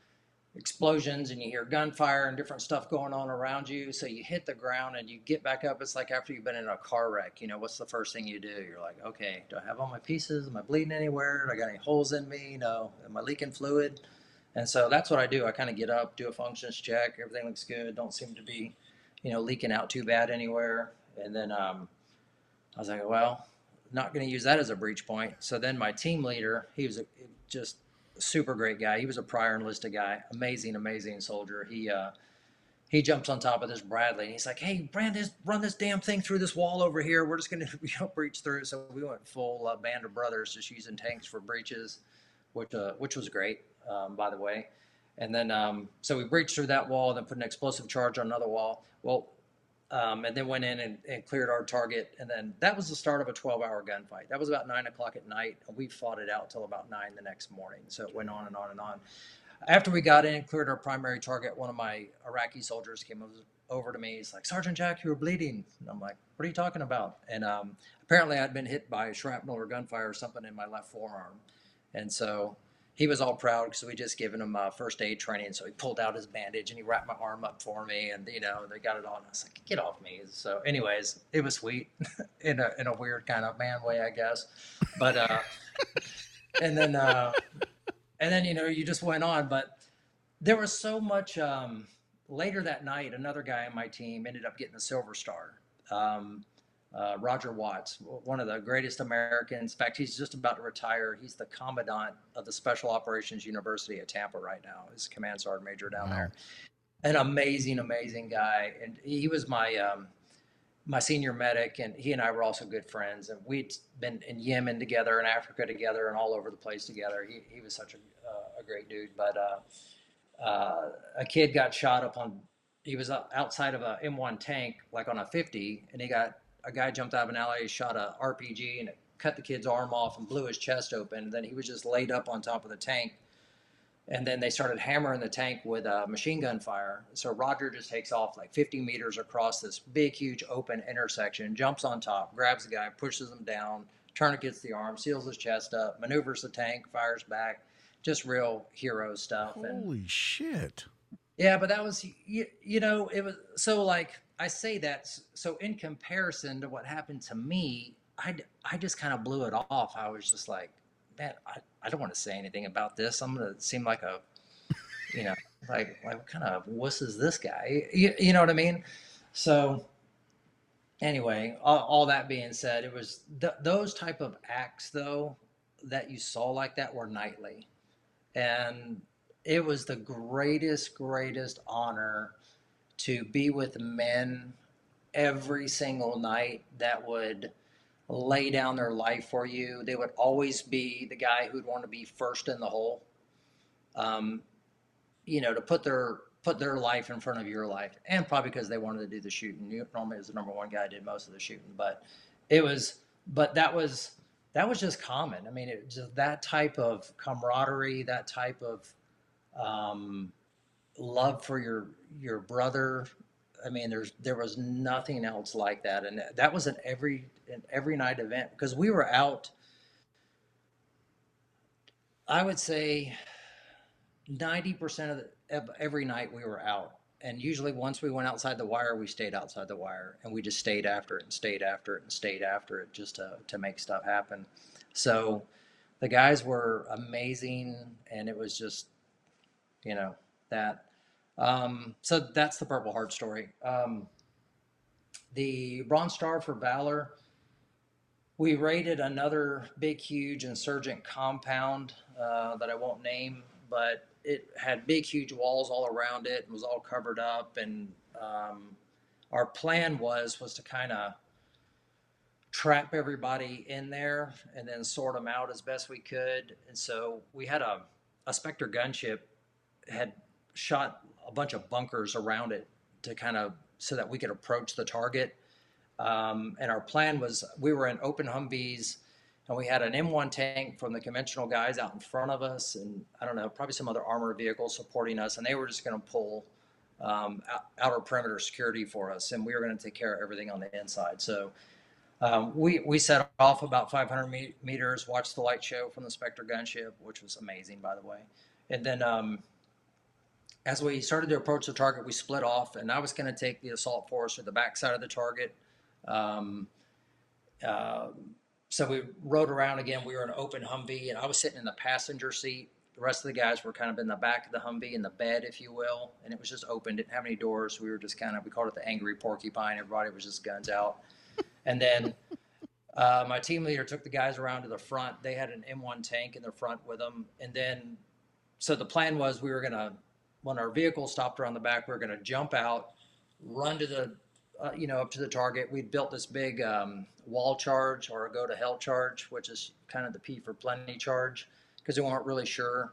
explosions and you hear gunfire and different stuff going on around you. So you hit the ground and you get back up. It's like after you've been in a car wreck, you know, what's the first thing you do? You're like, okay, do I have all my pieces? Am I bleeding anywhere? Do I got any holes in me? Know, am I leaking fluid? And so that's what I do. I kind of get up, do a functions check. Everything looks good. Don't seem to be, you know, leaking out too bad anywhere. And then um, I was like, well, not going to use that as a breach point. So then my team leader, he was just super great guy. He was a prior enlisted guy, amazing, amazing soldier. He uh, he jumps on top of this Bradley and he's like, "Hey, Brandon, run this damn thing through this wall over here. We're just gonna you know, breach through." It. So we went full uh, band of brothers, just using tanks for breaches, which uh, which was great, um, by the way. And then um, so we breached through that wall, and then put an explosive charge on another wall. Well, um, and then went in and, and, cleared our target. And then that was the start of a 12 hour gunfight. That was about nine o'clock at night. And we fought it out till about nine the next morning. So it went on and on and on. After we got in and cleared our primary target, one of my Iraqi soldiers came over to me. He's like, Sergeant Jack, you were bleeding. And I'm like, what are you talking about? And um, apparently I'd been hit by shrapnel or gunfire or something in my left forearm. And so he was all proud because we just given him uh, first aid training. So he pulled out his bandage and he wrapped my arm up for me, and you know they got it on. I was like, "Get off me!" So, anyways, it was sweet in a in a weird kind of man way, I guess. But uh, and then uh, and then you know you just went on, but there was so much. Um, later that night, another guy on my team ended up getting a Silver Star. Um, uh, Roger Watts, one of the greatest Americans. In fact, he's just about to retire. He's the commandant of the Special Operations University at Tampa right now. He's command sergeant major down wow. there. An amazing, amazing guy, and he was my um, my senior medic, and he and I were also good friends. And we'd been in Yemen together, in Africa together, and all over the place together. He he was such a, uh, a great dude. But uh, uh, a kid got shot up on. He was outside of a M1 tank, like on a 50, and he got a guy jumped out of an alley, shot a RPG, and it cut the kid's arm off and blew his chest open. And then he was just laid up on top of the tank. And then they started hammering the tank with a machine gun fire. So Roger just takes off like 50 meters across this big, huge open intersection, jumps on top, grabs the guy, pushes him down, tourniquets the arm, seals his chest up, maneuvers the tank, fires back. Just real hero stuff.
Holy and, shit.
Yeah, but that was you, you know it was so like I say that so in comparison to what happened to me, I I just kind of blew it off. I was just like, man, I, I don't want to say anything about this. I'm gonna seem like a, you know, like like what kind of wuss is this guy? You, you know what I mean? So anyway, all, all that being said, it was th- those type of acts though that you saw like that were nightly, and it was the greatest, greatest honor to be with men every single night that would lay down their life for you. They would always be the guy who'd want to be first in the hole. Um, you know, to put their put their life in front of your life, and probably because they wanted to do the shooting. Normally was the number one guy did most of the shooting, but it was, but that was that was just common. I mean, it just that type of camaraderie, that type of um, love for your your brother. I mean, there's there was nothing else like that, and that was an every an every night event because we were out. I would say ninety percent of, the, every night we were out, and usually once we went outside the wire, we stayed outside the wire, and we just stayed after it and stayed after it and stayed after it just to to make stuff happen. So the guys were amazing, and it was just you know that. Um, so that's the Purple Heart story. Um, the Bronze Star for Valor. We raided another big, huge insurgent compound uh, that I won't name, but it had big, huge walls all around it and was all covered up. And um, our plan was was to kind of trap everybody in there and then sort them out as best we could. And so we had a, a Spectre gunship had shot a bunch of bunkers around it to kind of so that we could approach the target. Um, and our plan was we were in open Humvees and we had an M1 tank from the conventional guys out in front of us, and I don't know, probably some other armored vehicles supporting us, and they were just going to pull um, outer perimeter security for us, and we were going to take care of everything on the inside. So um, we we set off about 500 meters, watched the light show from the Spectre gunship, which was amazing, by the way, and then um, as we started to approach the target, we split off, and I was going to take the assault force or the backside of the target. Um, uh, so we rode around again. We were in an open Humvee, and I was sitting in the passenger seat. The rest of the guys were kind of in the back of the Humvee, in the bed, if you will, and it was just open. Didn't have any doors. We were just kind of we called it the angry porcupine. Everybody was just guns out, and then. Uh, my team leader took the guys around to the front. They had an M1 tank in the front with them. And then, so the plan was we were going to when our vehicle stopped around the back, we are going to jump out, run to the, uh, you know, up to the target. We'd built this big um, wall charge or a go to hell charge, which is kind of the P for plenty charge, because we weren't really sure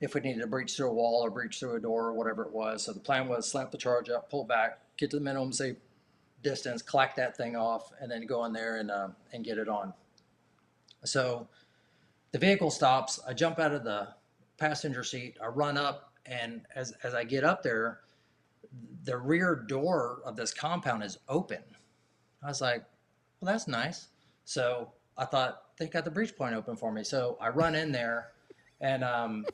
if we needed to breach through a wall or breach through a door or whatever it was. So the plan was slap the charge up, pull back, get to the minimum safe distance, clack that thing off, and then go in there and uh, and get it on. So the vehicle stops. I jump out of the passenger seat. I run up and as, as I get up there, the rear door of this compound is open. I was like, well, that's nice. So I thought they got the breach point open for me. So I run in there and um,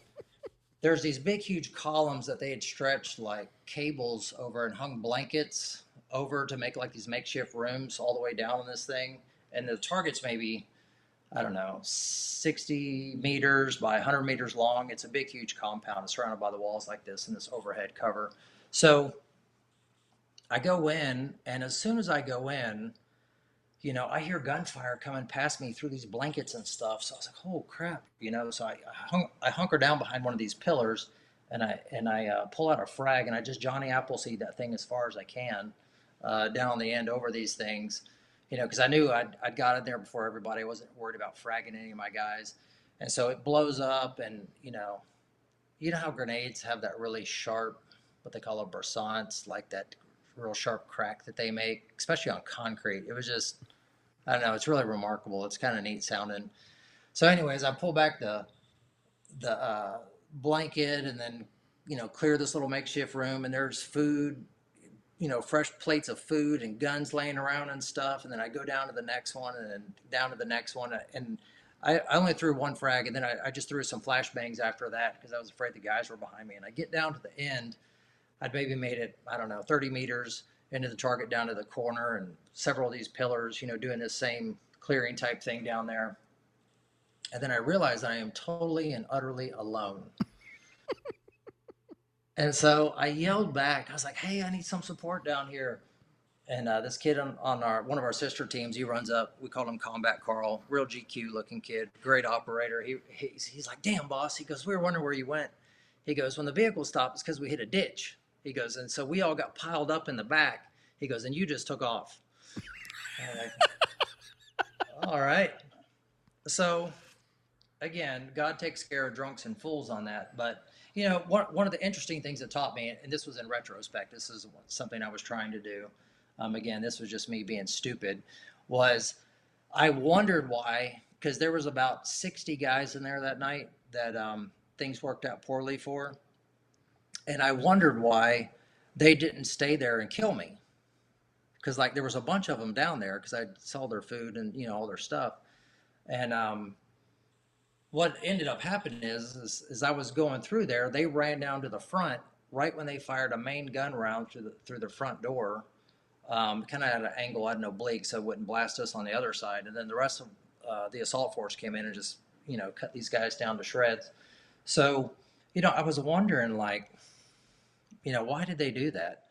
there's these big, huge columns that they had stretched like cables over and hung blankets over to make like these makeshift rooms all the way down on this thing. And the target's maybe, I don't know, 60 meters by 100 meters long. It's a big, huge compound. It's surrounded by the walls like this and this overhead cover. So I go in, and as soon as I go in, you know, I hear gunfire coming past me through these blankets and stuff. So I was like, "Oh crap!" You know, so I I, hung, I hunker down behind one of these pillars, and I and I uh, pull out a frag, and I just Johnny Appleseed that thing as far as I can, uh, down the end over these things, you know, because I knew I'd I'd got in there before everybody. I wasn't worried about fragging any of my guys, and so it blows up, and you know, you know how grenades have that really sharp, what they call a brisance, like that real sharp crack that they make, especially on concrete. It was just I don't know. It's really remarkable. It's kind of neat sounding. So, anyways, I pull back the the uh, blanket and then you know clear this little makeshift room, and there's food, you know, fresh plates of food and guns laying around and stuff. And then I go down to the next one, and then down to the next one, and I, I only threw one frag, and then I, I just threw some flashbangs after that because I was afraid the guys were behind me. And I get down to the end. I'd maybe made it, I don't know, 30 meters into the target down to the corner and several of these pillars, you know, doing this same clearing type thing down there. And then I realized I am totally and utterly alone. And so I yelled back. I was like, "Hey, I need some support down here." And uh, this kid on, on our one of our sister teams, he runs up. We call him Combat Carl, real GQ looking kid, great operator. He he's, he's like, "Damn, boss." He goes, "We were wondering where you went." He goes, "When the vehicle stopped, it's because we hit a ditch." He goes, and so we all got piled up in the back. He goes, and you just took off. all right. So again, God takes care of drunks and fools on that. But you know, one, one of the interesting things that taught me, and this was in retrospect, this is something I was trying to do. Um, again, this was just me being stupid. Was I wondered why? Because there was about 60 guys in there that night that um, things worked out poorly for and I wondered why they didn't stay there and kill me. Because like there was a bunch of them down there because I saw their food and you know all their stuff, and um, what ended up happening is, is as I was going through there, they ran down to the front right when they fired a main gun round through the through the front door, um, kind of at an angle at an oblique so it wouldn't blast us on the other side, and then the rest of uh, the assault force came in and just you know cut these guys down to shreds. So you know I was wondering like you know, why did they do that?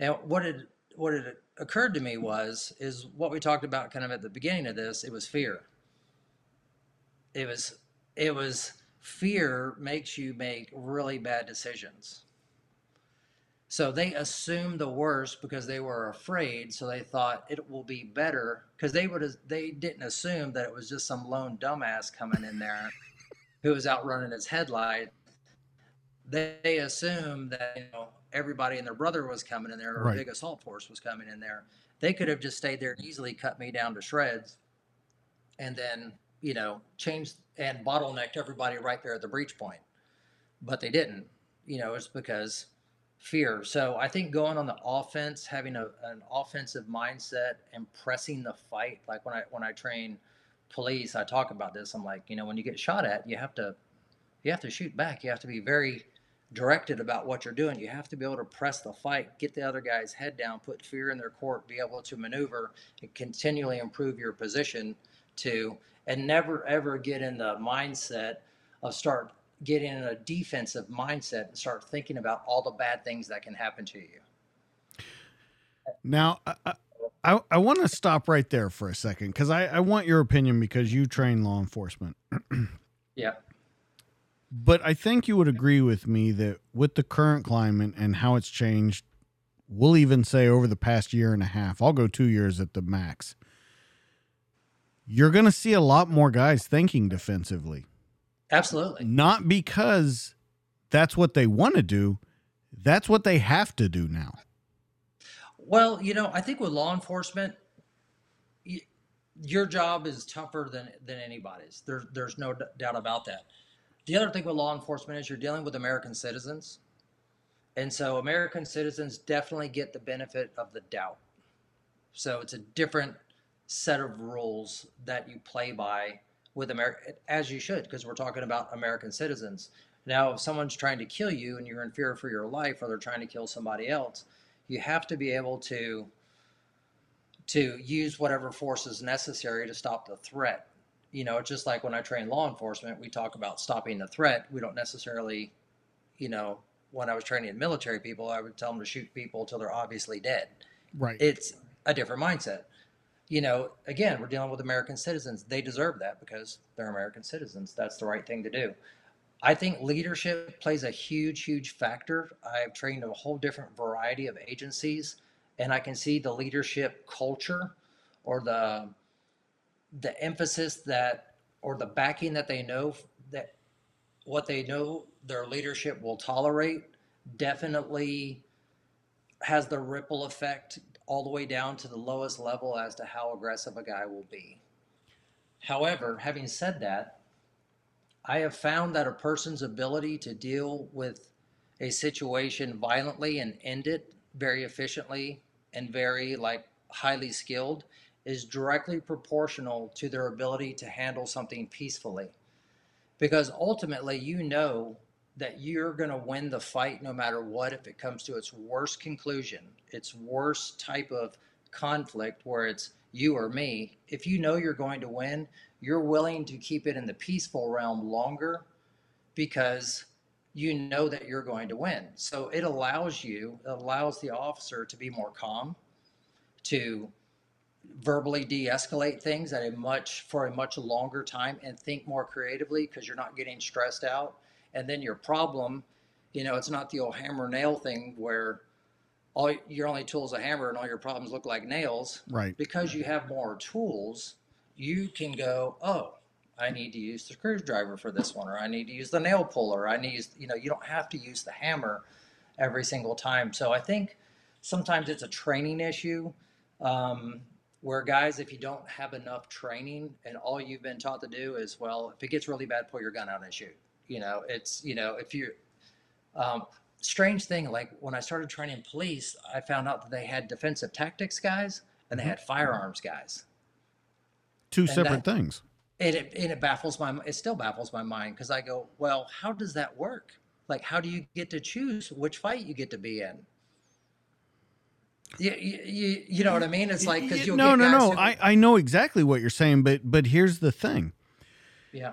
And what had what had occurred to me was is what we talked about kind of at the beginning of this. It was fear. It was it was fear makes you make really bad decisions. So they assumed the worst because they were afraid. So they thought it will be better because they would they didn't assume that it was just some lone dumbass coming in there who was out running his headlight they assumed that you know everybody and their brother was coming in there, or right. a big assault force was coming in there. They could have just stayed there and easily cut me down to shreds, and then you know changed and bottlenecked everybody right there at the breach point. But they didn't. You know, it's because fear. So I think going on the offense, having a, an offensive mindset and pressing the fight, like when I when I train police, I talk about this. I'm like, you know, when you get shot at, you have to you have to shoot back. You have to be very directed about what you're doing. You have to be able to press the fight, get the other guy's head down, put fear in their court, be able to maneuver and continually improve your position to, and never ever get in the mindset of start getting in a defensive mindset and start thinking about all the bad things that can happen to you.
Now, I, I, I want to stop right there for a second because I, I want your opinion because you train law enforcement.
yeah.
But I think you would agree with me that with the current climate and how it's changed, we'll even say over the past year and a half, I'll go two years at the max. You're going to see a lot more guys thinking defensively.
Absolutely.
Not because that's what they want to do, that's what they have to do now.
Well, you know, I think with law enforcement, your job is tougher than than anybody's. There's there's no doubt about that. The other thing with law enforcement is you're dealing with American citizens. And so American citizens definitely get the benefit of the doubt. So it's a different set of rules that you play by with America, as you should, because we're talking about American citizens. Now, if someone's trying to kill you and you're in fear for your life, or they're trying to kill somebody else, you have to be able to to use whatever force is necessary to stop the threat. You know, it's just like when I train law enforcement, we talk about stopping the threat. We don't necessarily, you know, when I was training military people, I would tell them to shoot people until they're obviously dead.
Right.
It's a different mindset. You know, again, we're dealing with American citizens. They deserve that because they're American citizens. That's the right thing to do. I think leadership plays a huge, huge factor. I've trained a whole different variety of agencies, and I can see the leadership culture or the the emphasis that or the backing that they know that what they know their leadership will tolerate definitely has the ripple effect all the way down to the lowest level as to how aggressive a guy will be. However, having said that, I have found that a person's ability to deal with a situation violently and end it very efficiently and very like highly skilled is directly proportional to their ability to handle something peacefully. Because ultimately, you know that you're going to win the fight no matter what if it comes to its worst conclusion, its worst type of conflict where it's you or me. If you know you're going to win, you're willing to keep it in the peaceful realm longer because you know that you're going to win. So it allows you, it allows the officer to be more calm, to verbally de-escalate things at a much for a much longer time and think more creatively because you're not getting stressed out and then your problem you know it's not the old hammer nail thing where all your only tools a hammer and all your problems look like nails.
Right.
Because you have more tools you can go oh i need to use the screwdriver for this one or i need to use the nail puller i need you know you don't have to use the hammer every single time. So i think sometimes it's a training issue um, where guys if you don't have enough training and all you've been taught to do is well if it gets really bad pull your gun out and shoot you know it's you know if you um, strange thing like when i started training police i found out that they had defensive tactics guys and they
Mhm.
had firearms guys
Two
and
separate
that-
things.
and it, and it baffles my it still baffles my mind because i go well how does that work like how do you get to choose which fight you get to be in you, you, you, you know what i mean it's like because you'll
no,
get
no, no.
who-
I, I know exactly what you're saying, but but here's the thing.
yeah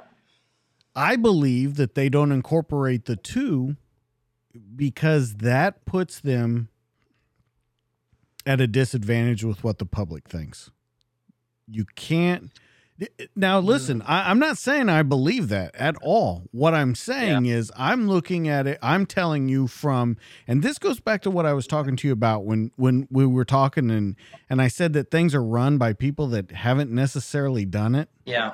I believe that they don't incorporate the two because that puts them at a disadvantage with what the public thinks. You can't. Now, listen, I, I'm not saying I believe that at all. What I'm saying is, I'm looking at it, I'm telling you from, and this goes back to what I was talking to you about when when we were talking, and and I said that things are run by people that haven't necessarily done it
yeah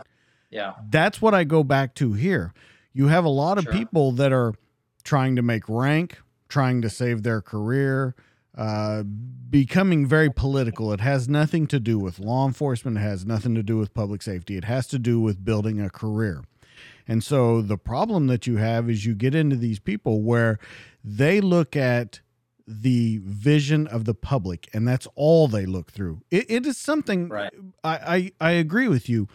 yeah
that's what I go back to here. You have a lot of
Sure.
people that are trying to make rank, trying to save their career, uh, becoming very political. It has nothing to do with law enforcement. It has nothing to do with public safety. It has to do with building a career. And so the problem that you have is you get into these people where they look at the vision of the public and that's all they look through. It, it is something
Right.
I, I I agree with you.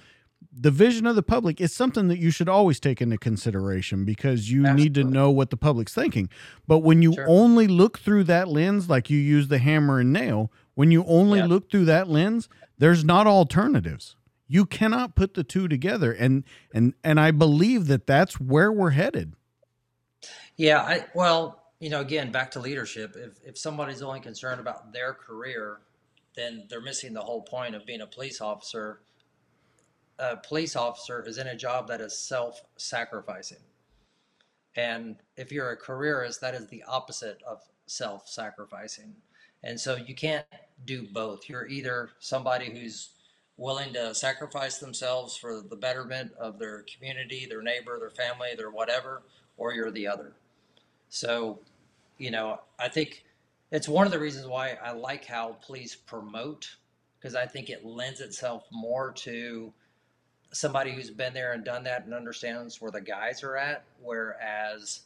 The vision of the public is something that you should always take into consideration because you need to know what the public's thinking. But when you
Sure.
only look through that lens, like you use the hammer and nail, when you only
Yeah.
look through that lens, there's not alternatives. You cannot put the two together, and and and I believe that that's where we're headed.
Yeah, I well, you know, again, back to leadership. If if somebody's only concerned about their career, then they're missing the whole point of being a police officer. A police officer is in a job that is self-sacrificing. And if you're a careerist, that is the opposite of self-sacrificing. And so you can't do both. You're either somebody who's willing to sacrifice themselves for the betterment of their community, their neighbor, their family, their whatever, or you're the other. So, you know, I think it's one of the reasons why I like how police promote because I think it lends itself more to somebody who's been there and done that and understands where the guys are at. Whereas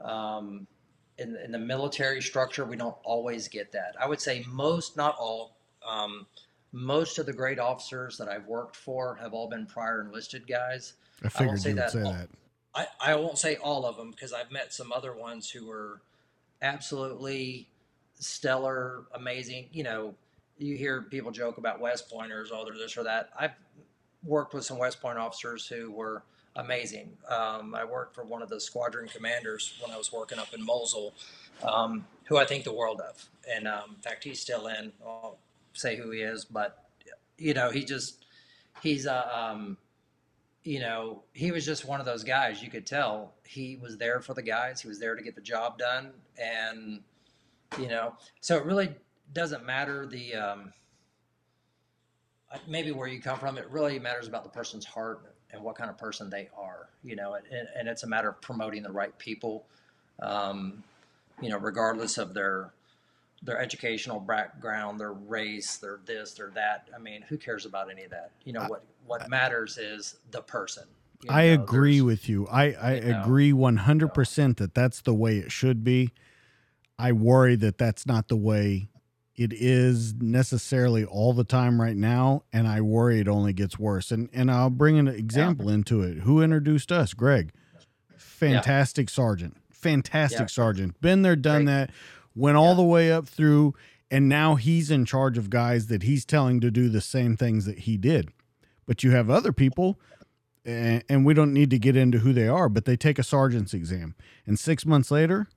um, in, in the military structure, we don't always get that. I would say most, not all, um, most of the great officers that I've worked for have all been prior enlisted guys.
I figured
say
you would
that
say
all-
that.
I, I won't say all of them because I've met some other ones who were absolutely stellar, amazing. You know, you hear people joke about West Pointers, oh, they're this or that. I've worked with some West Point officers who were amazing. Um, I worked for one of the squadron commanders when I was working up in Mosul, um, who I think the world of. And um, in fact, he's still in. I won't say who he is, but you know, he just he's a um, you know, he was just one of those guys. You could tell he was there for the guys. He was there to get the job done, and you know, so it really doesn't matter the um, uh, maybe where you come from. It really matters about the person's heart and what kind of person they are. You know, and, and it's a matter of promoting the right people. Um, you know, regardless of their their educational background, their race, their this, their that. I mean, who cares about any of that? You know, what what matters is the person. You
I
know,
agree with you. I, I
you know,
agree 100% that that's the way it should be. I worry that that's not the way it is necessarily all the time right now. And I worry it only gets worse. And, and I'll bring an example into it. Who introduced us? Greg. Fantastic sergeant. Fantastic
Yeah.
sergeant. Been there, done
Great.
that. Went all the way up through. And now he's in charge of guys that he's telling to do the same things that he did. But you have other people and, and we don't need to get into who they are, but they take a sergeant's exam. And six months later,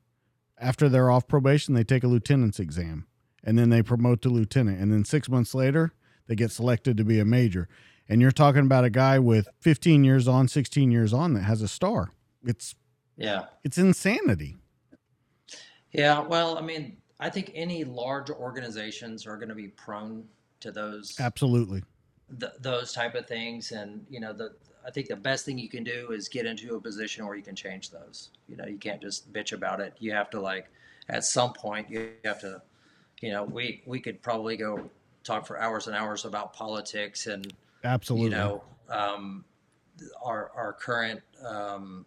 after they're off probation, they take a lieutenant's exam. And then they promote to lieutenant. And then six months later, they get selected to be a major. And you're talking about a guy with 15 years on, 16 years on that has a star. It's
Yeah.
it's insanity.
Yeah, well, I mean, I think any large organizations are going to be prone to those
Absolutely.
th- those type of things, and you know, the I think the best thing you can do is get into a position where you can change those. You know, you can't just bitch about it. You have to like, at some point, you have to, you know, we we could probably go talk for hours and hours about politics and
Absolutely.
you know um, our our current um,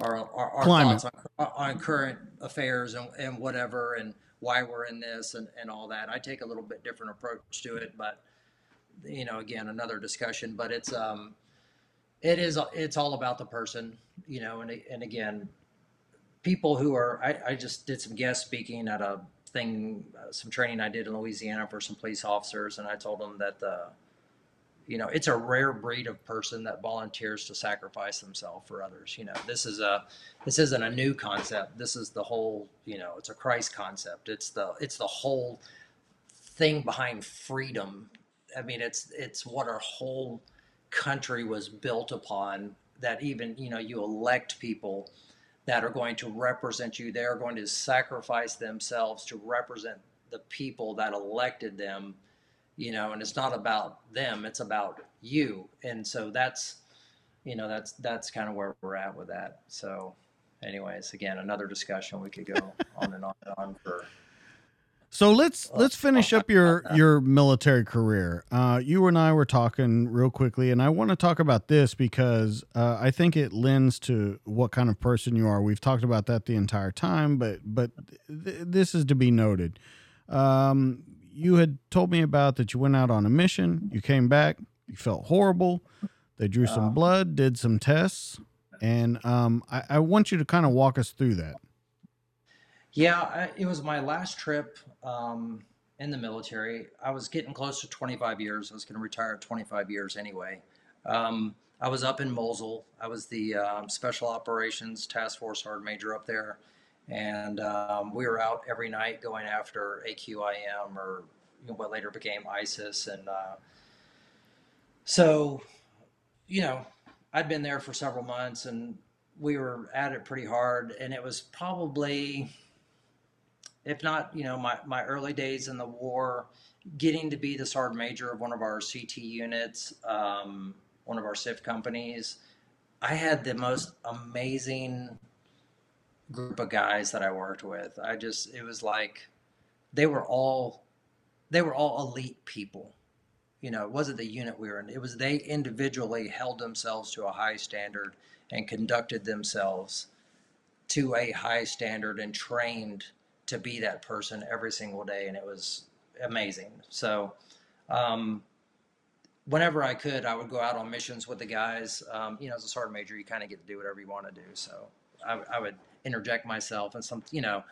our our, our
Climate.
thoughts on, on current affairs and, and whatever and why we're in this and, and all that. I take a little bit different approach to it, but you know, again, another discussion. But it's um, it is it's all about the person, you know, and and again, people who are I, I just did some guest speaking at a thing, uh, some training I did in Louisiana for some police officers, and I told them that the you know it's a rare breed of person that volunteers to sacrifice themselves for others you know. This is a this isn't a new concept. This is the whole you know it's a christ concept. It's the it's the whole thing behind freedom. I mean it's it's what our whole country was built upon that even you know you elect people that are going to represent you. They're going to sacrifice themselves to represent the people that elected them you know and it's not about them it's about you. And so that's you know that's that's kind of where we're at with that. So anyways again another discussion. We could go on and on and on for
So let's let's finish up your your military career. Uh, you and I were talking real quickly, and I want to talk about this because uh, I think it lends to what kind of person you are. We've talked about that the entire time, but but th- this is to be noted. Um, you had told me about that you went out on a mission, you came back, you felt horrible. They drew some blood, did some tests, and um, I, I want you to kind of walk us through that.
Yeah, I, it was my last trip um, in the military. I was getting close to 25 years. I was going to retire at 25 years anyway. Um, I was up in Mosul. I was the um, Special Operations Task Force Sergeant Major up there. And um, we were out every night going after AQIM or you know, what later became ISIS. And uh, so, you know, I'd been there for several months and we were at it pretty hard. And it was probably if not, you know, my, my early days in the war, getting to be the sergeant major of one of our CT units, um, one of our CIF companies, I had the most amazing group of guys that I worked with. I just, it was like they were all, they were all elite people. You know, it wasn't the unit we were in. It was they individually held themselves to a high standard and conducted themselves to a high standard and trained to be that person every single day, and it was amazing. So, um, whenever I could, I would go out on missions with the guys. Um, you know, as a sergeant major, you kind of get to do whatever you want to do. So I, I would interject myself and some, you know,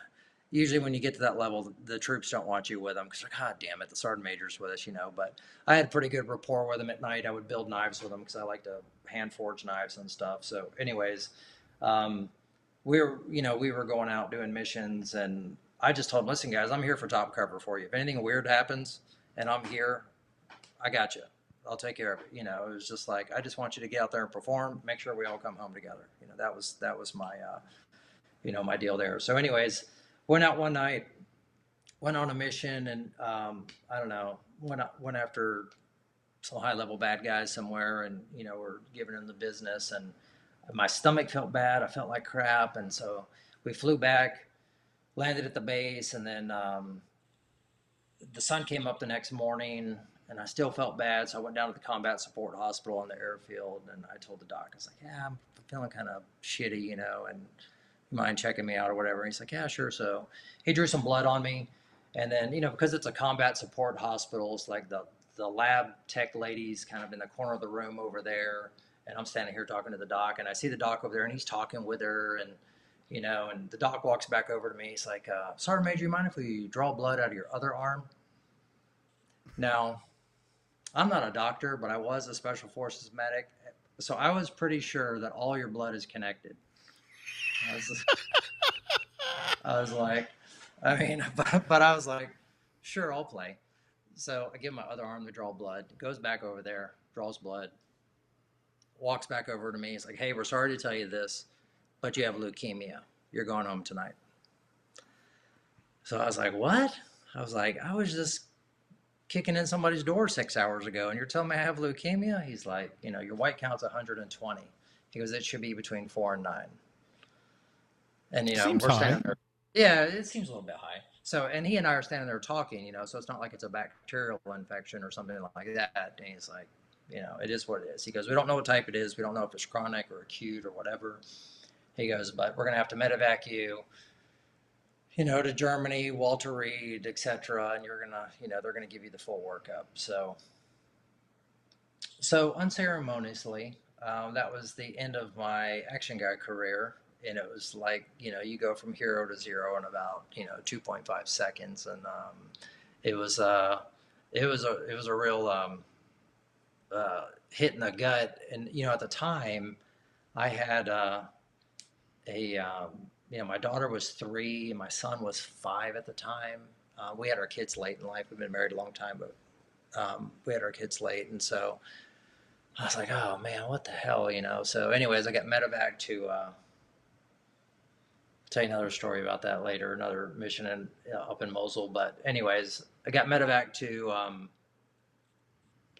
usually when you get to that level, the, the troops don't want you with them because, God damn it, the sergeant major's with us, you know. But I had pretty good rapport with them at night. I would build knives with them because I like to hand forge knives and stuff. So, anyways, um, we were, you know, we were going out doing missions, and I just told them, listen, guys, I'm here for top cover for you. If anything weird happens and I'm here, I got you. I'll take care of it. You know, it was just like I just want you to get out there and perform. Make sure we all come home together. You know, that was that was my, uh, you know, my deal there. So, anyways, went out one night, went on a mission, and um, I don't know, went went after some high level bad guys somewhere, and you know, we're giving them the business, and my stomach felt bad. I felt like crap, and so we flew back, landed at the base, and then um, the sun came up the next morning and I still felt bad. So I went down to the combat support hospital on the airfield and I told the doc, I was like, yeah, I'm feeling kind of shitty, you know, and you mind checking me out or whatever. And he's like, yeah, sure. So he drew some blood on me. And then, you know, because it's a combat support hospital, it's like the, the lab tech ladies kind of in the corner of the room over there. And I'm standing here talking to the doc and I see the doc over there and he's talking with her and, you know, and the doc walks back over to me. He's like, uh, Sergeant Major, you mind if we draw blood out of your other arm? Now, I'm not a doctor, but I was a special forces medic, so I was pretty sure that all your blood is connected. I was, I was like, I mean, but, but I was like, sure, I'll play. So I give my other arm to draw blood. Goes back over there, draws blood. Walks back over to me. He's like, "Hey, we're sorry to tell you this, but you have leukemia. You're going home tonight." So I was like, "What?" I was like, "I was just kicking in somebody's door six hours ago and you're telling me I have leukemia? He's like, you know, your white count's 120. He goes, it should be between four and nine. And, you know,
Seems
we're standing
high.
there. Yeah, it seems a little bit high. So, and he and I are standing there talking, you know, so it's not like it's a bacterial infection or something like that. And he's like, you know, it is what it is. He goes, we don't know what type it is. We don't know if it's chronic or acute or whatever. He goes, but we're going to have to medevac you you know, to Germany, Walter Reed, etc. And you're gonna, you know, they're gonna give you the full workup. So, so unceremoniously, um, that was the end of my action guy career, and it was like, you know, you go from hero to zero in about, you know, 2.5 seconds, and um, it was, uh, it was a, it was a real um, uh, hit in the gut. And you know, at the time, I had uh, a um, you know, my daughter was three, my son was five at the time. Uh, we had our kids late in life. We've been married a long time, but um, we had our kids late, and so I was like, "Oh man, what the hell?" You know. So, anyways, I got medevac to. Uh, tell you another story about that later, another mission in, uh, up in Mosul. But anyways, I got medevac to um,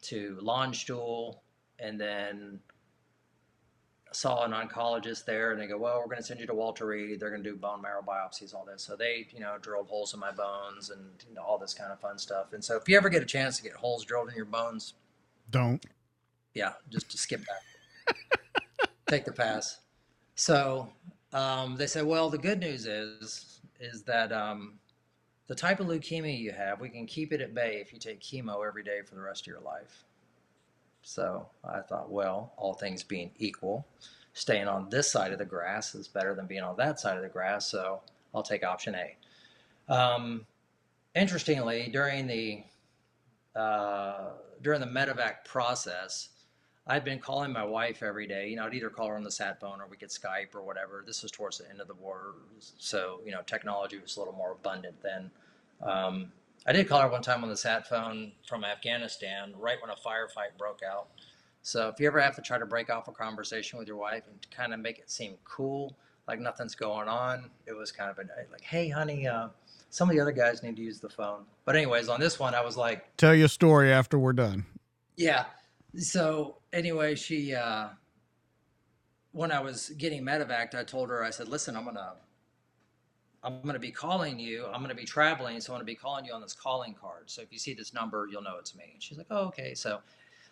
to Landstuhl, and then saw an oncologist there and they go, well, we're going to send you to Walter Reed. They're going to do bone marrow biopsies, all this. So they, you know, drilled holes in my bones and you know, all this kind of fun stuff. And so if you ever get a chance to get holes drilled in your bones,
Don't.
yeah, just to skip that. Take the pass. So um, they said, well, the good news is, is that um, the type of leukemia you have, we can keep it at bay if you take chemo every day for the rest of your life. So I thought, well, all things being equal, staying on this side of the grass is better than being on that side of the grass. So I'll take option A. Um, interestingly, during the uh, during the medevac process, I'd been calling my wife every day. You know, I'd either call her on the sat phone or we could Skype or whatever. This was towards the end of the war, so you know, technology was a little more abundant then. Um, I did call her one time on the sat phone from Afghanistan right when a firefight broke out. So if you ever have to try to break off a conversation with your wife and kind of make it seem cool, like nothing's going on, it was kind of a, like, hey, honey, uh, some of the other guys need to use the phone. But anyways, on this one, I was like,
Tell you a story after we're done.
yeah. So anyway, she uh, when I was getting medevac, I told her, I said, listen, I'm gonna I'm gonna be calling you. I'm gonna be traveling, so I'm gonna be calling you on this calling card. So if you see this number, you'll know it's me. And she's like, oh, okay. So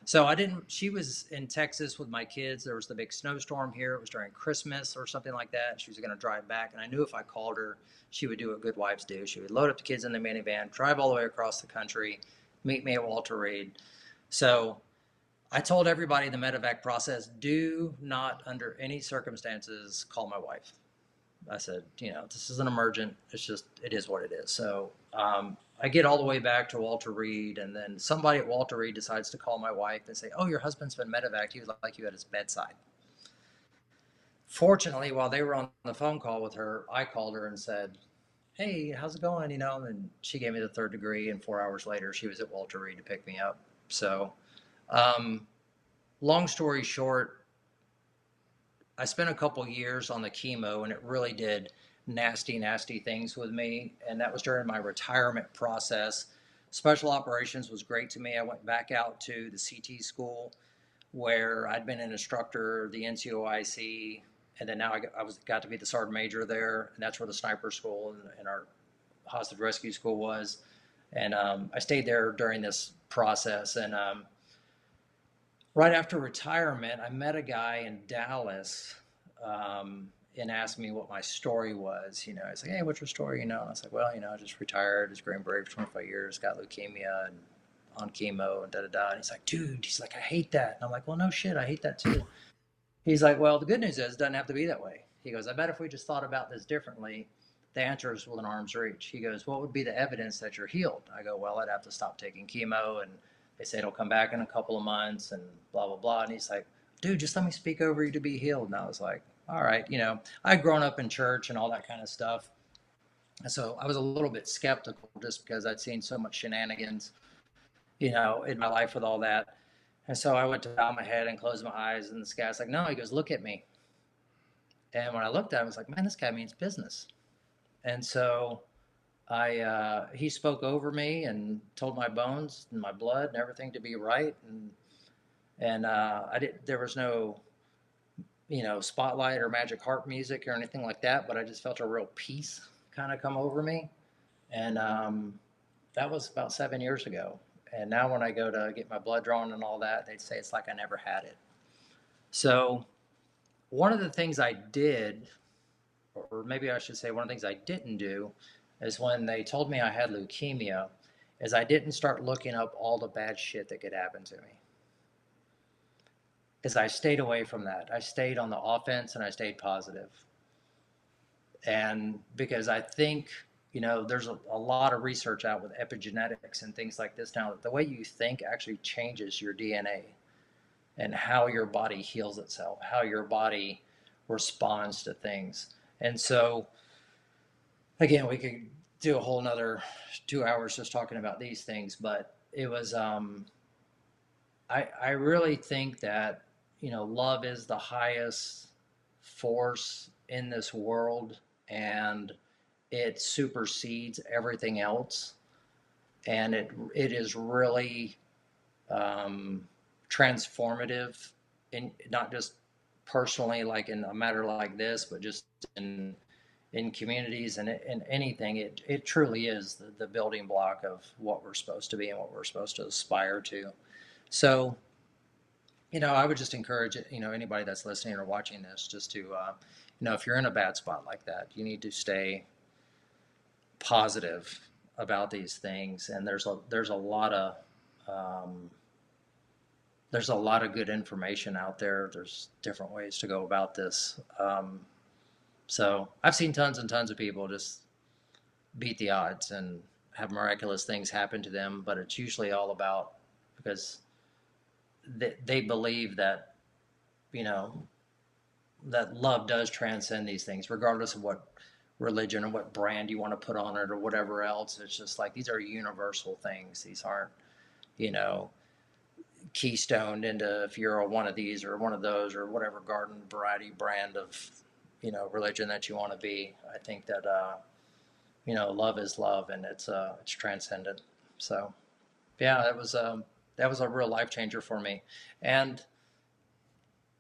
so I didn't. She was in Texas with my kids. There was the big snowstorm here. It was during Christmas or something like that. She was going to drive back, and I knew if I called her, she would do what good wives do. She would load up the kids in the minivan, drive all the way across the country, meet me at Walter Reed. So I told everybody the medevac process do not, under any circumstances, call my wife. I said, you know, this is an emergent. It's just, it is what it is. So um, I get all the way back to Walter Reed, and then somebody at Walter Reed decides to call my wife and say, oh, your husband's been medevac. He was like you at his bedside. Fortunately, while they were on the phone call with her, I called her and said, hey, how's it going? You know, and she gave me the third degree, and four hours later, she was at Walter Reed to pick me up. So, um, long story short, I spent a couple years on the chemo, and it really did nasty, nasty things with me. And that was during my retirement process. Special operations was great to me. I went back out to the CT school where I'd been an instructor, the NCOIC, and then now I got, I was got to be the sergeant major there, and that's where the sniper school and, and our hostage rescue school was. And um, I stayed there during this process. And um, right after retirement, I met a guy in Dallas um, and asked me what my story was. You know, he's like, "Hey, what's your story?" You know, and I was like, "Well, you know, I just retired as Green Beret for 25 years, got leukemia, and on chemo, and da da da." And he's like, "Dude," he's like, "I hate that." And I'm like, "Well, no shit, I hate that too." He's like, "Well, the good news is it doesn't have to be that way." He goes, "I bet if we just thought about this differently." The answer is within arm's reach. He goes, What would be the evidence that you're healed? I go, Well, I'd have to stop taking chemo and they say it'll come back in a couple of months and blah, blah, blah. And he's like, dude, just let me speak over you to be healed. And I was like, all right, you know, I'd grown up in church and all that kind of stuff. And so I was a little bit skeptical just because I'd seen so much shenanigans, you know, in my life with all that. And so I went to bow my head and close my eyes. And this guy's like, no, he goes, look at me. And when I looked at him, I was like, man, this guy means business. And so I uh, he spoke over me and told my bones and my blood and everything to be right and and uh, I did there was no you know spotlight or magic harp music or anything like that but I just felt a real peace kind of come over me. And um, that was about seven years ago. And now when I go to get my blood drawn and all that they'd say it's like I never had it. So one of the things I did or maybe I should say one of the things I didn't do is when they told me I had leukemia, is I didn't start looking up all the bad shit that could happen to me. Is I stayed away from that. I stayed on the offense and I stayed positive. And because I think, you know, there's a, a lot of research out with epigenetics and things like this now the way you think actually changes your DNA and how your body heals itself, how your body responds to things. And so, again, we could do a whole nother two hours just talking about these things, but it was, um, I, I really think that, you know, love is the highest force in this world and it supersedes everything else. And it, it is really, um, transformative in not just personally, like in a matter like this, but just in in communities and in anything, it, it truly is the, the building block of what we're supposed to be and what we're supposed to aspire to. So, you know, I would just encourage you know anybody that's listening or watching this just to, uh, you know, if you're in a bad spot like that, you need to stay positive about these things. And there's a there's a lot of um, there's a lot of good information out there. There's different ways to go about this. Um, so I've seen tons and tons of people just beat the odds and have miraculous things happen to them, but it's usually all about because they, they believe that, you know, that love does transcend these things, regardless of what religion or what brand you want to put on it or whatever else. It's just like these are universal things. These aren't, you know, keystoned into if you're a one of these or one of those or whatever garden variety brand of you know religion that you want to be. I think that uh, you know love is love and it's uh, it's transcendent. So yeah, that was um, that was a real life changer for me. And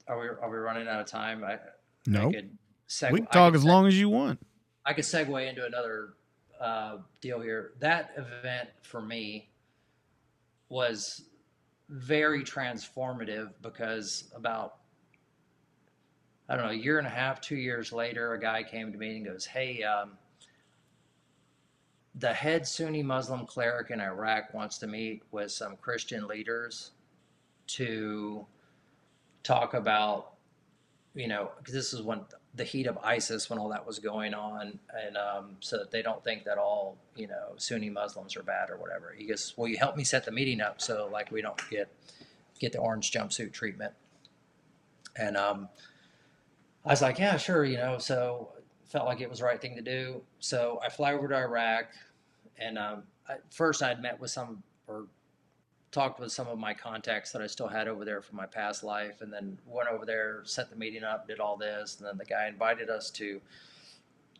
are we are we running out of time? I
no. I could seg- we can talk as seg- long as you want.
I could segue into another uh, deal here. That event for me was very transformative because about I don't know, a year and a half, two years later, a guy came to me and goes, Hey, um, the head Sunni Muslim cleric in Iraq wants to meet with some Christian leaders to talk about, you know, because this is when the heat of ISIS, when all that was going on, and um, so that they don't think that all, you know, Sunni Muslims are bad or whatever. He goes, "Will you help me set the meeting up so like we don't get get the orange jumpsuit treatment?" And um, I was like, "Yeah, sure," you know. So felt like it was the right thing to do. So I fly over to Iraq, and um, I, first I'd met with some or talked with some of my contacts that I still had over there from my past life, and then went over there, set the meeting up, did all this, and then the guy invited us to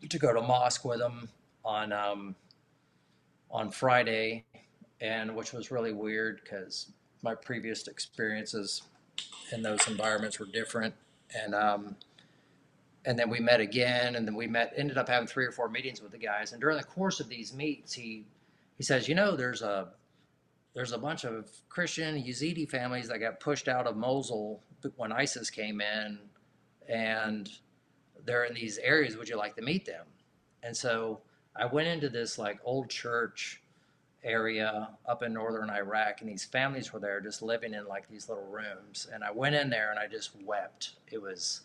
to go to mosque with him on um, on Friday, and which was really weird because my previous experiences in those environments were different, and um, and then we met again, and then we met, ended up having three or four meetings with the guys, and during the course of these meets, he he says, you know, there's a there's a bunch of Christian Yazidi families that got pushed out of Mosul when ISIS came in, and they're in these areas. Would you like to meet them? And so I went into this like old church area up in northern Iraq, and these families were there just living in like these little rooms. And I went in there and I just wept. It was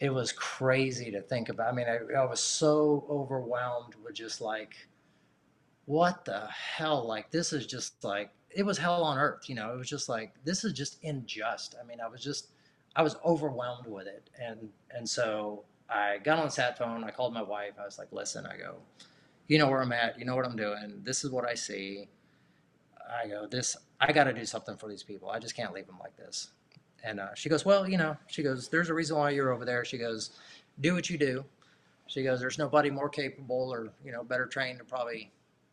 it was crazy to think about. I mean, I, I was so overwhelmed with just like what the hell? Like, this is just like, it was hell on earth, you know? It was just like, this is just unjust. I mean, I was just, I was overwhelmed with it. And, and so I got on the sat phone. I called my wife. I was like, listen, I go, you know where I'm at. You know what I'm doing. This is what I see. I go, this, I got to do something for these people. I just can't leave them like this. And uh, she goes, well, you know, she goes, there's a reason why you're over there. She goes, do what you do. She goes, there's nobody more capable or, you know, better trained to probably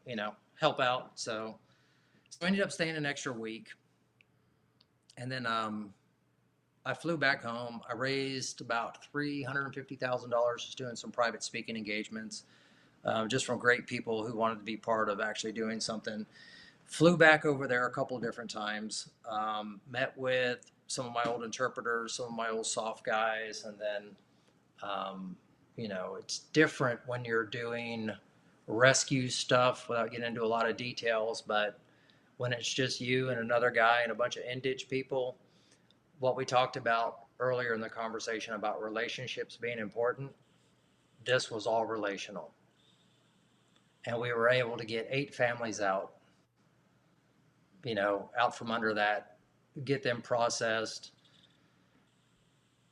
you know, help out. So, so I ended up staying an extra week. And then um, I flew back home. I raised about $350,000 just doing some private speaking engagements, uh, just from great people who wanted to be part of actually doing something. Flew back over there a couple different times, um, met with some of my old interpreters, some of my old SOF guys, and then, um, you know, it's different when you're doing rescue stuff without getting into a lot of details. But when it's just you and another guy and a bunch of indig people, what we talked about earlier in the conversation about relationships being important, this was all relational. And we were able to get eight families out, you know, out from under that, get them processed,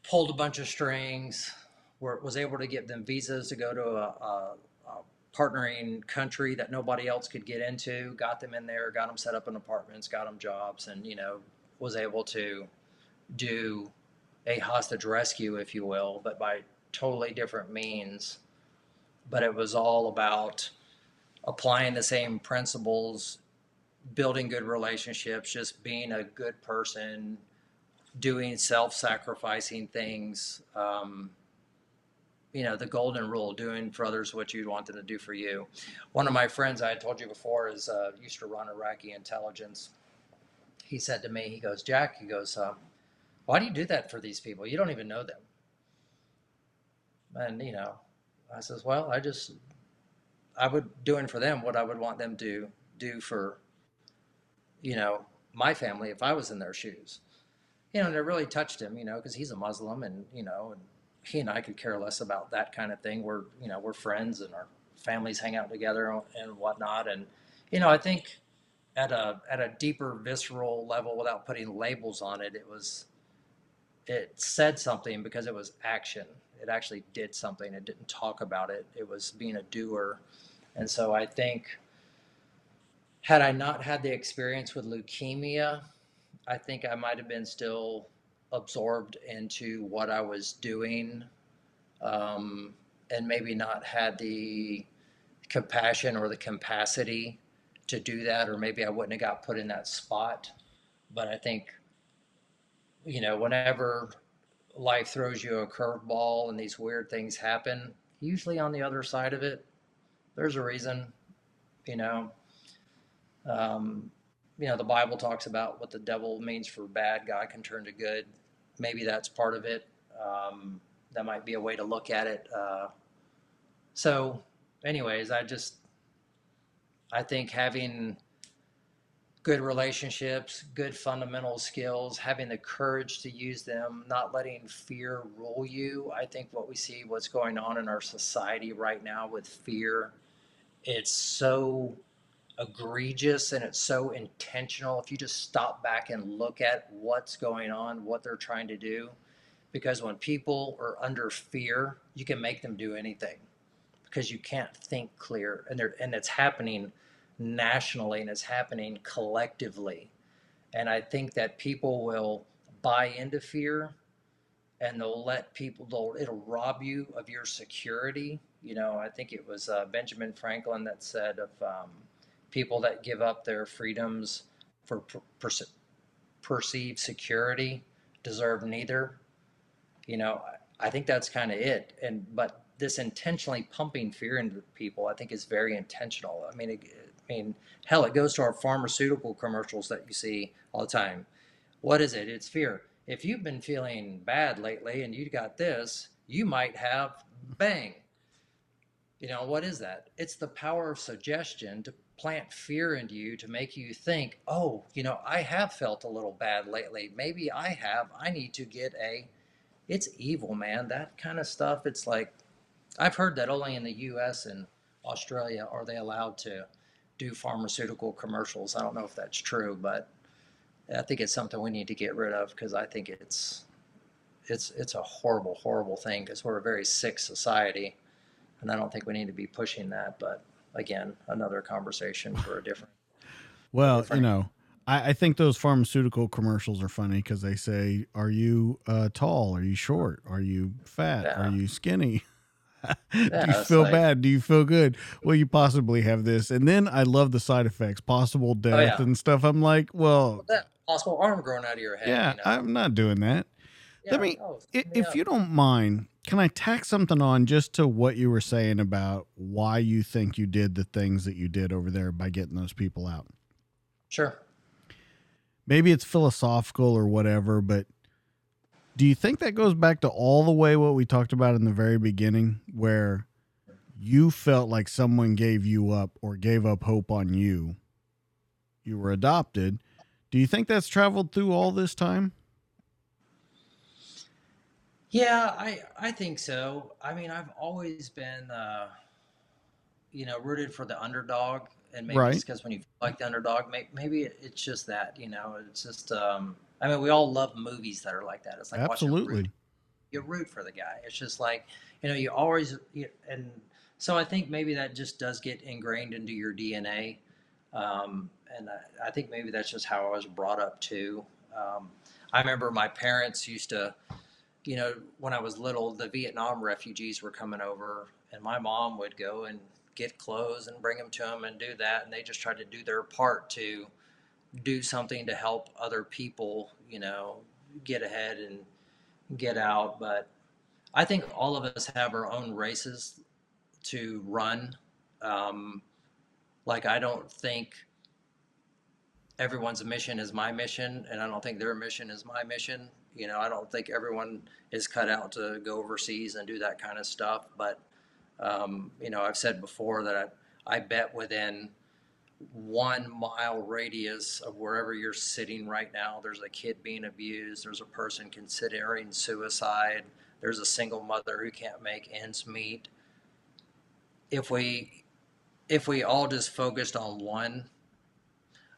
pulled a bunch of strings, were, was able to get them visas to go to a, a partnering country that nobody else could get into, got them in there, got them set up in apartments, got them jobs, and you know was able to do a hostage rescue, if you will, but by totally different means. But it was all about applying the same principles, building good relationships, just being a good person, doing self-sacrificing things. Um, you know the golden rule doing for others what you'd want them to do for you. One of my friends i had told you before is uh, used to run iraqi intelligence. He said to me he goes jack he goes um, why do you do that for these people? You don't even know them. And you know i says well i just i would doing for them what i would want them to do for you know my family if i was in their shoes you know and it really touched him you know because he's a muslim and you know and he and I could care less about that kind of thing. We're you know we're friends and our families hang out together and whatnot. And you know I think at a at a deeper visceral level, without putting labels on it, it was it said something because it was action. It actually did something. It didn't talk about it. It was being a doer. And so I think had I not had the experience with leukemia, I think I might have been still absorbed into what I was doing um, and maybe not had the compassion or the capacity to do that, or maybe I wouldn't have got put in that spot. But I think, you know, whenever life throws you a curveball and these weird things happen, usually on the other side of it, there's a reason, you know. Um, you know, the Bible talks about what the devil means for bad, God can turn to good maybe that's part of it. Um, that might be a way to look at it. Uh, so, anyways, I just I think having good relationships, good fundamental skills, having the courage to use them, not letting fear rule you. I think what we see, what's going on in our society right now with fear, it's so egregious and it's so intentional. If you just stop back and look at what's going on, what they're trying to do, because when people are under fear, you can make them do anything because you can't think clear, and and it's happening nationally and it's happening collectively. And I think that people will buy into fear and they'll let people, they'll, it'll rob you of your security. You know, I think it was uh, Benjamin Franklin that said of um, people that give up their freedoms for per- perceived security deserve neither. You know, I think that's kind of it. And, but this intentionally pumping fear into people, I think is very intentional. I mean, it, I mean, hell, it goes to our pharmaceutical commercials that you see all the time. What is it? It's fear. If you've been feeling bad lately and you got this, you might have bang. You know, what is that? It's the power of suggestion to plant fear into you to make you think, oh, you know, I have felt a little bad lately. Maybe I have. I need to get a. It's evil, man. That kind of stuff. It's like, I've heard that only in the US and Australia are they allowed to do pharmaceutical commercials. I don't know if that's true, but I think it's something we need to get rid of because I think it's it's it's a horrible, horrible thing because we're a very sick society, and I don't think we need to be pushing that. But again, another conversation for a different.
well, different. you know, I, I, think those pharmaceutical commercials are funny because they say, "Are you uh, tall? Are you short? Are you fat? Yeah. Are you skinny?" Yeah, Do you feel like, bad? Do you feel good? Will you possibly have this? And then I love the side effects, possible death oh, yeah. and stuff. I'm like, well,
that possible arm growing out of your head.
Yeah, you know? I'm not doing that. Yeah, Let me, oh, if you don't mind, can I tack something on just to what you were saying about why you think you did the things that you did over there by getting those people out?
Sure.
Maybe it's philosophical or whatever, but do you think that goes back to all the way what we talked about in the very beginning, where you felt like someone gave you up or gave up hope on you? You were adopted. Do you think that's traveled through all this time?
Yeah, I I think so. I mean, I've always been, uh, you know, rooted for the underdog, and maybe right. it's because when you like the underdog, maybe, it's just that, you know, it's just um, I mean, we all love movies that are like that. It's like
absolutely.
You root for the guy. It's just like you know, you always you, and so I think maybe that just does get ingrained into your DNA, um, and I, I, think maybe that's just how I was brought up too. Um, I remember my parents used to, you know, when I was little, the Vietnam refugees were coming over, and my mom would go and get clothes and bring them to them and do that, and they just tried to do their part to do something to help other people, you know, get ahead and get out. But I think all of us have our own races to run. Um, like, I don't think everyone's mission is my mission, and I don't think their mission is my mission. You know, I don't think everyone is cut out to go overseas and do that kind of stuff. But, um, you know, I've said before that I, I bet within – one mile radius of wherever you're sitting right now, there's a kid being abused, there's a person considering suicide, there's a single mother who can't make ends meet. If we if we all just focused on one,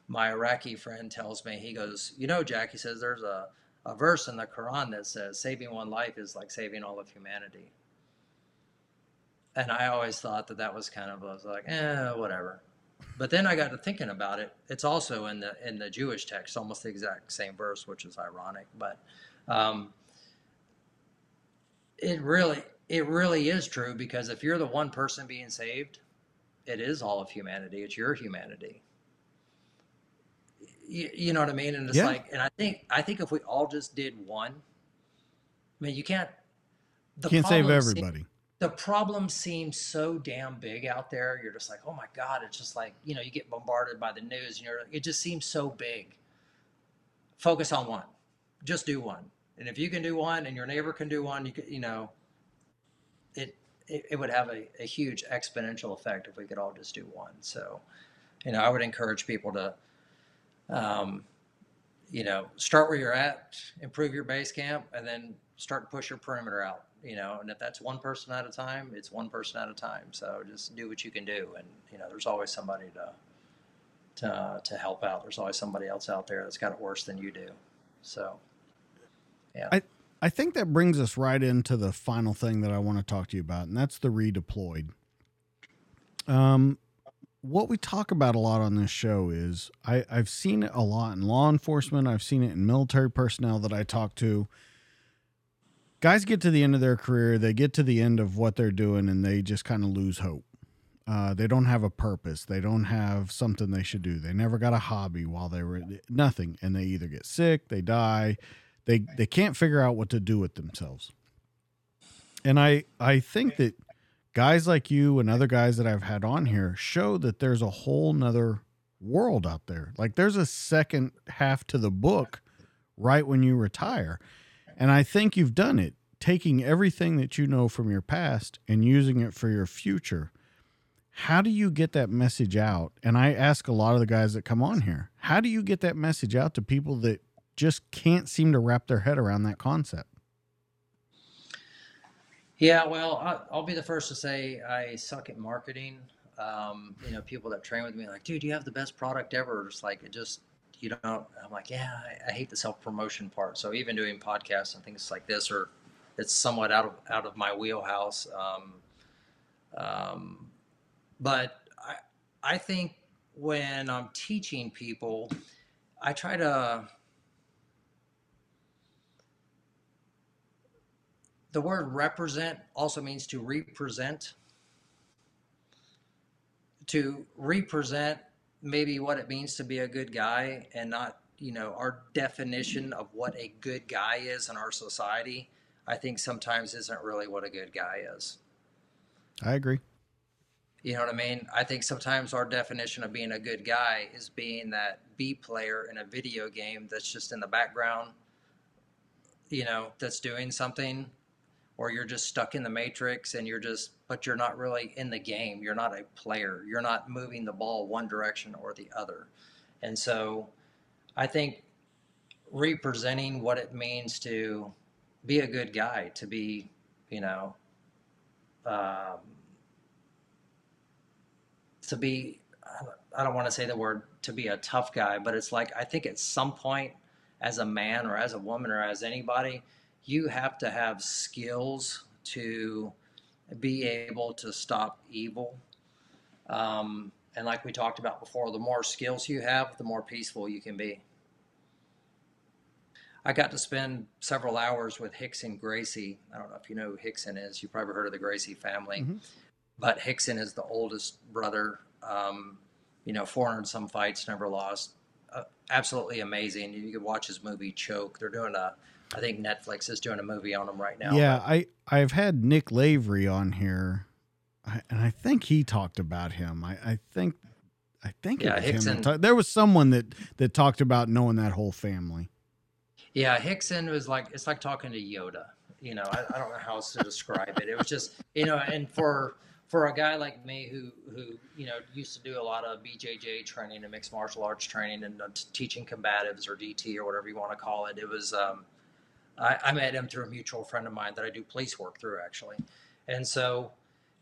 my Iraqi friend tells me, he goes, You know, Jack, he says there's a, a verse in the Quran that says saving one life is like saving all of humanity. And I always thought that that was kind of, I was like, eh, whatever. But then I got to thinking about it. It's also in the in the Jewish text, almost the exact same verse, which is ironic. But um, it really it really is true because if you're the one person being saved, it is all of humanity. It's your humanity. You, you know what I mean? And it's yeah. like, and I think I think if we all just did one, I mean, you can't.
The can't save everybody
the problem seems so damn big out there. You're just like, oh my God, it's just like, you know, you get bombarded by the news and you're, it just seems so big. Focus on one, just do one. And if you can do one and your neighbor can do one, you could, you know, it, it, it would have a, a, huge exponential effect if we could all just do one. So, you know, I would encourage people to, um, you know, start where you're at, improve your base camp, and then start to push your perimeter out. You know, and if that's one person at a time, it's one person at a time. So just do what you can do, and you know, there's always somebody to to to help out. There's always somebody else out there that's got it worse than you do. So, yeah.
I I think that brings us right into the final thing that I want to talk to you about, and that's the redeployed. Um, what we talk about a lot on this show is I, I've seen it a lot in law enforcement. I've seen it in military personnel that I talk to. Guys get to the end of their career, they get to the end of what they're doing, and they just kind of lose hope. Uh, they don't have a purpose. They don't have something they should do. They never got a hobby while they were nothing, and they either get sick, they die, they they can't figure out what to do with themselves. And I I think that guys like you and other guys that I've had on here show that there's a whole nother world out there. Like there's a second half to the book right when you retire. And I think you've done it, taking everything that you know from your past and using it for your future. How do you get that message out? And I ask a lot of the guys that come on here, how do you get that message out to people that just can't seem to wrap their head around that concept?
Yeah, well, I- I'll be the first to say I suck at marketing. Um, you know, people that train with me are like, dude, you have the best product ever. It's like, it just, you know, I'm like, yeah, I, I hate the self promotion part. So even doing podcasts and things like this, or it's somewhat out of out of my wheelhouse. Um, um, but I I think when I'm teaching people, I try to. The word represent also means to represent. To represent maybe what it means to be a good guy and not, you know, our definition of what a good guy is in our society, I think sometimes isn't really what a good guy is.
I agree.
You know what I mean? I think sometimes our definition of being a good guy is being that B player in a video game that's just in the background, you know, that's doing something, or you're just stuck in the matrix and you're just, but you're not really in the game. You're not a player. You're not moving the ball one direction or the other. And so I think representing what it means to be a good guy, to be, you know, um, to be I don't want to say the word to be a tough guy, but it's like I think at some point as a man or as a woman or as anybody, you have to have skills to be able to stop evil. Um, and like we talked about before, the more skills you have, the more peaceful you can be. I got to spend several hours with Rickson Gracie. I don't know if you know who Rickson is. You've probably heard of the Gracie family. Mm-hmm. But Rickson is the oldest brother. Um, you know, 400 some fights, never lost. Uh, absolutely amazing. You could watch his movie Choke. They're doing a, I think Netflix is doing a movie on him right now.
Yeah, but, I I've had Nick Lavery on here, and I think he talked about him. I, I think I think
yeah,
Rickson. Talk, there was someone that that talked about knowing that whole family.
Yeah, Rickson was like it's like talking to Yoda. You know, I, I don't know how else to describe it. It was just you know, and for for a guy like me who who you know used to do a lot of BJJ training and mixed martial arts training and uh, teaching combatives or DT or whatever you want to call it, it was. Um, I, I met him through a mutual friend of mine that I do police work through actually, and so,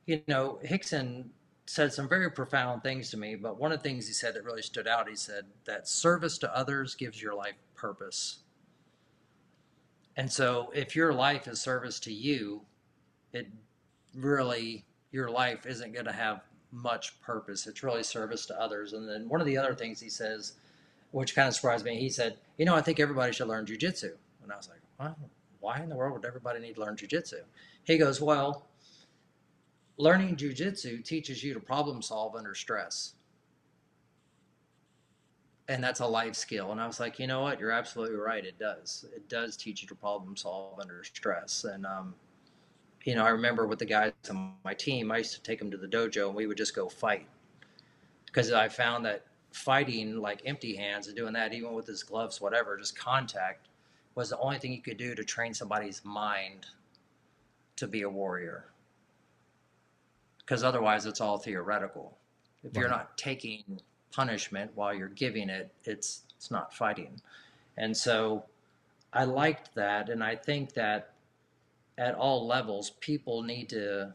you know, Rickson said some very profound things to me. But one of the things he said that really stood out, he said that service to others gives your life purpose. And so, if your life is service to you, it really your life isn't going to have much purpose. It's really service to others. And then one of the other things he says, which kind of surprised me, he said, "You know, I think everybody should learn jujitsu." And I was like, well, "Why in the world would everybody need to learn jujitsu?" He goes, "Well, learning jujitsu teaches you to problem solve under stress." and that's a life skill. And I was like, you know what? You're absolutely right. It does. It does teach you to problem solve under stress. And, um, you know, I remember with the guys on my team, I used to take them to the dojo and we would just go fight because I found that fighting like empty hands and doing that, even with his gloves, whatever, just contact was the only thing you could do to train somebody's mind to be a warrior. Because otherwise, it's all theoretical. If right. you're not taking punishment while you're giving it, it's it's not fighting. And so I liked that and I think that at all levels people need to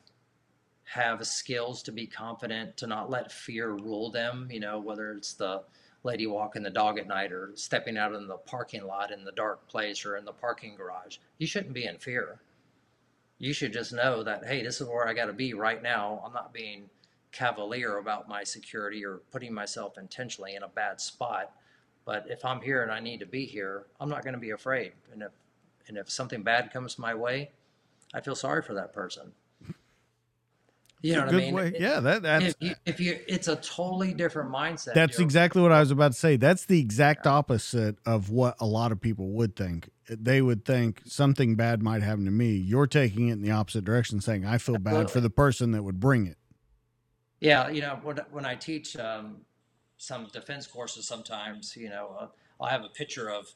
have skills to be confident, to not let fear rule them, you know, whether it's the lady walking the dog at night or stepping out in the parking lot in the dark place or in the parking garage. You shouldn't be in fear. You should just know that, hey, this is where I got to be right now. I'm not being cavalier about my security or putting myself intentionally in a bad spot. But if I'm here and I need to be here, I'm not going to be afraid. And if and if something bad comes my way, I feel sorry for that person. You know what I mean?
Way. Yeah, that that's
if you, if you, it's a totally different mindset.
That's You're, exactly what I was about to say. That's the exact opposite of what a lot of people would think. They would think something bad might happen to me. You're taking it in the opposite direction, saying I feel Absolutely. bad for the person that would bring it.
Yeah, you know, when when I teach um, some defense courses, sometimes you know, uh, I'll have a picture of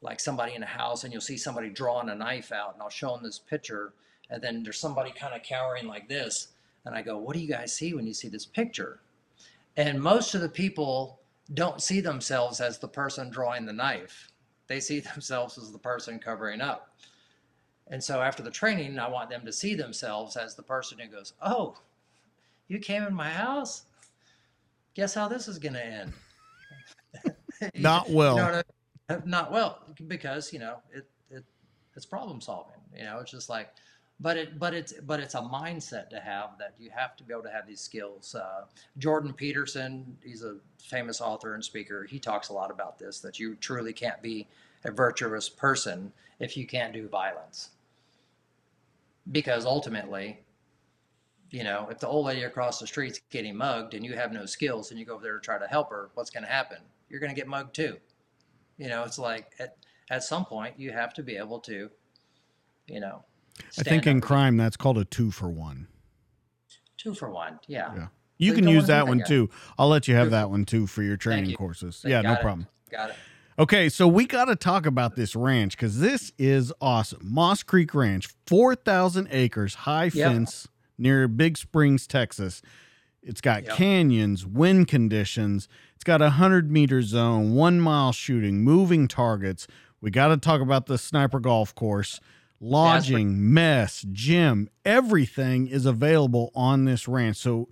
like somebody in a house, and you'll see somebody drawing a knife out, and I'll show them this picture, and then there's somebody kind of cowering like this and I go, What do you guys see when you see this picture? And most of the people don't see themselves as the person drawing the knife, they see themselves as the person covering up. And so after the training, I want them to see themselves as the person who goes, Oh, you came in my house? Guess how this is going to end?
not well. You know
not well, because, you know, it, it, it's problem solving. You know, it's just like, but it but it's but it's a mindset to have that you have to be able to have these skills. Uh, jordan peterson he's a famous author and speaker. He talks a lot about this that you truly can't be a virtuous person if you can't do violence. Because ultimately you know if the old lady across the street's getting mugged and you have no skills and you go over there to try to help her what's going to happen? You're going to get mugged too. You know it's like at, at some point you have to be able to you know
I think in crime that's called a two for one.
Two for one, yeah.
Yeah. You so can use that one too. I'll let you have that one too for your training courses. yeah, no
it.
problem.
Got it.
Okay, so we got to talk about this ranch because this is awesome. Moss Creek Ranch, 4,000 acres, high yep. fence near Big Springs, Texas. It's got yep. canyons, wind conditions. It's got a 100 meter zone, one mile shooting, moving targets. We got to talk about the sniper golf course lodging, mess, gym, everything is available on this ranch. So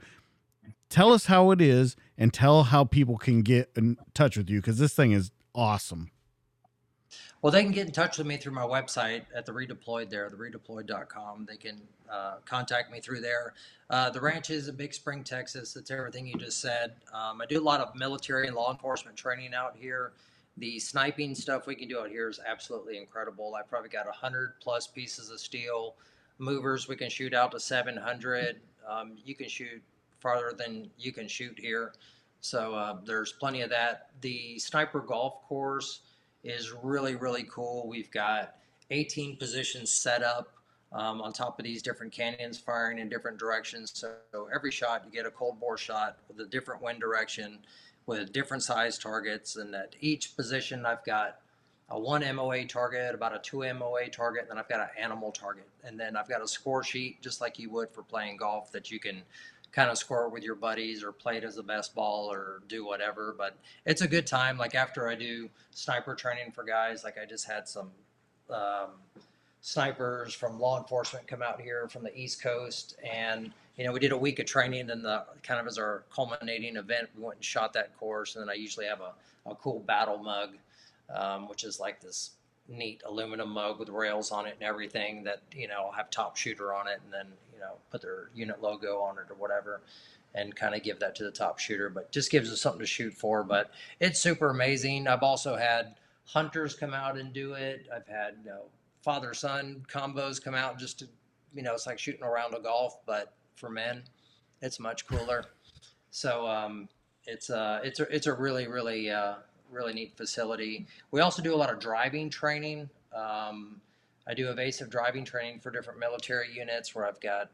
tell us how it is and tell how people can get in touch with you because this thing is awesome.
Well, they can get in touch with me through my website at the redeployed there, the redeployed.com. They can uh, contact me through there. Uh, the ranch is in Big Spring, Texas. It's everything you just said. Um, I do a lot of military and law enforcement training out here. The sniping stuff we can do out here is absolutely incredible. I've probably got 100 plus pieces of steel. Movers we can shoot out to 700. Um, you can shoot farther than you can shoot here. So uh, there's plenty of that. The sniper golf course is really, really cool. We've got 18 positions set up um, on top of these different canyons firing in different directions. So every shot, you get a cold bore shot with a different wind direction with different size targets. And at each position, I've got a one MOA target, about a two MOA target, and then I've got an animal target. And then I've got a score sheet, just like you would for playing golf, that you can kind of score with your buddies or play it as a best ball or do whatever. But it's a good time. Like after I do sniper training for guys, like I just had some um, snipers from law enforcement come out here from the East Coast and you know, we did a week of training, and the kind of as our culminating event, we went and shot that course. And then I usually have a, a cool battle mug, um, which is like this neat aluminum mug with rails on it and everything that you know have top shooter on it, and then you know put their unit logo on it or whatever, and kind of give that to the top shooter. But just gives us something to shoot for. But it's super amazing. I've also had hunters come out and do it. I've had you know, father son combos come out just to you know it's like shooting around a golf, but for men. It's much cooler. So um, it's a uh, it's a it's a really really uh, really neat facility. We also do a lot of driving training. Um, I do evasive driving training for different military units where I've got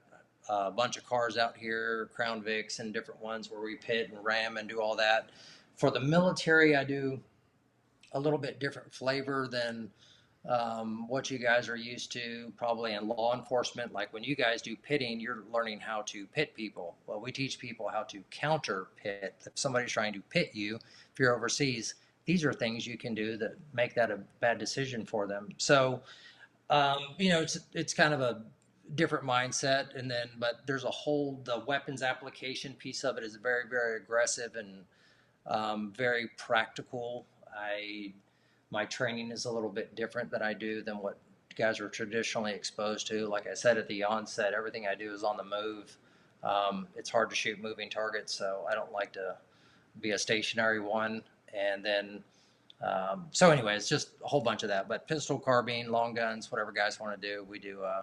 a bunch of cars out here, Crown Vics and different ones where we pit and ram and do all that. For the military, I do a little bit different flavor than um, what you guys are used to probably in law enforcement. Like when you guys do pitting, you're learning how to pit people. Well, we teach people how to counter pit. If somebody's trying to pit you, if you're overseas, these are things you can do that make that a bad decision for them. So, um, you know, it's it's kind of a different mindset, and then but there's a whole the weapons application piece of it is very very aggressive and um, very practical. I my training is a little bit different than I do than what guys are traditionally exposed to. Like I said at the onset, everything I do is on the move. Um, it's hard to shoot moving targets, so I don't like to be a stationary one. And then, um, so anyway, it's just a whole bunch of that. But pistol, carbine, long guns, whatever guys want to do, we do uh,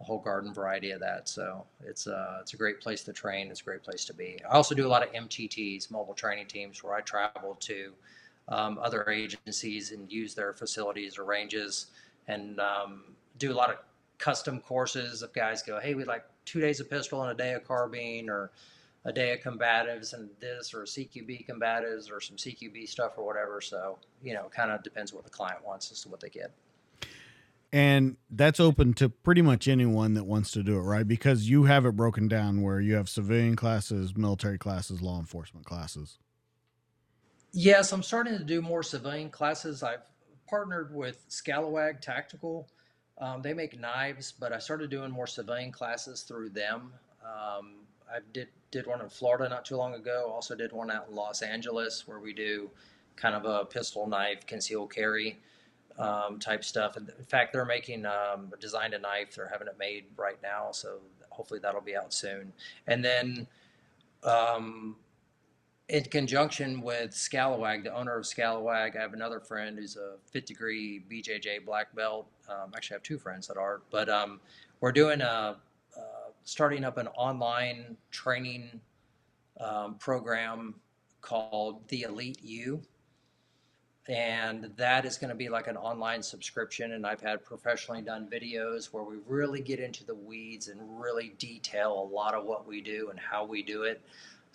a whole garden variety of that. So it's uh, it's a great place to train. It's a great place to be. I also do a lot of MTTs, mobile training teams, where I travel to um, other agencies and use their facilities or ranges and um, do a lot of custom courses. If guys go, hey, we'd like two days of pistol and a day of carbine or a day of combatives and this or CQB combatives or some CQB stuff or whatever. So, you know, kind of depends what the client wants as to what they get.
And that's open to pretty much anyone that wants to do it, right? Because you have it broken down where you have civilian classes, military classes, law enforcement classes.
Yes, I'm starting to do more civilian classes. I've partnered with Scalawag Tactical. Um, they make knives, but I started doing more civilian classes through them. Um, I did did one in Florida not too long ago. Also did one out in Los Angeles where we do kind of a pistol knife conceal carry um, type stuff. And in fact, they're making um, designed a knife. They're having it made right now, so hopefully that'll be out soon. And then um, in conjunction with Scalawag, the owner of Scalawag, I have another friend who's a fifth degree BJJ black belt. Um, actually, I have two friends that are, but um, we're doing a, uh, starting up an online training um, program called the Elite U. And that is going to be like an online subscription. And I've had professionally done videos where we really get into the weeds and really detail a lot of what we do and how we do it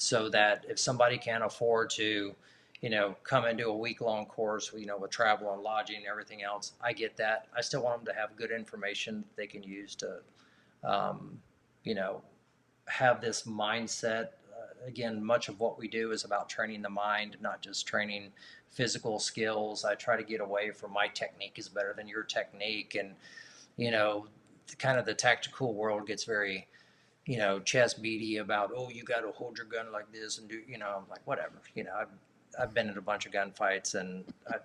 so that if somebody can't afford to, you know, come and do a week long course, you know, with travel and lodging and everything else, I get that. I still want them to have good information that they can use to, um, you know, have this mindset. Uh, again, much of what we do is about training the mind, not just training physical skills. I try to get away from my technique is better than your technique. And, you know, kind of the tactical world gets very, you know, chest beady about, oh, you got to hold your gun like this and do, you know, I'm like, whatever. You know, I've, I've been in a bunch of gunfights and, I,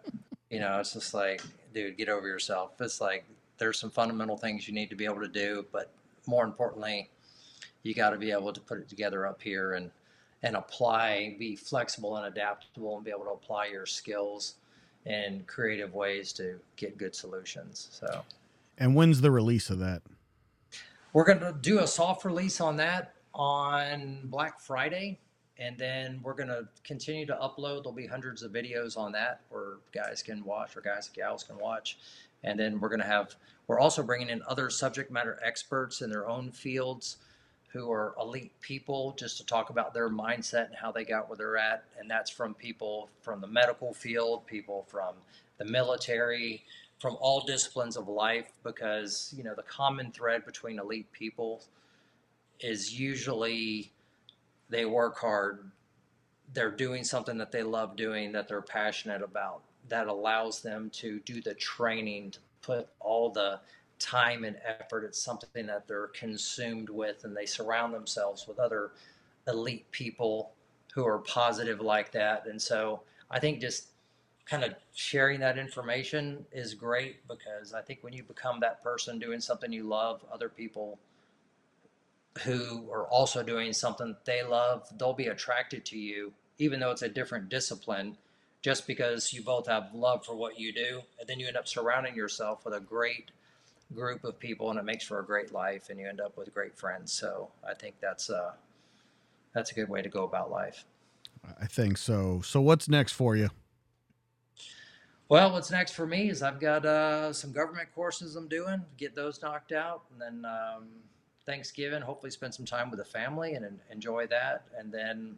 you know, it's just like, dude, get over yourself. It's like, there's some fundamental things you need to be able to do, but more importantly, you got to be able to put it together up here and, and apply, be flexible and adaptable and be able to apply your skills in creative ways to get good solutions. So,
and when's the release of that?
We're going to do a soft release on that on Black Friday. And then we're going to continue to upload. There'll be hundreds of videos on that where guys can watch or guys and gals can watch. And then we're going to have, we're also bringing in other subject matter experts in their own fields who are elite people just to talk about their mindset and how they got where they're at. And that's from people from the medical field, people from the military, from all disciplines of life because you know the common thread between elite people is usually they work hard they're doing something that they love doing that they're passionate about that allows them to do the training to put all the time and effort it's something that they're consumed with and they surround themselves with other elite people who are positive like that. And so i think just kind of sharing that information is great because I think when you become that person doing something you love, other people who are also doing something they love, they'll be attracted to you, even though it's a different discipline, just because you both have love for what you do. And then you end up surrounding yourself with a great group of people and it makes for a great life and you end up with great friends. So I think that's a, uh, that's a good way to go about life.
I think so. So what's next for you?
Well, what's next for me is I've got uh, some government courses I'm doing, get those knocked out, and then um, Thanksgiving, hopefully spend some time with the family and enjoy that, and then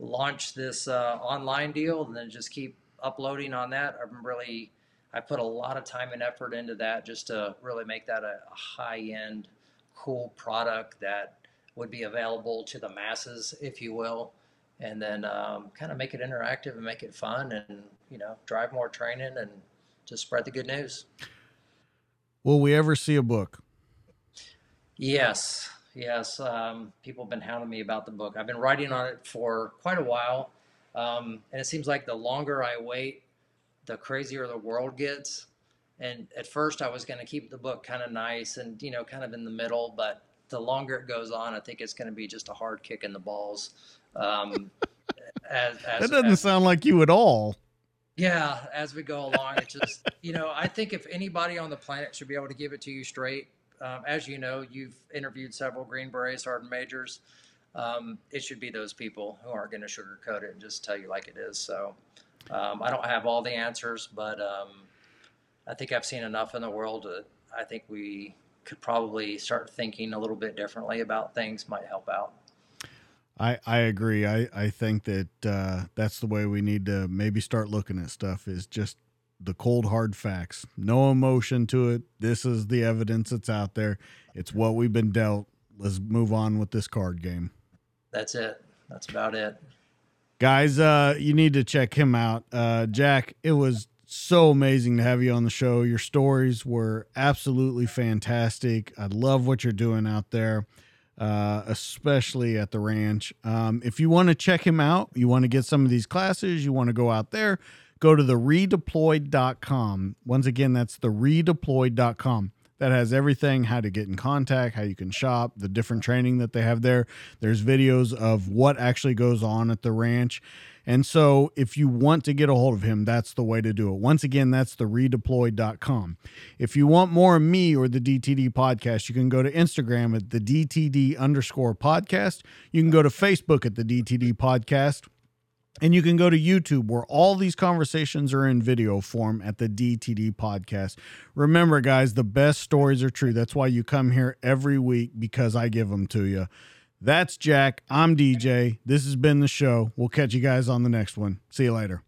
launch this uh, online deal, and then just keep uploading on that. I'm really I put a lot of time and effort into that just to really make that a, a high end, cool product that would be available to the masses, if you will, and then um, kind of make it interactive and make it fun, and you know, drive more training and just spread the good news.
Will we ever see a book?
Yes, yes. Um, people have been hounding me about the book. I've been writing on it for quite a while, um, and it seems like the longer I wait, the crazier the world gets. And at first, I was going to keep the book kind of nice and you know, kind of in the middle, but the longer it goes on, I think it's going to be just a hard kick in the balls. Um,
as, as, that doesn't as, sound like you at all.
Yeah, as we go along, it's just you know I think if anybody on the planet should be able to give it to you straight, um, as you know, you've interviewed several Green Berets, sergeant majors. Um, it should be those people who aren't going to sugarcoat it and just tell you like it is. So um, I don't have all the answers, but um, I think I've seen enough in the world that I think we could probably start thinking a little bit differently about things might help out.
I, I agree. I, I think that uh, that's the way we need to maybe start looking at stuff is just the cold hard facts. No emotion to it. This is the evidence that's out there. It's what we've been dealt. Let's move on with this card game.
That's it. That's about it.
Guys, uh, you need to check him out. Uh, Jack, it was so amazing to have you on the show. Your stories were absolutely fantastic. I love what you're doing out there uh, especially at the ranch. Um, if you want to check him out, you want to get some of these classes, you want to go out there, go to the redeployed.com. Once again, that's the redeployed.com. That has everything how to get in contact, how you can shop, the different training that they have there. There's videos of what actually goes on at the ranch. And so if you want to get a hold of him, that's the way to do it. Once again, that's the redeployed.com. If you want more of me or the DTD podcast, you can go to Instagram at the DTD underscore podcast. You can go to Facebook at the DTD podcast. And you can go to YouTube where all these conversations are in video form at the DTD podcast. Remember, guys, the best stories are true. That's why you come here every week because I give them to you. That's Jack. I'm DJ. This has been the show. We'll catch you guys on the next one. See you later.